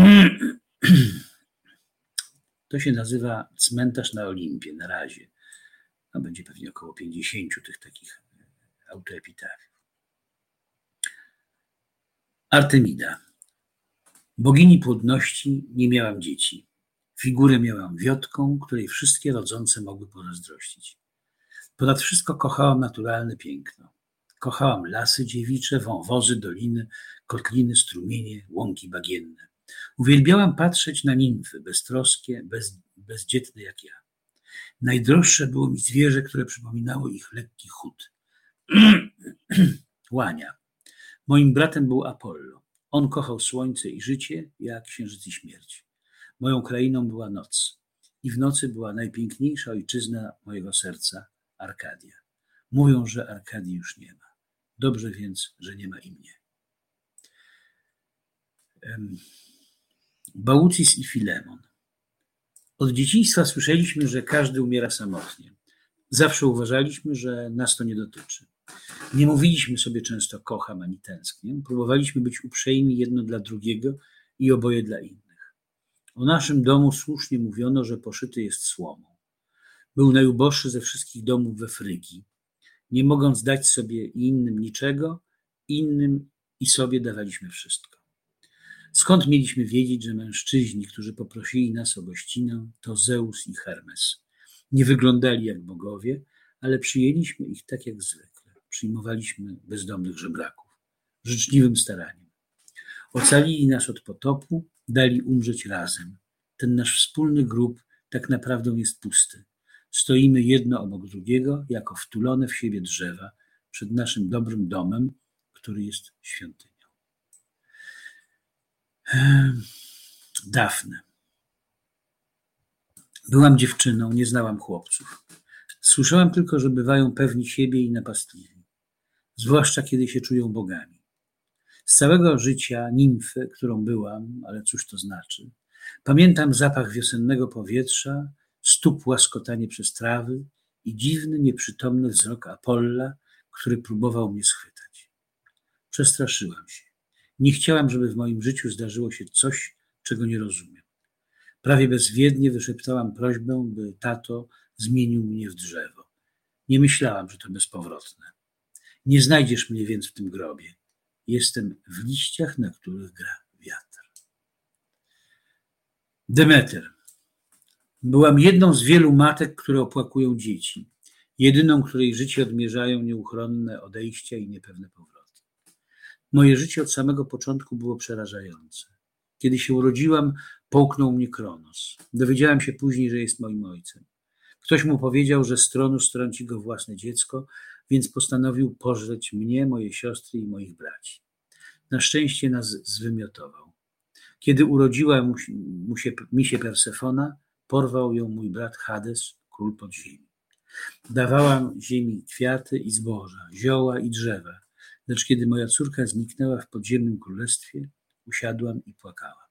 To się nazywa cmentarz na Olimpie na razie. No, będzie pewnie około 50 tych takich autoepitafiów. Artemida. Bogini płodności nie miałam dzieci. Figurę miałam wiotką, której wszystkie rodzące mogły pozazdrościć. Ponad wszystko kochałam naturalne piękno. Kochałam lasy dziewicze, wąwozy, doliny, kotliny, strumienie, łąki bagienne. Uwielbiałam patrzeć na nimfy, beztroskie, bez, bezdzietne jak ja. Najdroższe było mi zwierzę, które przypominało ich lekki chód. Łania. Moim bratem był Apollo. On kochał słońce i życie, ja księżyc i śmierć. Moją krainą była noc. I w nocy była najpiękniejsza ojczyzna mojego serca, Arkadia. Mówią, że Arkadii już nie ma. Dobrze więc, że nie ma i mnie. Baucis i Filemon. Od dzieciństwa słyszeliśmy, że każdy umiera samotnie. Zawsze uważaliśmy, że nas to nie dotyczy. Nie mówiliśmy sobie często kocham ani tęsknię. Próbowaliśmy być uprzejmi jedno dla drugiego i oboje dla innych. O naszym domu słusznie mówiono, że poszyty jest słomą. Był najuboższy ze wszystkich domów we Frygii. Nie mogąc dać sobie innym niczego, innym i sobie dawaliśmy wszystko. Skąd mieliśmy wiedzieć, że mężczyźni, którzy poprosili nas o gościnę, to Zeus i Hermes? Nie wyglądali jak bogowie, ale przyjęliśmy ich tak jak zwykle. Przyjmowaliśmy bezdomnych żebraków, życzliwym staraniem. Ocalili nas od potopu, dali umrzeć razem. Ten nasz wspólny grób tak naprawdę jest pusty. Stoimy jedno obok drugiego, jako wtulone w siebie drzewa, przed naszym dobrym domem, który jest świątynią. Ehm, Dafne. Byłam dziewczyną, nie znałam chłopców. Słyszałam tylko, że bywają pewni siebie i napastliwi, zwłaszcza kiedy się czują bogami. Z całego życia nimfy, którą byłam, ale cóż to znaczy, pamiętam zapach wiosennego powietrza, stóp łaskotanie przez trawy i dziwny, nieprzytomny wzrok Apolla, który próbował mnie schwytać. Przestraszyłam się. Nie chciałam, żeby w moim życiu zdarzyło się coś, czego nie rozumiem. Prawie bezwiednie wyszeptałam prośbę, by tato zmienił mnie w drzewo. Nie myślałam, że to bezpowrotne. Nie znajdziesz mnie więc w tym grobie. Jestem w liściach, na których gra wiatr. Demeter. Byłam jedną z wielu matek, które opłakują dzieci. Jedyną, której życie odmierzają nieuchronne odejścia i niepewne powroty. Moje życie od samego początku było przerażające. Kiedy się urodziłam, połknął mnie Kronos. Dowiedziałam się później, że jest moim ojcem. Ktoś mu powiedział, że z tronu strąci go własne dziecko, więc postanowił pożreć mnie, moje siostry i moich braci. Na szczęście nas zwymiotował. Kiedy urodziła mu mu się, mi się Persefona, porwał ją mój brat Hades, król podziemi. Dawałam ziemi kwiaty i zboża, zioła i drzewa, lecz kiedy moja córka zniknęła w podziemnym królestwie, usiadłam i płakałam.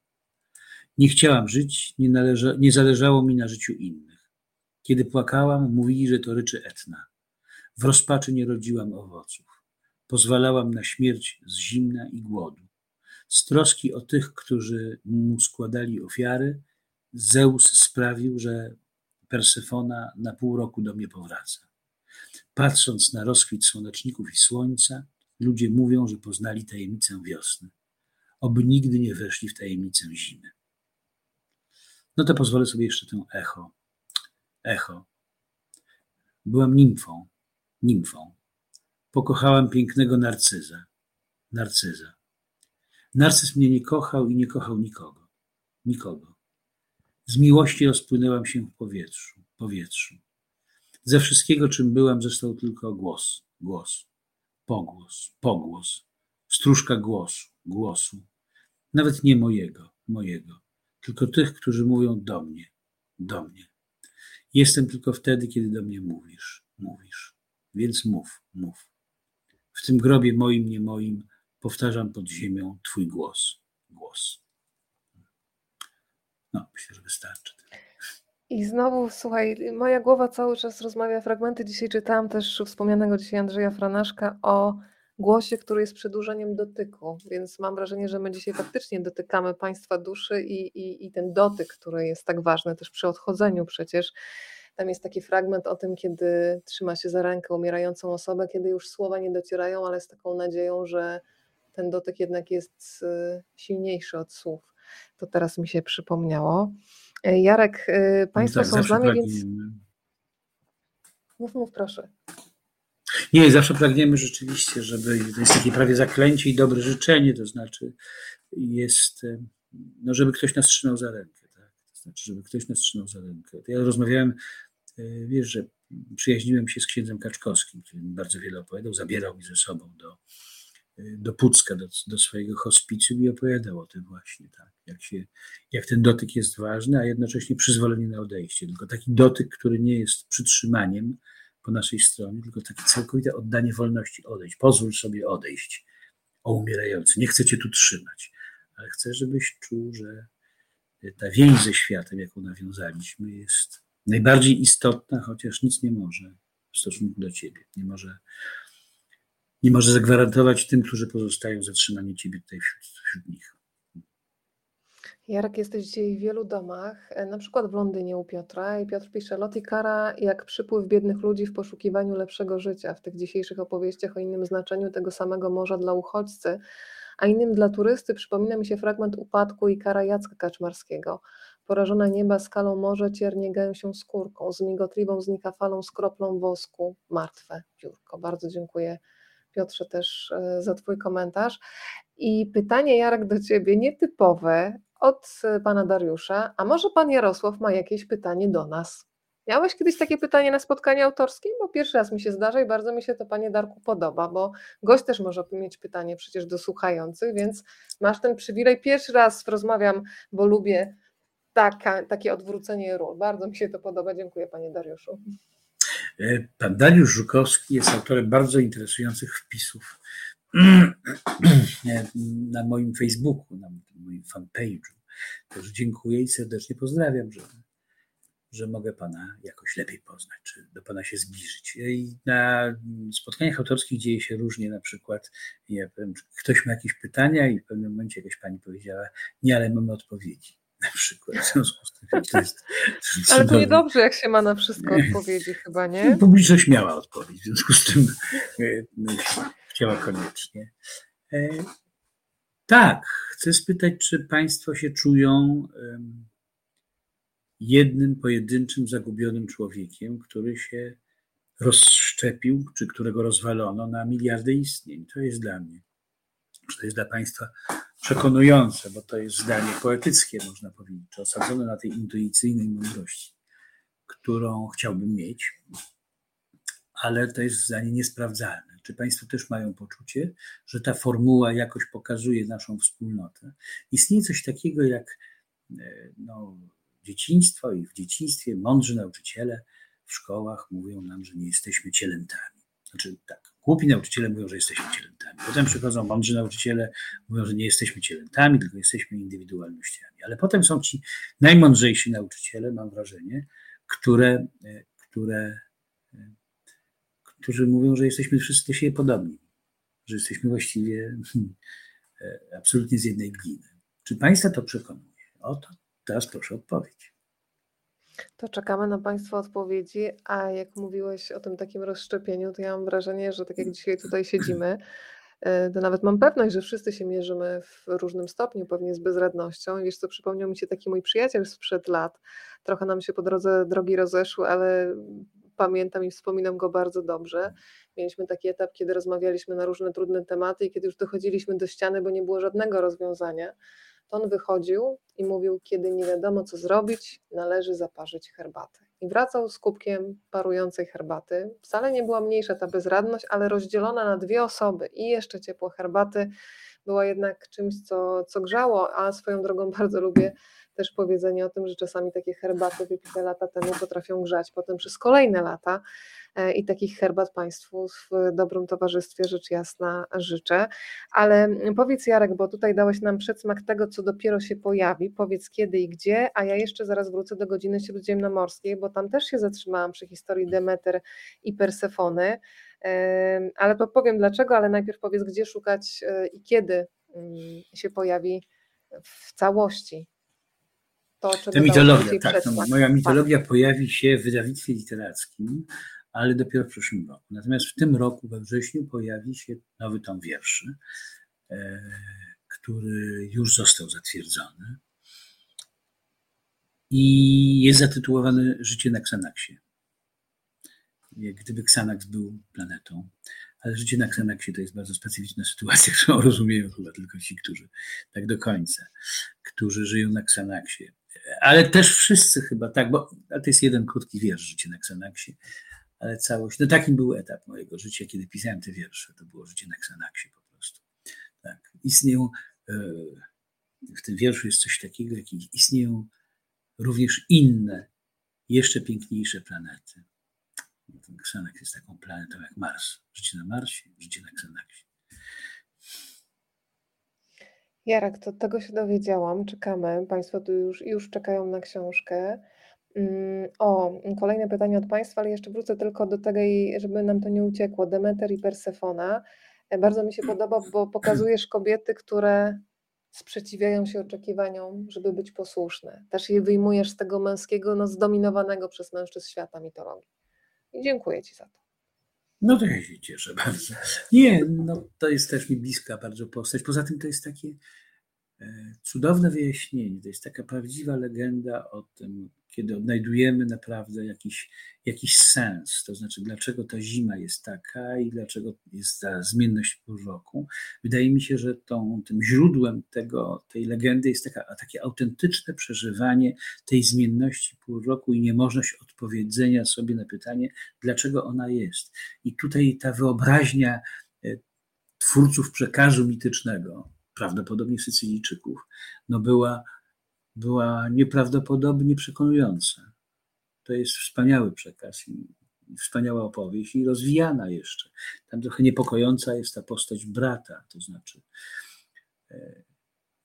Nie chciałam żyć, nie, należa, nie zależało mi na życiu innych. Kiedy płakałam, mówili, że to ryczy Etna. W rozpaczy nie rodziłam owoców. Pozwalałam na śmierć z zimna i głodu. Z troski o tych, którzy mu składali ofiary, Zeus sprawił, że Persefona na pół roku do mnie powraca. Patrząc na rozkwit słoneczników i słońca, ludzie mówią, że poznali tajemnicę wiosny. Oby nigdy nie weszli w tajemnicę zimy. No to pozwolę sobie jeszcze tę echo. Echo. Byłam nimfą, nimfą. Pokochałam pięknego narcyza. Narcyza. Narcyz mnie nie kochał i nie kochał nikogo. Nikogo. Z miłości rozpłynęłam się w powietrzu, powietrzu. Ze wszystkiego, czym byłam, został tylko głos, głos, pogłos, pogłos. stróżka głosu, głosu. Nawet nie mojego, mojego, tylko tych, którzy mówią do mnie, do mnie. Jestem tylko wtedy, kiedy do mnie mówisz, mówisz. Więc mów, mów. W tym grobie moim, nie moim, powtarzam pod ziemią Twój głos, głos. No, myślę, że wystarczy. I znowu, słuchaj, moja głowa cały czas rozmawia fragmenty. Dzisiaj czytałam też wspomnianego dzisiaj Andrzeja Franaszka o głosie, który jest przedłużeniem dotyku, więc mam wrażenie, że my dzisiaj faktycznie dotykamy Państwa duszy i, i, i ten dotyk, który jest tak ważny też przy odchodzeniu przecież. Tam jest taki fragment o tym, kiedy trzyma się za rękę umierającą osobę, kiedy już słowa nie docierają, ale z taką nadzieją, że ten dotyk jednak jest y, silniejszy od słów. To teraz mi się przypomniało. E, Jarek, y, Państwo tak, są z nami, więc. pragniemy. Mów, mów, proszę. Nie, zawsze pragniemy rzeczywiście, żeby to jest takie prawie zaklęcie i dobre życzenie, to znaczy jest, e, no żeby ktoś nas trzymał za rękę, znaczy, żeby ktoś nas trzymał za rękę. To ja rozmawiałem, e, wiesz, że przyjaźniłem się z księdzem Kaczkowskim, który mi bardzo wiele opowiadał, zabierał mi ze sobą do, e, do Pucka, do, do swojego hospicjum i opowiadał o tym właśnie, tak? Jak, się, jak ten dotyk jest ważny, a jednocześnie przyzwolenie na odejście. Tylko taki dotyk, który nie jest przytrzymaniem, po naszej stronie, tylko takie całkowite oddanie wolności odejść. Pozwól sobie odejść, o umierający. Nie chcę cię tu trzymać, ale chcę, żebyś czuł, że ta więź ze światem, jaką nawiązaliśmy, jest najbardziej istotna, chociaż nic nie może w stosunku do ciebie. Nie może, nie może zagwarantować tym, którzy pozostają, zatrzymanie ciebie tutaj wśród, wśród nich. Jarek, jesteś dzisiaj w wielu domach, na przykład w Londynie u Piotra i Piotr pisze Lot i Kara jak przypływ biednych ludzi w poszukiwaniu lepszego życia. W tych dzisiejszych opowieściach o innym znaczeniu tego samego morza dla uchodźcy, a innym dla turysty przypomina mi się fragment upadku i kara Jacka Kaczmarskiego. Porażone nieba skalą morze cierniegają się skórką, z migotliwą znika falą z kroplą wosku, martwe piórko. Bardzo dziękuję Piotrze też e, za Twój komentarz. I pytanie Jarek do Ciebie, nietypowe, od e, pana Dariusza. A może pan Jarosław ma jakieś pytanie do nas? Miałeś kiedyś takie pytanie na spotkaniu autorskim? Bo pierwszy raz mi się zdarza i bardzo mi się to, panie Darku, podoba, bo gość też może mieć pytanie przecież do słuchających, więc masz ten przywilej. Pierwszy raz rozmawiam, bo lubię taka, takie odwrócenie ról. Bardzo mi się to podoba. Dziękuję, panie Dariuszu. E, pan Dariusz Żukowski jest autorem bardzo interesujących wpisów na moim Facebooku, na moim fanpage'u. Także dziękuję i serdecznie pozdrawiam, że, że mogę Pana jakoś lepiej poznać, czy do Pana się zbliżyć. I na spotkaniach autorskich dzieje się różnie, na przykład ja powiem, ktoś ma jakieś pytania i w pewnym momencie jakaś Pani powiedziała, nie, ale mamy odpowiedzi na przykład. W związku z tym to jest, Ale to niedobrze, jak się ma na wszystko odpowiedzi chyba, nie? Publiczność miała odpowiedź, w związku z tym e, no, chciała koniecznie. E, tak, chcę spytać, czy Państwo się czują jednym pojedynczym, zagubionym człowiekiem, który się rozszczepił, czy którego rozwalono na miliardy istnień. To jest dla mnie, to jest dla Państwa przekonujące, bo to jest zdanie poetyckie, można powiedzieć, czy osadzone na tej intuicyjnej mądrości, którą chciałbym mieć, ale to jest zdanie niesprawdzalne. Czy Państwo też mają poczucie, że ta formuła jakoś pokazuje naszą wspólnotę? Istnieje coś takiego jak e, no, dzieciństwo i w dzieciństwie mądrzy nauczyciele w szkołach mówią nam, że nie jesteśmy cielętami. Znaczy tak, głupi nauczyciele mówią, że jesteśmy cielętami. Potem przychodzą mądrzy nauczyciele, mówią, że nie jesteśmy cielętami, tylko jesteśmy indywidualnościami. Ale potem są ci najmądrzejsi nauczyciele, mam wrażenie, które, e, które którzy mówią, że jesteśmy wszyscy siebie podobni, że jesteśmy właściwie hmm, e, absolutnie z jednej gliny. Czy Państwa to przekonuje? Oto teraz proszę odpowiedź. To czekamy na Państwa odpowiedzi, a jak mówiłeś o tym takim rozszczepieniu, to ja mam wrażenie, że tak jak dzisiaj tutaj siedzimy, e, to nawet mam pewność, że wszyscy się mierzymy w różnym stopniu, pewnie z bezradnością. Wiesz co, przypomniał mi się taki mój przyjaciel sprzed lat. Trochę nam się po drodze drogi rozeszły, ale pamiętam i wspominam go bardzo dobrze. Mieliśmy taki etap, kiedy rozmawialiśmy na różne trudne tematy i kiedy już dochodziliśmy do ściany, bo nie było żadnego rozwiązania, to on wychodził i mówił, kiedy nie wiadomo co zrobić, należy zaparzyć herbatę. I wracał z kubkiem parującej herbaty. Wcale nie była mniejsza ta bezradność, ale rozdzielona na dwie osoby i jeszcze ciepło herbaty była jednak czymś, co, co grzało, a swoją drogą bardzo lubię też powiedzenie o tym, że czasami takie herbaty wypite lata temu potrafią grzać potem przez kolejne lata. E, i takich herbat Państwu w dobrym towarzystwie rzecz jasna życzę. Ale powiedz Jarek, bo tutaj dałeś nam przedsmak tego, co dopiero się pojawi, powiedz kiedy i gdzie, a ja jeszcze zaraz wrócę do godziny śródziemnomorskiej, bo tam też się zatrzymałam przy historii Demeter i Persefony, ale to powiem dlaczego, ale najpierw powiedz, gdzie szukać e, i kiedy mm, się pojawi w całości to, to mitologia, tak. Moja mitologia tak. pojawi się w wydawnictwie literackim, ale dopiero w przyszłym roku. Natomiast w tym roku, we wrześniu, pojawi się nowy tom wierszy, e, który już został zatwierdzony i jest zatytułowany Życie na Xanaxie. Jak gdyby Xanax był planetą, ale życie na Xanaxie to jest bardzo specyficzna sytuacja, którą rozumieją chyba tylko ci, którzy tak do końca, którzy żyją na Xanaxie ale też wszyscy chyba tak, bo to jest jeden krótki wiersz, Życie na Xanaxie, ale całość, no takim był etap mojego życia, kiedy pisałem te wiersze, to było Życie na Xanaxie po prostu. Tak. Istnieją, e, w tym wierszu jest coś takiego, jak istnieją również inne, jeszcze piękniejsze planety. Xanax jest taką planetą jak Mars. Życie na Marsie, życie na Xanaxie. Jarek, to tego się dowiedziałam. Czekamy. Państwo tu już, już czekają na książkę. Mm, o, kolejne pytanie od Państwa, ale jeszcze wrócę tylko do tego, żeby nam to nie uciekło. Demeter i Persefona. E, bardzo mi się podoba, bo pokazujesz kobiety, które sprzeciwiają się oczekiwaniom, żeby być posłuszne. Też je wyjmujesz z tego męskiego, no zdominowanego przez mężczyzn świata mitologii. I dziękuję Ci za to. No to ja się cieszę bardzo. Nie, no to jest też mi bliska bardzo postać. Poza tym to jest takie e, cudowne wyjaśnienie. To jest taka prawdziwa legenda o tym, kiedy odnajdujemy naprawdę jakiś, jakiś sens, to znaczy dlaczego ta zima jest taka i dlaczego jest ta zmienność pół roku. Wydaje mi się, że tą, tym źródłem tego, tej legendy jest taka, takie autentyczne przeżywanie tej zmienności pół roku i niemożność odpowiedzenia sobie na pytanie, dlaczego ona jest. I tutaj ta wyobraźnia e, twórców przekazu mitycznego, prawdopodobnie Sycylijczyków, no była była nieprawdopodobnie przekonująca. To jest wspaniały przekaz i wspaniała opowieść i rozwijana jeszcze. Tam trochę niepokojąca jest ta postać brata, to znaczy, e,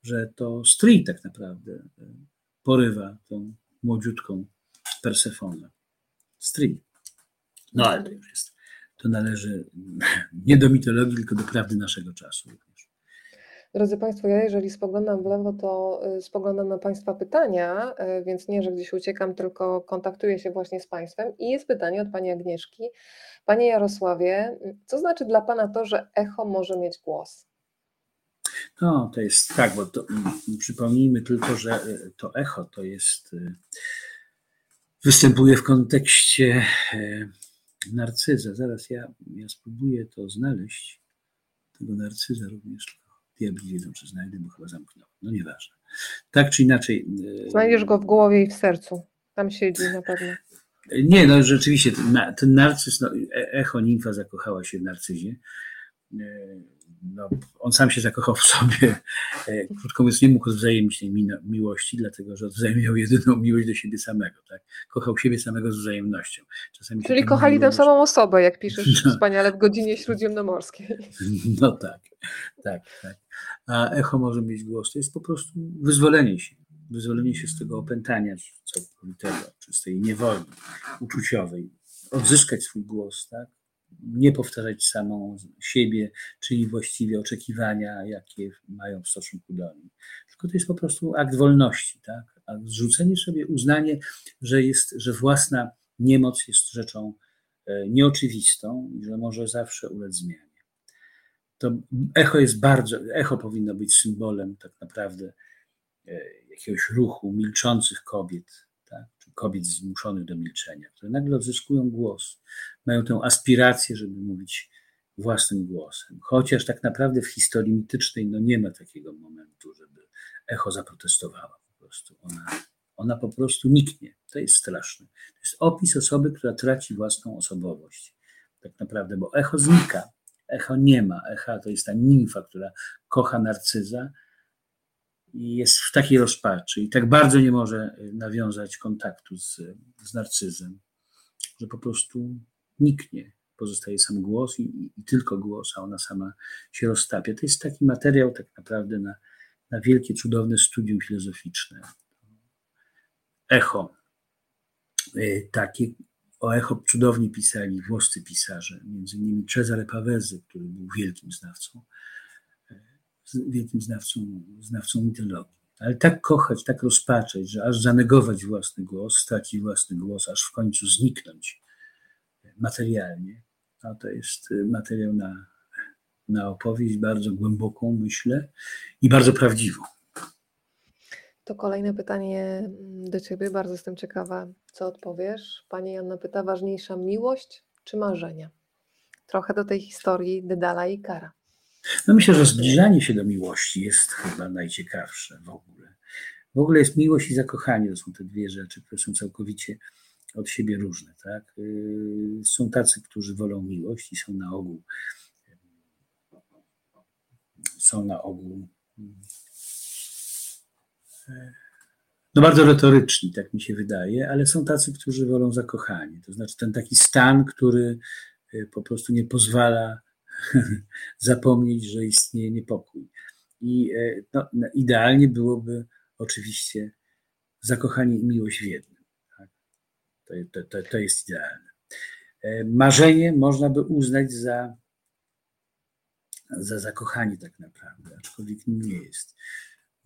że to strój tak naprawdę e, porywa tą młodziutką Persefonę. Strój. No ale to już jest, to należy nie do mitologii, tylko do prawdy naszego czasu. Drodzy Państwo, ja jeżeli spoglądam w lewo, to y, spoglądam na Państwa pytania, y, więc nie, że gdzieś uciekam, tylko kontaktuję się właśnie z Państwem. I jest pytanie od Pani Agnieszki. Panie Jarosławie, co znaczy dla Pana to, że echo może mieć głos? No, to jest tak, bo to, mm, przypomnijmy tylko, że y, to echo to jest, występuje w kontekście narcyza. Zaraz ja, ja spróbuję to znaleźć, tego narcyza również diabli wiedzą, czy znajdę, bo chyba zamknąłem. No nieważne. Tak czy inaczej. E, Znajdziesz go w głowie i w sercu. Tam siedzi na pewno. Nie, no rzeczywiście, ten, ten narcyz, no, e, echo nimfa zakochała się w narcyzie. E, no, on sam się zakochał w sobie. Krótko mówiąc, nie mógł odwzajemnić tej miłości, dlatego że odwzajemniał jedyną miłość do siebie samego. Tak? Kochał siebie samego z wzajemnością. Czasami Czyli kochali tę samą osobę, jak piszesz no. wspaniale w godzinie śródziemnomorskiej. No tak, tak, tak a echo może mieć głos. To jest po prostu wyzwolenie się. Wyzwolenie się z tego opętania całkowitego, czy z tej niewoli uczuciowej. Odzyskać swój głos, tak? Nie powtarzać samą siebie, czyli właściwie oczekiwania, jakie mają w stosunku do nich. Tylko to jest po prostu akt wolności, tak? A zrzucenie sobie, uznanie, że, jest, że własna niemoc jest rzeczą e, nieoczywistą i że może zawsze ulec zmianie to echo jest bardzo, echo powinno być symbolem tak naprawdę e, jakiegoś ruchu milczących kobiet, tak? czy kobiet zmuszonych do milczenia, które nagle odzyskują głos, mają tę aspirację, żeby mówić własnym głosem. Chociaż tak naprawdę w historii mitycznej no nie ma takiego momentu, żeby echo zaprotestowało. Po prostu ona, Ona po prostu niknie. To jest straszne. To jest opis osoby, która traci własną osobowość. Tak naprawdę, bo echo znika. Echo nie ma. Echa to jest ta nimfa, która kocha narcyza jest w takiej rozpaczy i tak bardzo nie może nawiązać kontaktu z, z narcyzem, że po prostu niknie. Pozostaje sam głos i, i tylko głos, a ona sama się roztapia. To jest taki materiał tak naprawdę na, na wielkie, cudowne studium filozoficzne. Echo. E, takie o echo cudownie pisali włoscy pisarze, między innymi Cesare Pavese, który był wielkim znawcą, wielkim znawcą, znawcą mitologii. Ale tak kochać, tak rozpaczać, że aż zanegować własny głos, stracić własny głos, aż w końcu zniknąć materialnie, a to jest materiał na, na opowieść bardzo głęboką, myślę, i bardzo prawdziwą. To kolejne pytanie do Ciebie. Bardzo jestem ciekawa, co odpowiesz. Pani Janna pyta, ważniejsza miłość czy marzenia? Trochę do tej historii Dydala i Kara. No myślę, że zbliżanie się do miłości jest chyba najciekawsze w ogóle. W ogóle jest miłość i zakochanie. To są te dwie rzeczy, które są całkowicie od siebie różne. Tak? Y, są tacy, którzy wolą miłość i są na ogół są na ogół no bardzo retoryczni, tak mi się wydaje, ale są tacy, którzy wolą zakochanie. To znaczy ten taki stan, który y, po prostu nie pozwala zapomnieć, że istnieje niepokój. I y, no, no, idealnie byłoby oczywiście zakochanie i miłość w jednym. Tak? To, to, to jest idealne. E, marzenie można by uznać za, za zakochanie tak naprawdę, aczkolwiek nie jest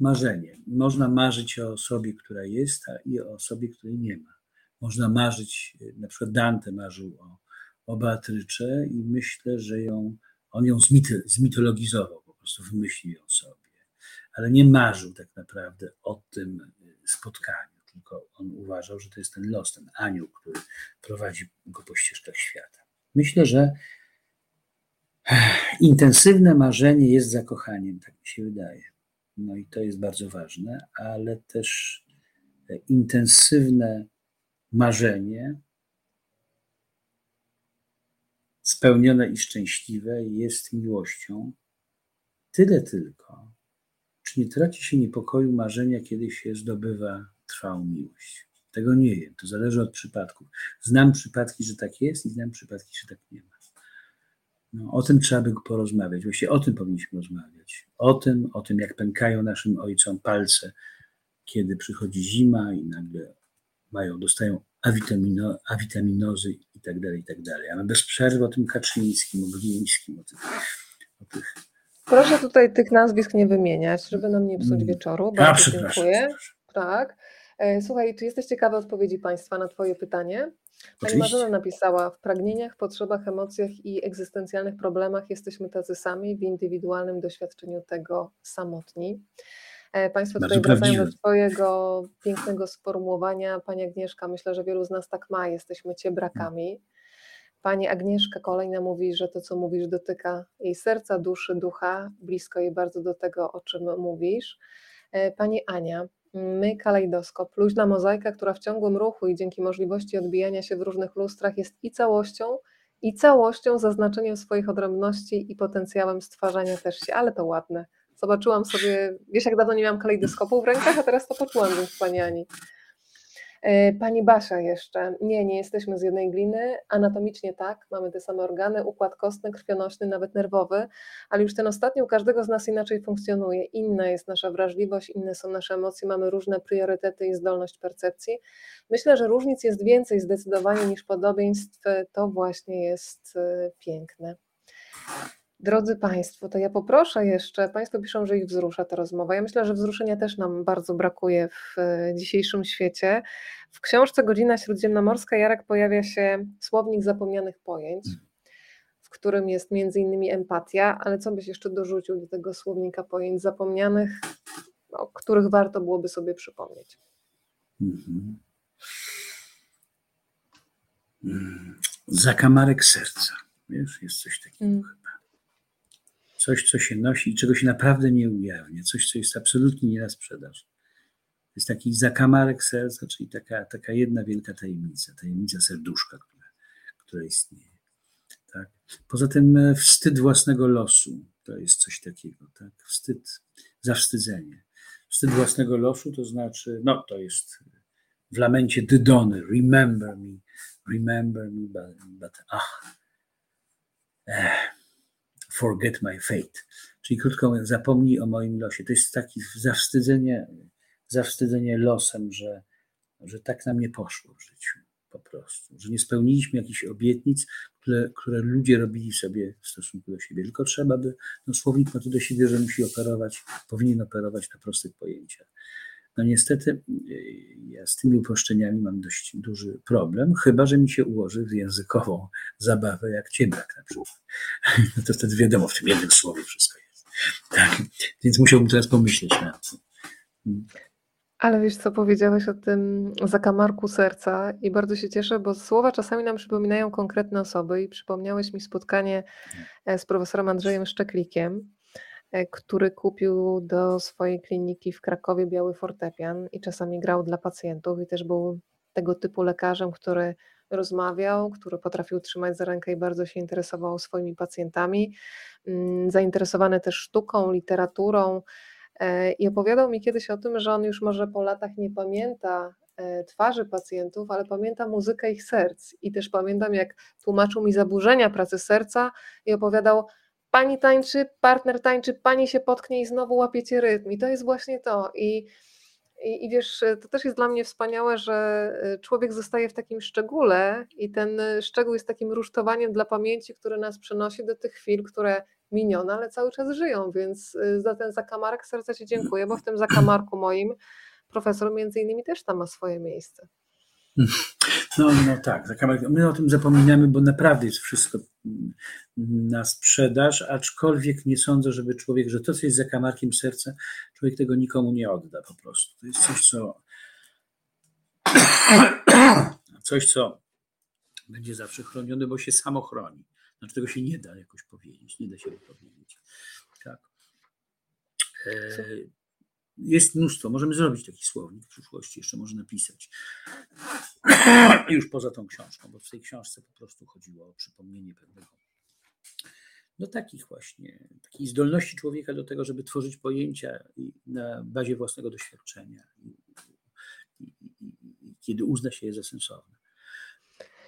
marzenie. Można marzyć o osobie, która jest, a i o osobie, której nie ma. Można marzyć, na przykład Dante marzył o, o Beatrycze i myślę, że ją, on ją zmity, zmitologizował, po prostu wymyślił ją sobie. Ale nie marzył tak naprawdę o tym spotkaniu, tylko on uważał, że to jest ten los, ten anioł, który prowadzi go po ścieżkach świata. Myślę, że intensywne marzenie jest zakochaniem, tak mi się wydaje. No i to jest bardzo ważne, ale też intensywne marzenie, spełnione i szczęśliwe, jest miłością. Tyle tylko, czy nie traci się niepokoju marzenia, kiedy się zdobywa trwałą miłość. Tego nie wiem, to zależy od przypadków. Znam przypadki, że tak jest i znam przypadki, że tak nie ma. No, o tym trzeba by porozmawiać. Właściwie o tym powinniśmy rozmawiać. O tym, o tym, jak pękają naszym ojcom palce, kiedy przychodzi zima i nagle mają, dostają awitamino, awitaminozy i tak dalej, i tak dalej. A my bez przerwy o tym Kaczyńskim, o Glińskim, o tych, o tych Proszę tutaj tych nazwisk nie wymieniać, żeby nam nie psuć mm. wieczoru. Bardzo dziękuję. Tak. E, słuchaj, czy jesteś ciekawy odpowiedzi Państwa na Twoje pytanie? Pani Marzena napisała, w pragnieniach, potrzebach, emocjach i egzystencjalnych problemach jesteśmy tacy sami, w indywidualnym doświadczeniu tego samotni. E, państwo Bardzo tutaj wracają do Twojego pięknego sformułowania. Pani Agnieszka, myślę, że wielu z nas tak ma, jesteśmy ciebrakami. Pani Agnieszka kolejna mówi, że to, co mówisz, dotyka jej serca, duszy, ducha, blisko jej bardzo do tego, o czym mówisz. E, pani Ania, My, kalejdoskop, luźna mozaika, która w ciągłym ruchu i dzięki możliwości odbijania się w różnych lustrach jest i całością, i całością zaznaczeniem swoich odrębności i potencjałem stwarzania też się, ale to ładne. Zobaczyłam sobie, wiesz jak dawno nie miałam kalejdoskopu w rękach, a teraz to poczułam w Pani Ani. E, pani Basia jeszcze. Nie, nie jesteśmy z jednej gliny. Anatomicznie tak, mamy te same organy, układ kostny, krwionośny, nawet nerwowy, ale już ten ostatni u każdego z nas inaczej funkcjonuje. Inna jest nasza wrażliwość, inne są nasze emocje, mamy różne priorytety i zdolność percepcji. Myślę, że różnic jest więcej zdecydowanie niż podobieństw. To właśnie jest e, piękne. Drodzy Państwo, to ja poproszę jeszcze, Państwo piszą, że ich wzrusza ta rozmowa. Ja myślę, że wzruszenia też nam bardzo brakuje w e, dzisiejszym świecie. W książce Godzina Śródziemnomorska Jarek pojawia się słownik zapomnianych pojęć, w którym jest między innymi empatia, ale co byś jeszcze dorzucił do tego słownika pojęć zapomnianych, o których warto byłoby sobie przypomnieć? Mhm. Zakamarek serca. Wiesz, jest coś takiego. Mm coś, co się nosi i czego się naprawdę nie ujawnia, coś, co jest absolutnie nie na sprzedaż. jest taki zakamarek serca, czyli taka, taka jedna wielka tajemnica, tajemnica serduszka, która, która istnieje. Tak? Poza tym e, wstyd własnego losu to jest coś takiego, tak? Wstyd, zawstydzenie. Wstyd własnego losu to znaczy, no to jest w lamencie Dydony, remember me, remember me, but, but ach, eh, forget my fate. Czyli krótko mówiąc, zapomnij o moim losie. To jest takie zawstydzenie, zawstydzenie losem, że, że tak nam nie poszło w życiu po prostu, że nie spełniliśmy jakichś obietnic, które, które ludzie robili sobie w stosunku do siebie. Tylko trzeba by, no słownik ma do siebie, że musi operować, powinien operować na prostych pojęciach. No niestety ja z tymi uproszczeniami mam dość duży problem, chyba że mi się ułoży w językową zabawę jak ciebrak na przykład. No to wtedy wiadomo, w tym jednym słowie wszystko jest. Tak. Więc musiałbym teraz pomyśleć nad tym. Ale wiesz, co powiedziałeś o tym zakamarku serca i bardzo się cieszę, bo słowa czasami nam przypominają konkretne osoby i przypomniałeś mi spotkanie e, z profesorem Andrzejem Szczeklikiem, który kupił do swojej kliniki w Krakowie biały fortepian i czasami grał dla pacjentów i też był tego typu lekarzem, który rozmawiał, który potrafił trzymać za rękę i bardzo się interesował swoimi pacjentami, mm, zainteresowany też sztuką, literaturą, E, I opowiadał mi kiedyś o tym, że on już może po latach nie pamięta e, twarzy pacjentów, ale pamięta muzykę ich serc. I też pamiętam, jak tłumaczył mi zaburzenia pracy serca i opowiadał, pani tańczy, partner tańczy, pani się potknie i znowu łapiecie rytm. I to jest właśnie to. I, i, I wiesz, to też jest dla mnie wspaniałe, że e, człowiek zostaje w takim szczególe i ten szczegół jest takim rusztowaniem dla pamięci, które nas przenosi do tych chwil, które minione, ale cały czas żyją, więc y, za ten zakamarek serca Ci dziękuję, bo w tym zakamarku moim profesor między innymi też tam ma swoje miejsce. No, no tak, my o tym zapominamy, bo naprawdę jest wszystko na sprzedaż, aczkolwiek nie sądzę, żeby człowiek, że to, co jest zakamarkiem serca, człowiek tego nikomu nie odda po prostu. To jest coś, co coś, co będzie zawsze chronione, bo się samo chroni. Znaczy tego się nie da jakoś powiedzieć, nie da się powiedzieć. Tak. E, jest mnóstwo, możemy zrobić taki słownik w przyszłości, jeszcze może napisać. Już poza tą książką, bo w tej książce po prostu chodziło o przypomnienie pewnego no takich właśnie, takiej zdolności człowieka do tego, żeby tworzyć pojęcia na bazie własnego doświadczenia, i, kiedy uzna się je za sensowne.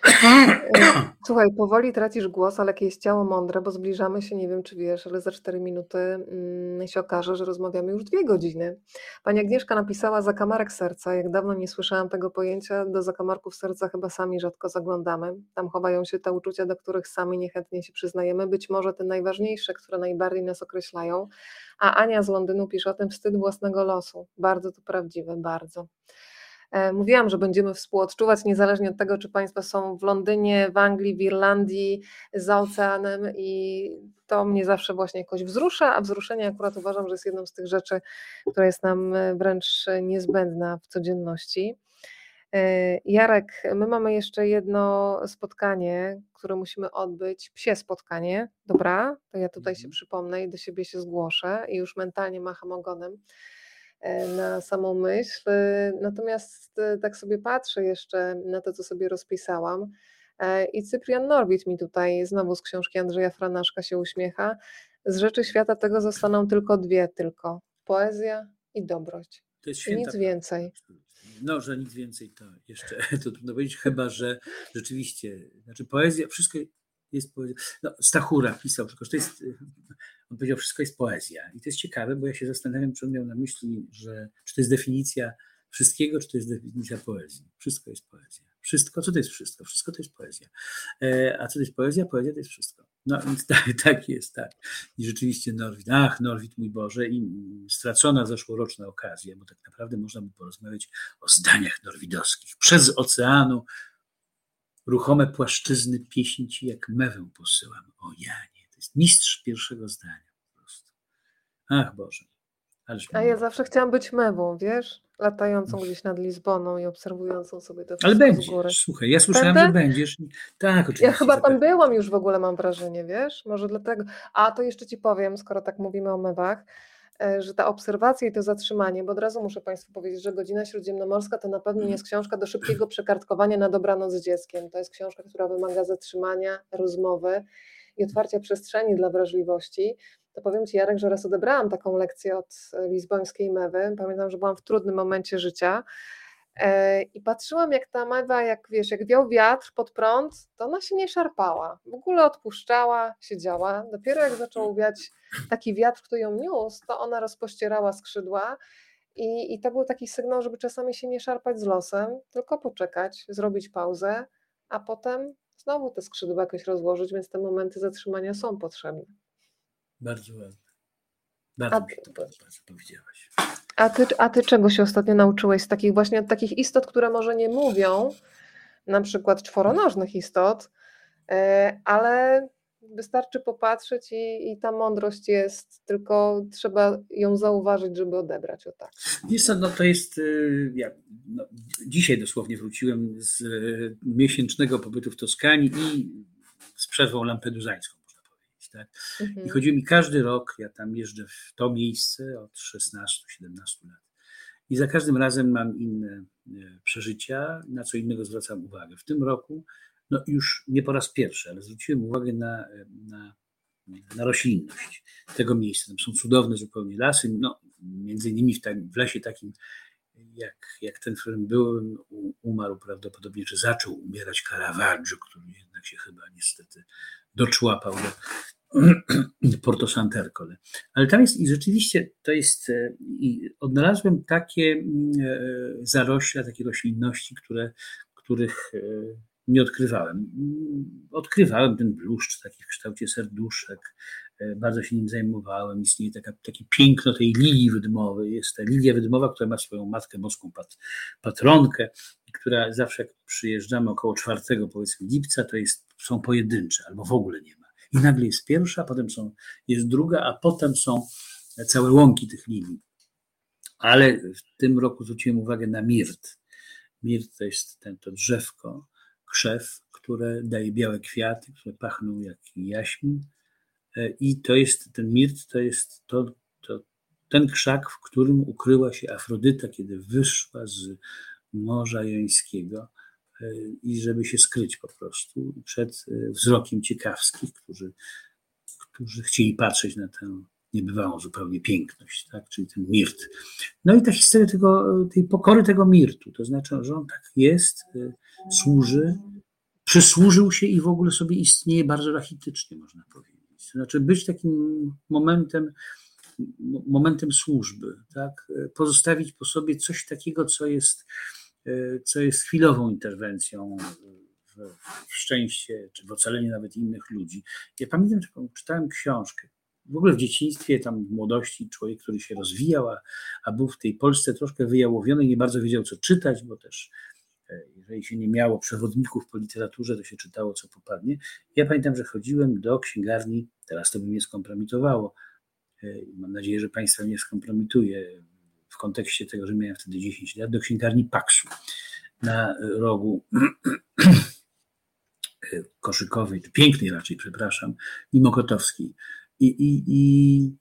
Słuchaj, powoli tracisz głos, ale jakieś ciało mądre, bo zbliżamy się, nie wiem czy wiesz, ale za cztery minuty mm, się okaże, że rozmawiamy już dwie godziny. Pani Agnieszka napisała zakamarek serca. Jak dawno nie słyszałam tego pojęcia, do zakamarków serca chyba sami rzadko zaglądamy. Tam chowają się te uczucia, do których sami niechętnie się przyznajemy, być może te najważniejsze, które najbardziej nas określają. A Ania z Londynu pisze o tym wstyd własnego losu. Bardzo to prawdziwe, bardzo. E, mówiłam, że będziemy współodczuwać niezależnie od tego, czy Państwo są w Londynie, w Anglii, w Irlandii, za oceanem i to mnie zawsze właśnie jakoś wzrusza, a wzruszenie akurat uważam, że jest jedną z tych rzeczy, która jest nam e, wręcz niezbędna w codzienności. E, Jarek, my mamy jeszcze jedno spotkanie, które musimy odbyć, psie spotkanie, dobra? To ja tutaj się mhm. przypomnę i do siebie się zgłoszę i już mentalnie macham ogonem. E, na samą myśl. E, natomiast e, tak sobie patrzę jeszcze na to, co sobie rozpisałam. I Cyprian Norwid mi tutaj znowu z książki Andrzeja Franaszka się uśmiecha. Z rzeczy świata tego zostaną tylko dwie, tylko poezja i dobroć. To jest I nic więcej. No, że nic więcej to jeszcze to trudno powiedzieć, chyba że rzeczywiście, znaczy poezja, wszystko jest poezja. No, Stachura pisał, tylko że to jest on powiedział, wszystko jest poezja. I to jest ciekawe, bo ja się zastanawiam, czy on miał na myśli, że czy to jest definicja wszystkiego, czy to jest definicja poezji. Wszystko jest poezja. Wszystko, co to jest wszystko? Wszystko to jest poezja. E, a co to jest poezja? Poezja to jest wszystko. No więc tak, tak jest, tak. I rzeczywiście Norwid, ach Norwid mój Boże, i stracona zeszłoroczna okazja, bo tak naprawdę można by porozmawiać o zdaniach norwidowskich. Przez oceanu ruchome płaszczyzny pieśni ci jak mewę posyłam, o Janie jest mistrz pierwszego zdania po prostu. Ach Boże. A ja zawsze chciałam być mewą, wiesz? Latającą gdzieś nad Lizboną i obserwującą sobie to wszystko Ale będziesz, słuchaj, ja słyszałam, Będę? że będziesz. Tak, oczywiście. Ja chyba tam byłam już w ogóle, mam wrażenie, wiesz? Może dlatego. A to jeszcze ci powiem, skoro tak mówimy o mewach. e, że ta obserwacja i to zatrzymanie, bo od razu muszę Państwu powiedzieć, że Godzina Śródziemnomorska to na pewno nie jest książka do szybkiego przekartkowania na dobranoc z dzieckiem. To jest książka, która wymaga zatrzymania, rozmowy i otwarcia przestrzeni dla wrażliwości. To powiem Ci, Jarek, że raz odebrałam taką lekcję od lizbońskiej mewy. Pamiętam, że byłam w trudnym momencie życia E, I patrzyłam, jak ta mewa, jak wiesz, jak wiał wiatr pod prąd, to ona się nie szarpała. W ogóle odpuszczała, siedziała. Dopiero jak zaczął wiać taki wiatr, który ją niósł, to ona rozpościerała skrzydła. I, I to był taki sygnał, żeby czasami się nie szarpać z losem, tylko poczekać, zrobić pauzę, a potem znowu te skrzydła jakoś rozłożyć, więc te momenty zatrzymania są potrzebne. Bardzo ładnie. Bardzo a, mi się to podoba, co powiedziałaś. A ty, a ty czego się ostatnio nauczyłeś z takich właśnie takich istot, które może nie mówią, na przykład czworonożnych istot, e, ale wystarczy popatrzeć i, i ta mądrość jest, tylko trzeba ją zauważyć, żeby odebrać o tak. Wiesz co, no to jest, y, ja, no, dzisiaj dosłownie wróciłem z y, miesięcznego pobytu w Toskanii i z przerwą lampeduzańską tak? Mhm. I chodzi mi każdy rok, ja tam jeżdżę w to miejsce od 16-17 lat. I za każdym razem mam inne e, przeżycia, na co innego zwracam uwagę. W tym roku, no już nie po raz pierwszy, ale zwróciłem uwagę na, na, na roślinność tego miejsca. Tam są cudowne zupełnie lasy, no, między innymi w, tam, w lesie takim, jak, jak ten, w którym byłem, umarł prawdopodobnie, czy zaczął umierać Caravaggio, który jednak się chyba niestety doczłapał do, Porto Santercole. Ale tam jest i rzeczywiście to jest, e, i odnalazłem takie e, zarośla, takie roślinności, które, których e, nie odkrywałem. Odkrywałem ten bluszcz taki w kształcie serduszek, bardzo się nim zajmowałem. Istnieje taka, takie piękno tej lilii wydmowej. Jest ta lilia wydmowa, która ma swoją matkę boską pat, patronkę, która zawsze jak przyjeżdżamy około czwartego powiedzmy lipca, to jest, są pojedyncze albo w ogóle nie ma i nagle jest pierwsza, potem są, jest druga, a potem są całe łąki tych lilii. Ale w tym roku zwróciłem uwagę na mirt. Mirt to jest ten, to drzewko, krzew, które daje białe kwiaty, które pachną jak jaśmin. E, I to jest, ten mirt to jest to, to, ten krzak, w którym ukryła się Afrodyta, kiedy wyszła z Morza Jońskiego i żeby się skryć po prostu przed e, wzrokiem ciekawskich, którzy, którzy chcieli patrzeć na tę niebywałą zupełnie piękność, tak? czyli ten mirt. No i ta historia tego, tej pokory tego mirtu, to znaczy, że on tak jest, e, służy, przysłużył się i w ogóle sobie istnieje bardzo rachitycznie, można powiedzieć. To znaczy być takim momentem, momentem służby, tak? E, pozostawić po sobie coś takiego, co jest Y, co jest chwilową interwencją w, szczęście czy w ocalenie nawet innych ludzi. Ja pamiętam, że czytałem książkę, w ogóle w dzieciństwie, tam w młodości, człowiek, który się rozwijał, a, a był w tej Polsce troszkę wyjałowiony nie bardzo wiedział, co czytać, bo też e, jeżeli się nie miało przewodników po literaturze, to się czytało, co popadnie. Ja pamiętam, że chodziłem do księgarni, teraz to by mnie skompromitowało, e, mam nadzieję, że Państwa nie skompromituje w kontekście tego, że miałem wtedy 10 lat, do księgarni Paksu na rogu koszykowej, czy pięknej raczej, przepraszam, i Mokotowskiej. I, i, i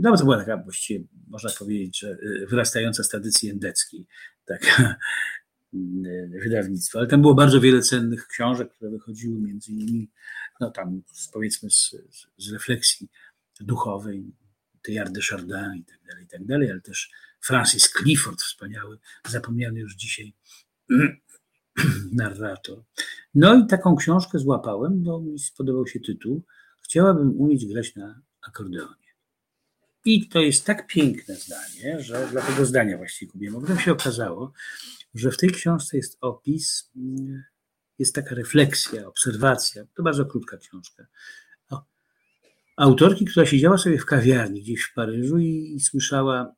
no to była taka właściwie, można powiedzieć, że wyrastająca z tradycji endeckiej, taka wydawnictwo, ale tam było bardzo wiele cennych książek, które wychodziły między innymi, no tam powiedzmy z, z refleksji duchowej, Teilhard de Chardin i tak dalej, i tak dalej, ale też Francis Clifford, wspaniały, zapomniany już dzisiaj narrator. No i taką książkę złapałem, bo mi spodobał się tytuł. Chciałabym umieć grać na akordeonie. I to jest tak piękne zdanie, że dla tego zdania właściwie kupiłem. Bo potem się okazało, że w tej książce jest opis, jest taka refleksja, obserwacja. To bardzo krótka książka. Autorki, która siedziała sobie w kawiarni gdzieś w Paryżu i, i słyszała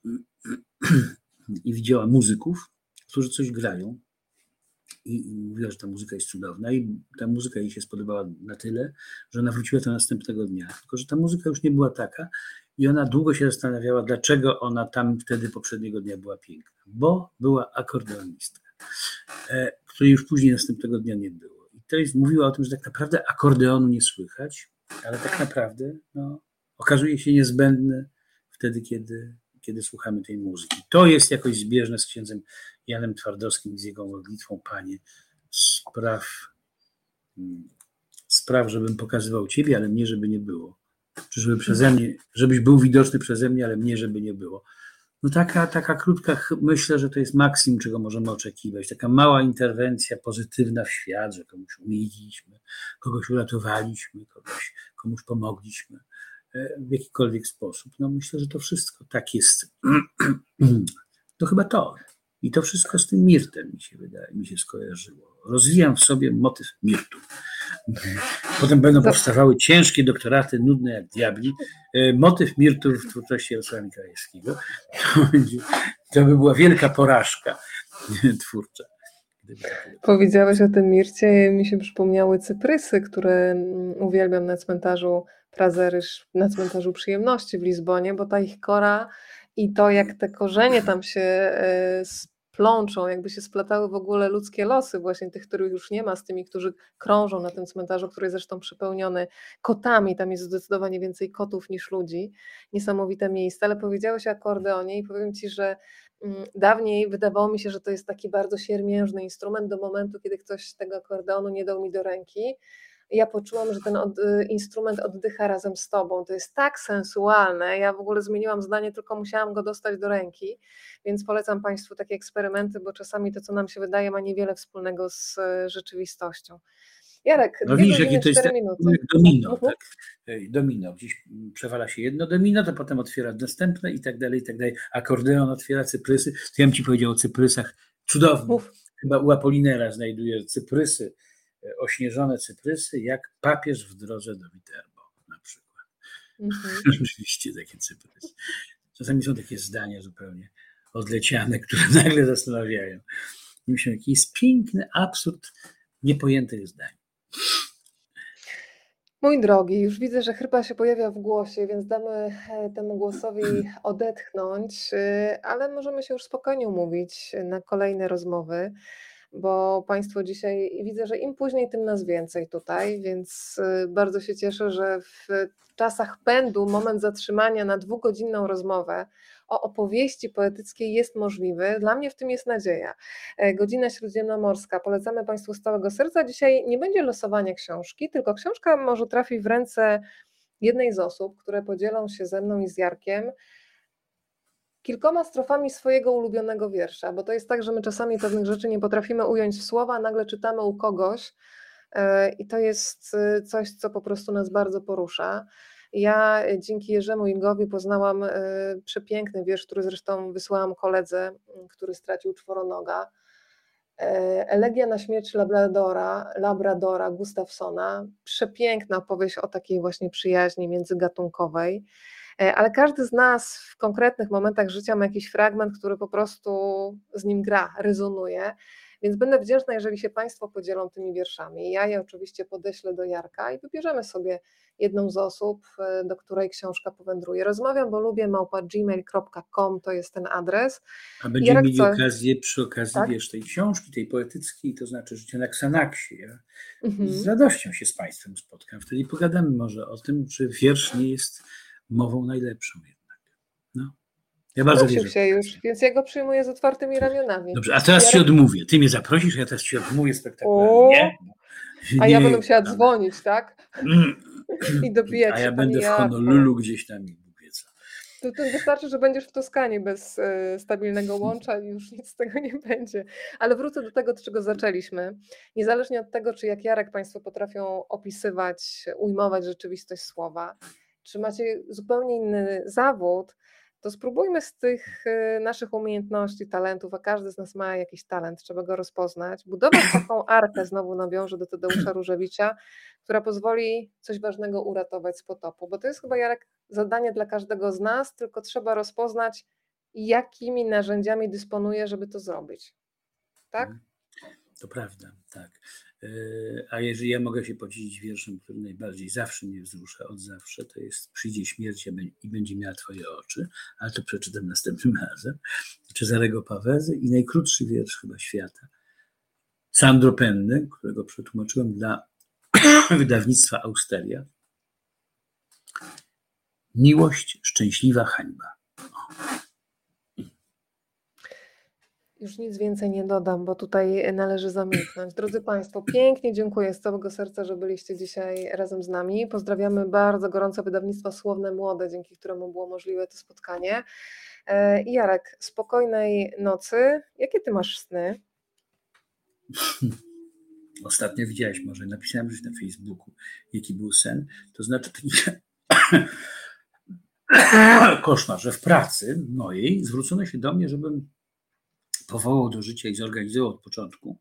i widziała muzyków, którzy coś grają. I, I mówiła, że ta muzyka jest cudowna, i ta muzyka jej się spodobała na tyle, że ona wróciła to następnego dnia. Tylko, że ta muzyka już nie była taka, i ona długo się zastanawiała, dlaczego ona tam wtedy poprzedniego dnia była piękna. Bo była akordeonistka, e, której już później następnego dnia nie było. I to jest, mówiła o tym, że tak naprawdę akordeonu nie słychać, ale tak naprawdę no, okazuje się niezbędny wtedy, kiedy, kiedy słuchamy tej muzyki. To jest jakoś zbieżne z księdzem Janem Twardowskim z jego modlitwą, Panie, spraw, mm, spraw, żebym pokazywał Ciebie, ale mnie, żeby nie było. Czy żeby przeze mnie, żebyś był widoczny przeze mnie, ale mnie, żeby nie było. No taka, taka krótka, myślę, że to jest maksimum, czego możemy oczekiwać. Taka mała interwencja pozytywna w świat, że komuś umililiśmy, kogoś uratowaliśmy, kogoś, komuś pomogliśmy e, w jakikolwiek sposób. No myślę, że to wszystko tak jest. To chyba to. I to wszystko z tym mirtem mi się wydaje, mi się skojarzyło. Rozwijam w sobie motyw mirtu. Potem będą powstawały ciężkie doktoraty, nudne jak diabli. E, motyw mirtu w twórczości Jarosława Mikołajewskiego. To, to by była wielka porażka twórcza. Powiedziałeś o tym Mircie, mi się przypomniały cyprysy, które uwielbiam na cmentarzu Prazerysz, na cmentarzu Przyjemności w Lizbonie, bo ta ich kora i to, jak te korzenie tam się e, plączą, jakby się splatały w ogóle ludzkie losy, właśnie tych, których już nie ma, z tymi, którzy krążą na tym cmentarzu, który jest zresztą przepełniony kotami. Tam jest zdecydowanie więcej kotów niż ludzi. Niesamowite miejsce, ale powiedziałeś o akordeonie i powiem Ci, że mm, dawniej wydawało mi się, że to jest taki bardzo siermiężny instrument do momentu, kiedy ktoś tego akordeonu nie dał mi do ręki ja poczułam, że ten od, y, instrument oddycha razem z tobą. To jest tak sensualne. Ja w ogóle zmieniłam zdanie, tylko musiałam go dostać do ręki, więc polecam Państwu takie eksperymenty, bo czasami to, co nam się wydaje, ma niewiele wspólnego z y, rzeczywistością. Jarek, no widzisz, jakie to jest tak, domino, tak, domino. Gdzieś przewala się jedno domino, to potem otwiera następne i tak dalej, i tak dalej. Akordeon otwiera cyprysy. To ja bym ci powiedział o cyprysach. Cudownie. Chyba u Apolinera znajduje cyprysy ośnieżone cyprysy, jak papież w drodze do Viterbo na przykład. Mhm. Rzeczywiście takie cyprysy. Czasami są takie zdania zupełnie odleciane, które nagle zastanawiają. Myślę, jaki jest piękny absurd niepojętych zdań. Mój drogi, już widzę, że chyba się pojawia w głosie, więc damy e, temu głosowi odetchnąć, e, ale możemy się już spokojnie umówić na kolejne rozmowy bo Państwo dzisiaj widzę, że im później, tym nas więcej tutaj, więc y, bardzo się cieszę, że w czasach pędu moment zatrzymania na dwugodzinną rozmowę o opowieści poetyckiej jest możliwy. Dla mnie w tym jest nadzieja. E, Godzina Śródziemnomorska. Polecamy Państwu z całego serca. Dzisiaj nie będzie losowania książki, tylko książka może trafi w ręce jednej z osób, które podzielą się ze mną i z Jarkiem kilkoma strofami swojego ulubionego wiersza, bo to jest tak, że my czasami pewnych rzeczy nie potrafimy ująć w słowa, nagle czytamy u kogoś e, i to jest e, coś, co po prostu nas bardzo porusza. Ja dzięki Jerzemu Ingowi poznałam e, przepiękny wiersz, który zresztą wysłałam koledze, który stracił czworonoga. Elegia na śmierć Labradora, Labradora Gustafsona. Przepiękna opowieść o takiej właśnie przyjaźni międzygatunkowej. E, ale każdy z nas w konkretnych momentach życia ma jakiś fragment, który po prostu z nim gra, rezonuje. Więc będę wdzięczna, jeżeli się Państwo podzielą tymi wierszami. Ja je oczywiście podeślę do Jarka i wybierzemy sobie jedną z osób, e, do której książka powędruje. Rozmawiam, bo lubię małpa gmail.com, to jest ten adres. A będziemy Jarek, mieli co... okazję przy okazji tak? wiesz, tej książki, tej poetyckiej, to znaczy Życie na Ksanaksie. Ja mhm. z radością się z Państwem spotkam. Wtedy pogadamy może o tym, czy wiersz nie jest mową najlepszą jednak. No. Ja bardzo wierzę. się już, więc ja go przyjmuję z otwartymi ramionami. Dobrze, a teraz ja... ci odmówię. Ty mnie zaprosisz, ja teraz ci odmówię spektakularnie. A ja będę musiała dzwonić, tak? I dobijać A ja będę w Honolulu gdzieś tam i to, to wystarczy, że będziesz w Toskanii bez e, stabilnego łącza i już nic z tego nie będzie. Ale wrócę do tego, od czego zaczęliśmy. Niezależnie od tego, czy jak Jarek Państwo potrafią opisywać, ujmować rzeczywistość słowa, czy macie zupełnie inny zawód, to spróbujmy z tych y, naszych umiejętności, talentów, a każdy z nas ma jakiś talent, trzeba go rozpoznać, budować taką arkę, znowu nawiążę do Tadeusza Różewicza, która pozwoli coś ważnego uratować z potopu, bo to jest chyba, Jarek, zadanie dla każdego z nas, tylko trzeba rozpoznać, jakimi narzędziami dysponuje, żeby to zrobić. Tak? Mhm. To prawda, tak. E, a jeżeli ja mogę się podzielić wierszem, który najbardziej zawsze mnie wzrusza, od zawsze, to jest Przyjdzie śmierć i będzie miała Twoje oczy, ale to przeczytam następnym razem. Cezarego Pawezy i najkrótszy wiersz chyba świata. Sandro Penny, którego przetłumaczyłem dla wydawnictwa Austeria. Miłość, szczęśliwa hańba. Już nic więcej nie dodam, bo tutaj należy zamilknąć. Drodzy Państwo, pięknie dziękuję z całego serca, że byliście dzisiaj razem z nami. Pozdrawiamy bardzo gorąco wydawnictwo Słowne Młode, dzięki któremu było możliwe to spotkanie. E, Jarek, spokojnej nocy. Jakie ty masz sny? Ostatnio widziałeś, może napisałem już na Facebooku, jaki był sen. To znaczy taki koszmar, że w pracy mojej zwrócono się do mnie, żebym powołał do życia i zorganizował od początku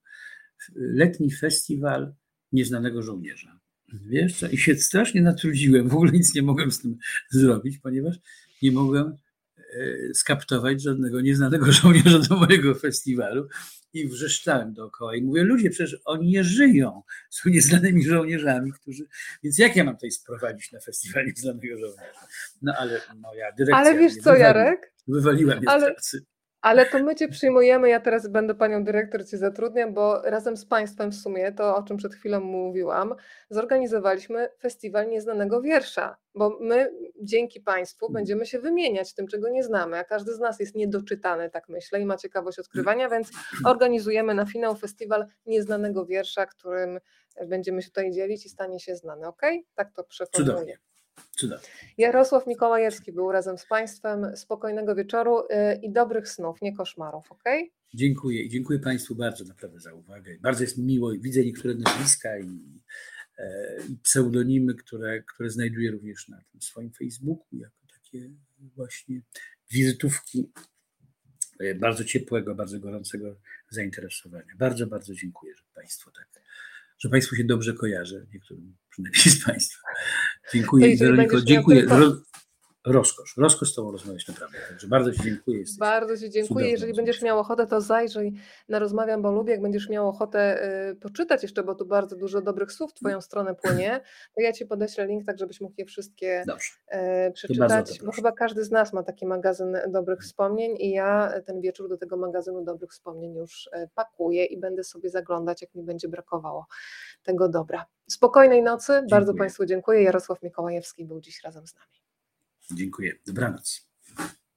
letni festiwal nieznanego żołnierza. Wiesz co? I się strasznie natrudziłem, w ogóle nic nie mogłem z tym zrobić, ponieważ nie mogłem e, skaptować żadnego nieznanego żołnierza do mojego festiwalu i wrzeszczałem dookoła i mówię, ludzie, przecież oni nie żyją, są nieznanymi żołnierzami, którzy, więc jak ja mam tutaj sprowadzić na festiwal nieznanego żołnierza? No ale moja dyrekcja... Ale wiesz co, wywaliła, Jarek? Wywaliła mnie ale... z pracy. Ale to my Cię przyjmujemy, ja teraz będę Panią Dyrektor, Cię zatrudniam, bo razem z Państwem w sumie, to o czym przed chwilą mówiłam, zorganizowaliśmy Festiwal Nieznanego Wiersza, bo my dzięki Państwu będziemy się wymieniać tym, czego nie znamy, a każdy z nas jest niedoczytany, tak myślę, i ma ciekawość odkrywania, więc organizujemy na finał Festiwal Nieznanego Wiersza, którym będziemy się tutaj dzielić i stanie się znany, ok? Tak to przeformułuję. Cudownie. Jarosław Mikołajewski był razem z Państwem. Spokojnego wieczoru y, i dobrych snów, nie koszmarów, ok? Dziękuję i dziękuję Państwu bardzo naprawdę za uwagę. Bardzo jest mi miło i widzę niektóre nazwiska i, e, i pseudonimy, które, które znajduję również na tym swoim Facebooku, jako takie właśnie wizytówki e, bardzo ciepłego, bardzo gorącego zainteresowania. Bardzo, bardzo dziękuję, że Państwo tak, że Państwu się dobrze kojarzę, niektórym przynajmniej z Państwa. Dziękuję, Weroniko, dziękuję. Rozkosz, rozkosz z Tobą rozmawiać naprawdę. Także bardzo Ci dziękuję. Jesteś bardzo Ci dziękuję. Jeżeli będziesz miał ochotę, to zajrzyj na Rozmawiam, bo lubię. Jak będziesz miał ochotę y, poczytać jeszcze, bo tu bardzo dużo dobrych słów w Twoją stronę płynie, to ja Ci podeślę link, tak żebyś mógł je wszystkie. Y, przeczytać, bo chyba każdy z nas ma taki magazyn dobrych wspomnień i ja ten wieczór do tego magazynu dobrych wspomnień już y, pakuję i będę sobie zaglądać, jak mi będzie brakowało tego dobra. Spokojnej nocy, dziękuję. bardzo Państwu dziękuję. Jarosław Mikołajewski był dziś razem z nami. Dziękuję. Dobranoc.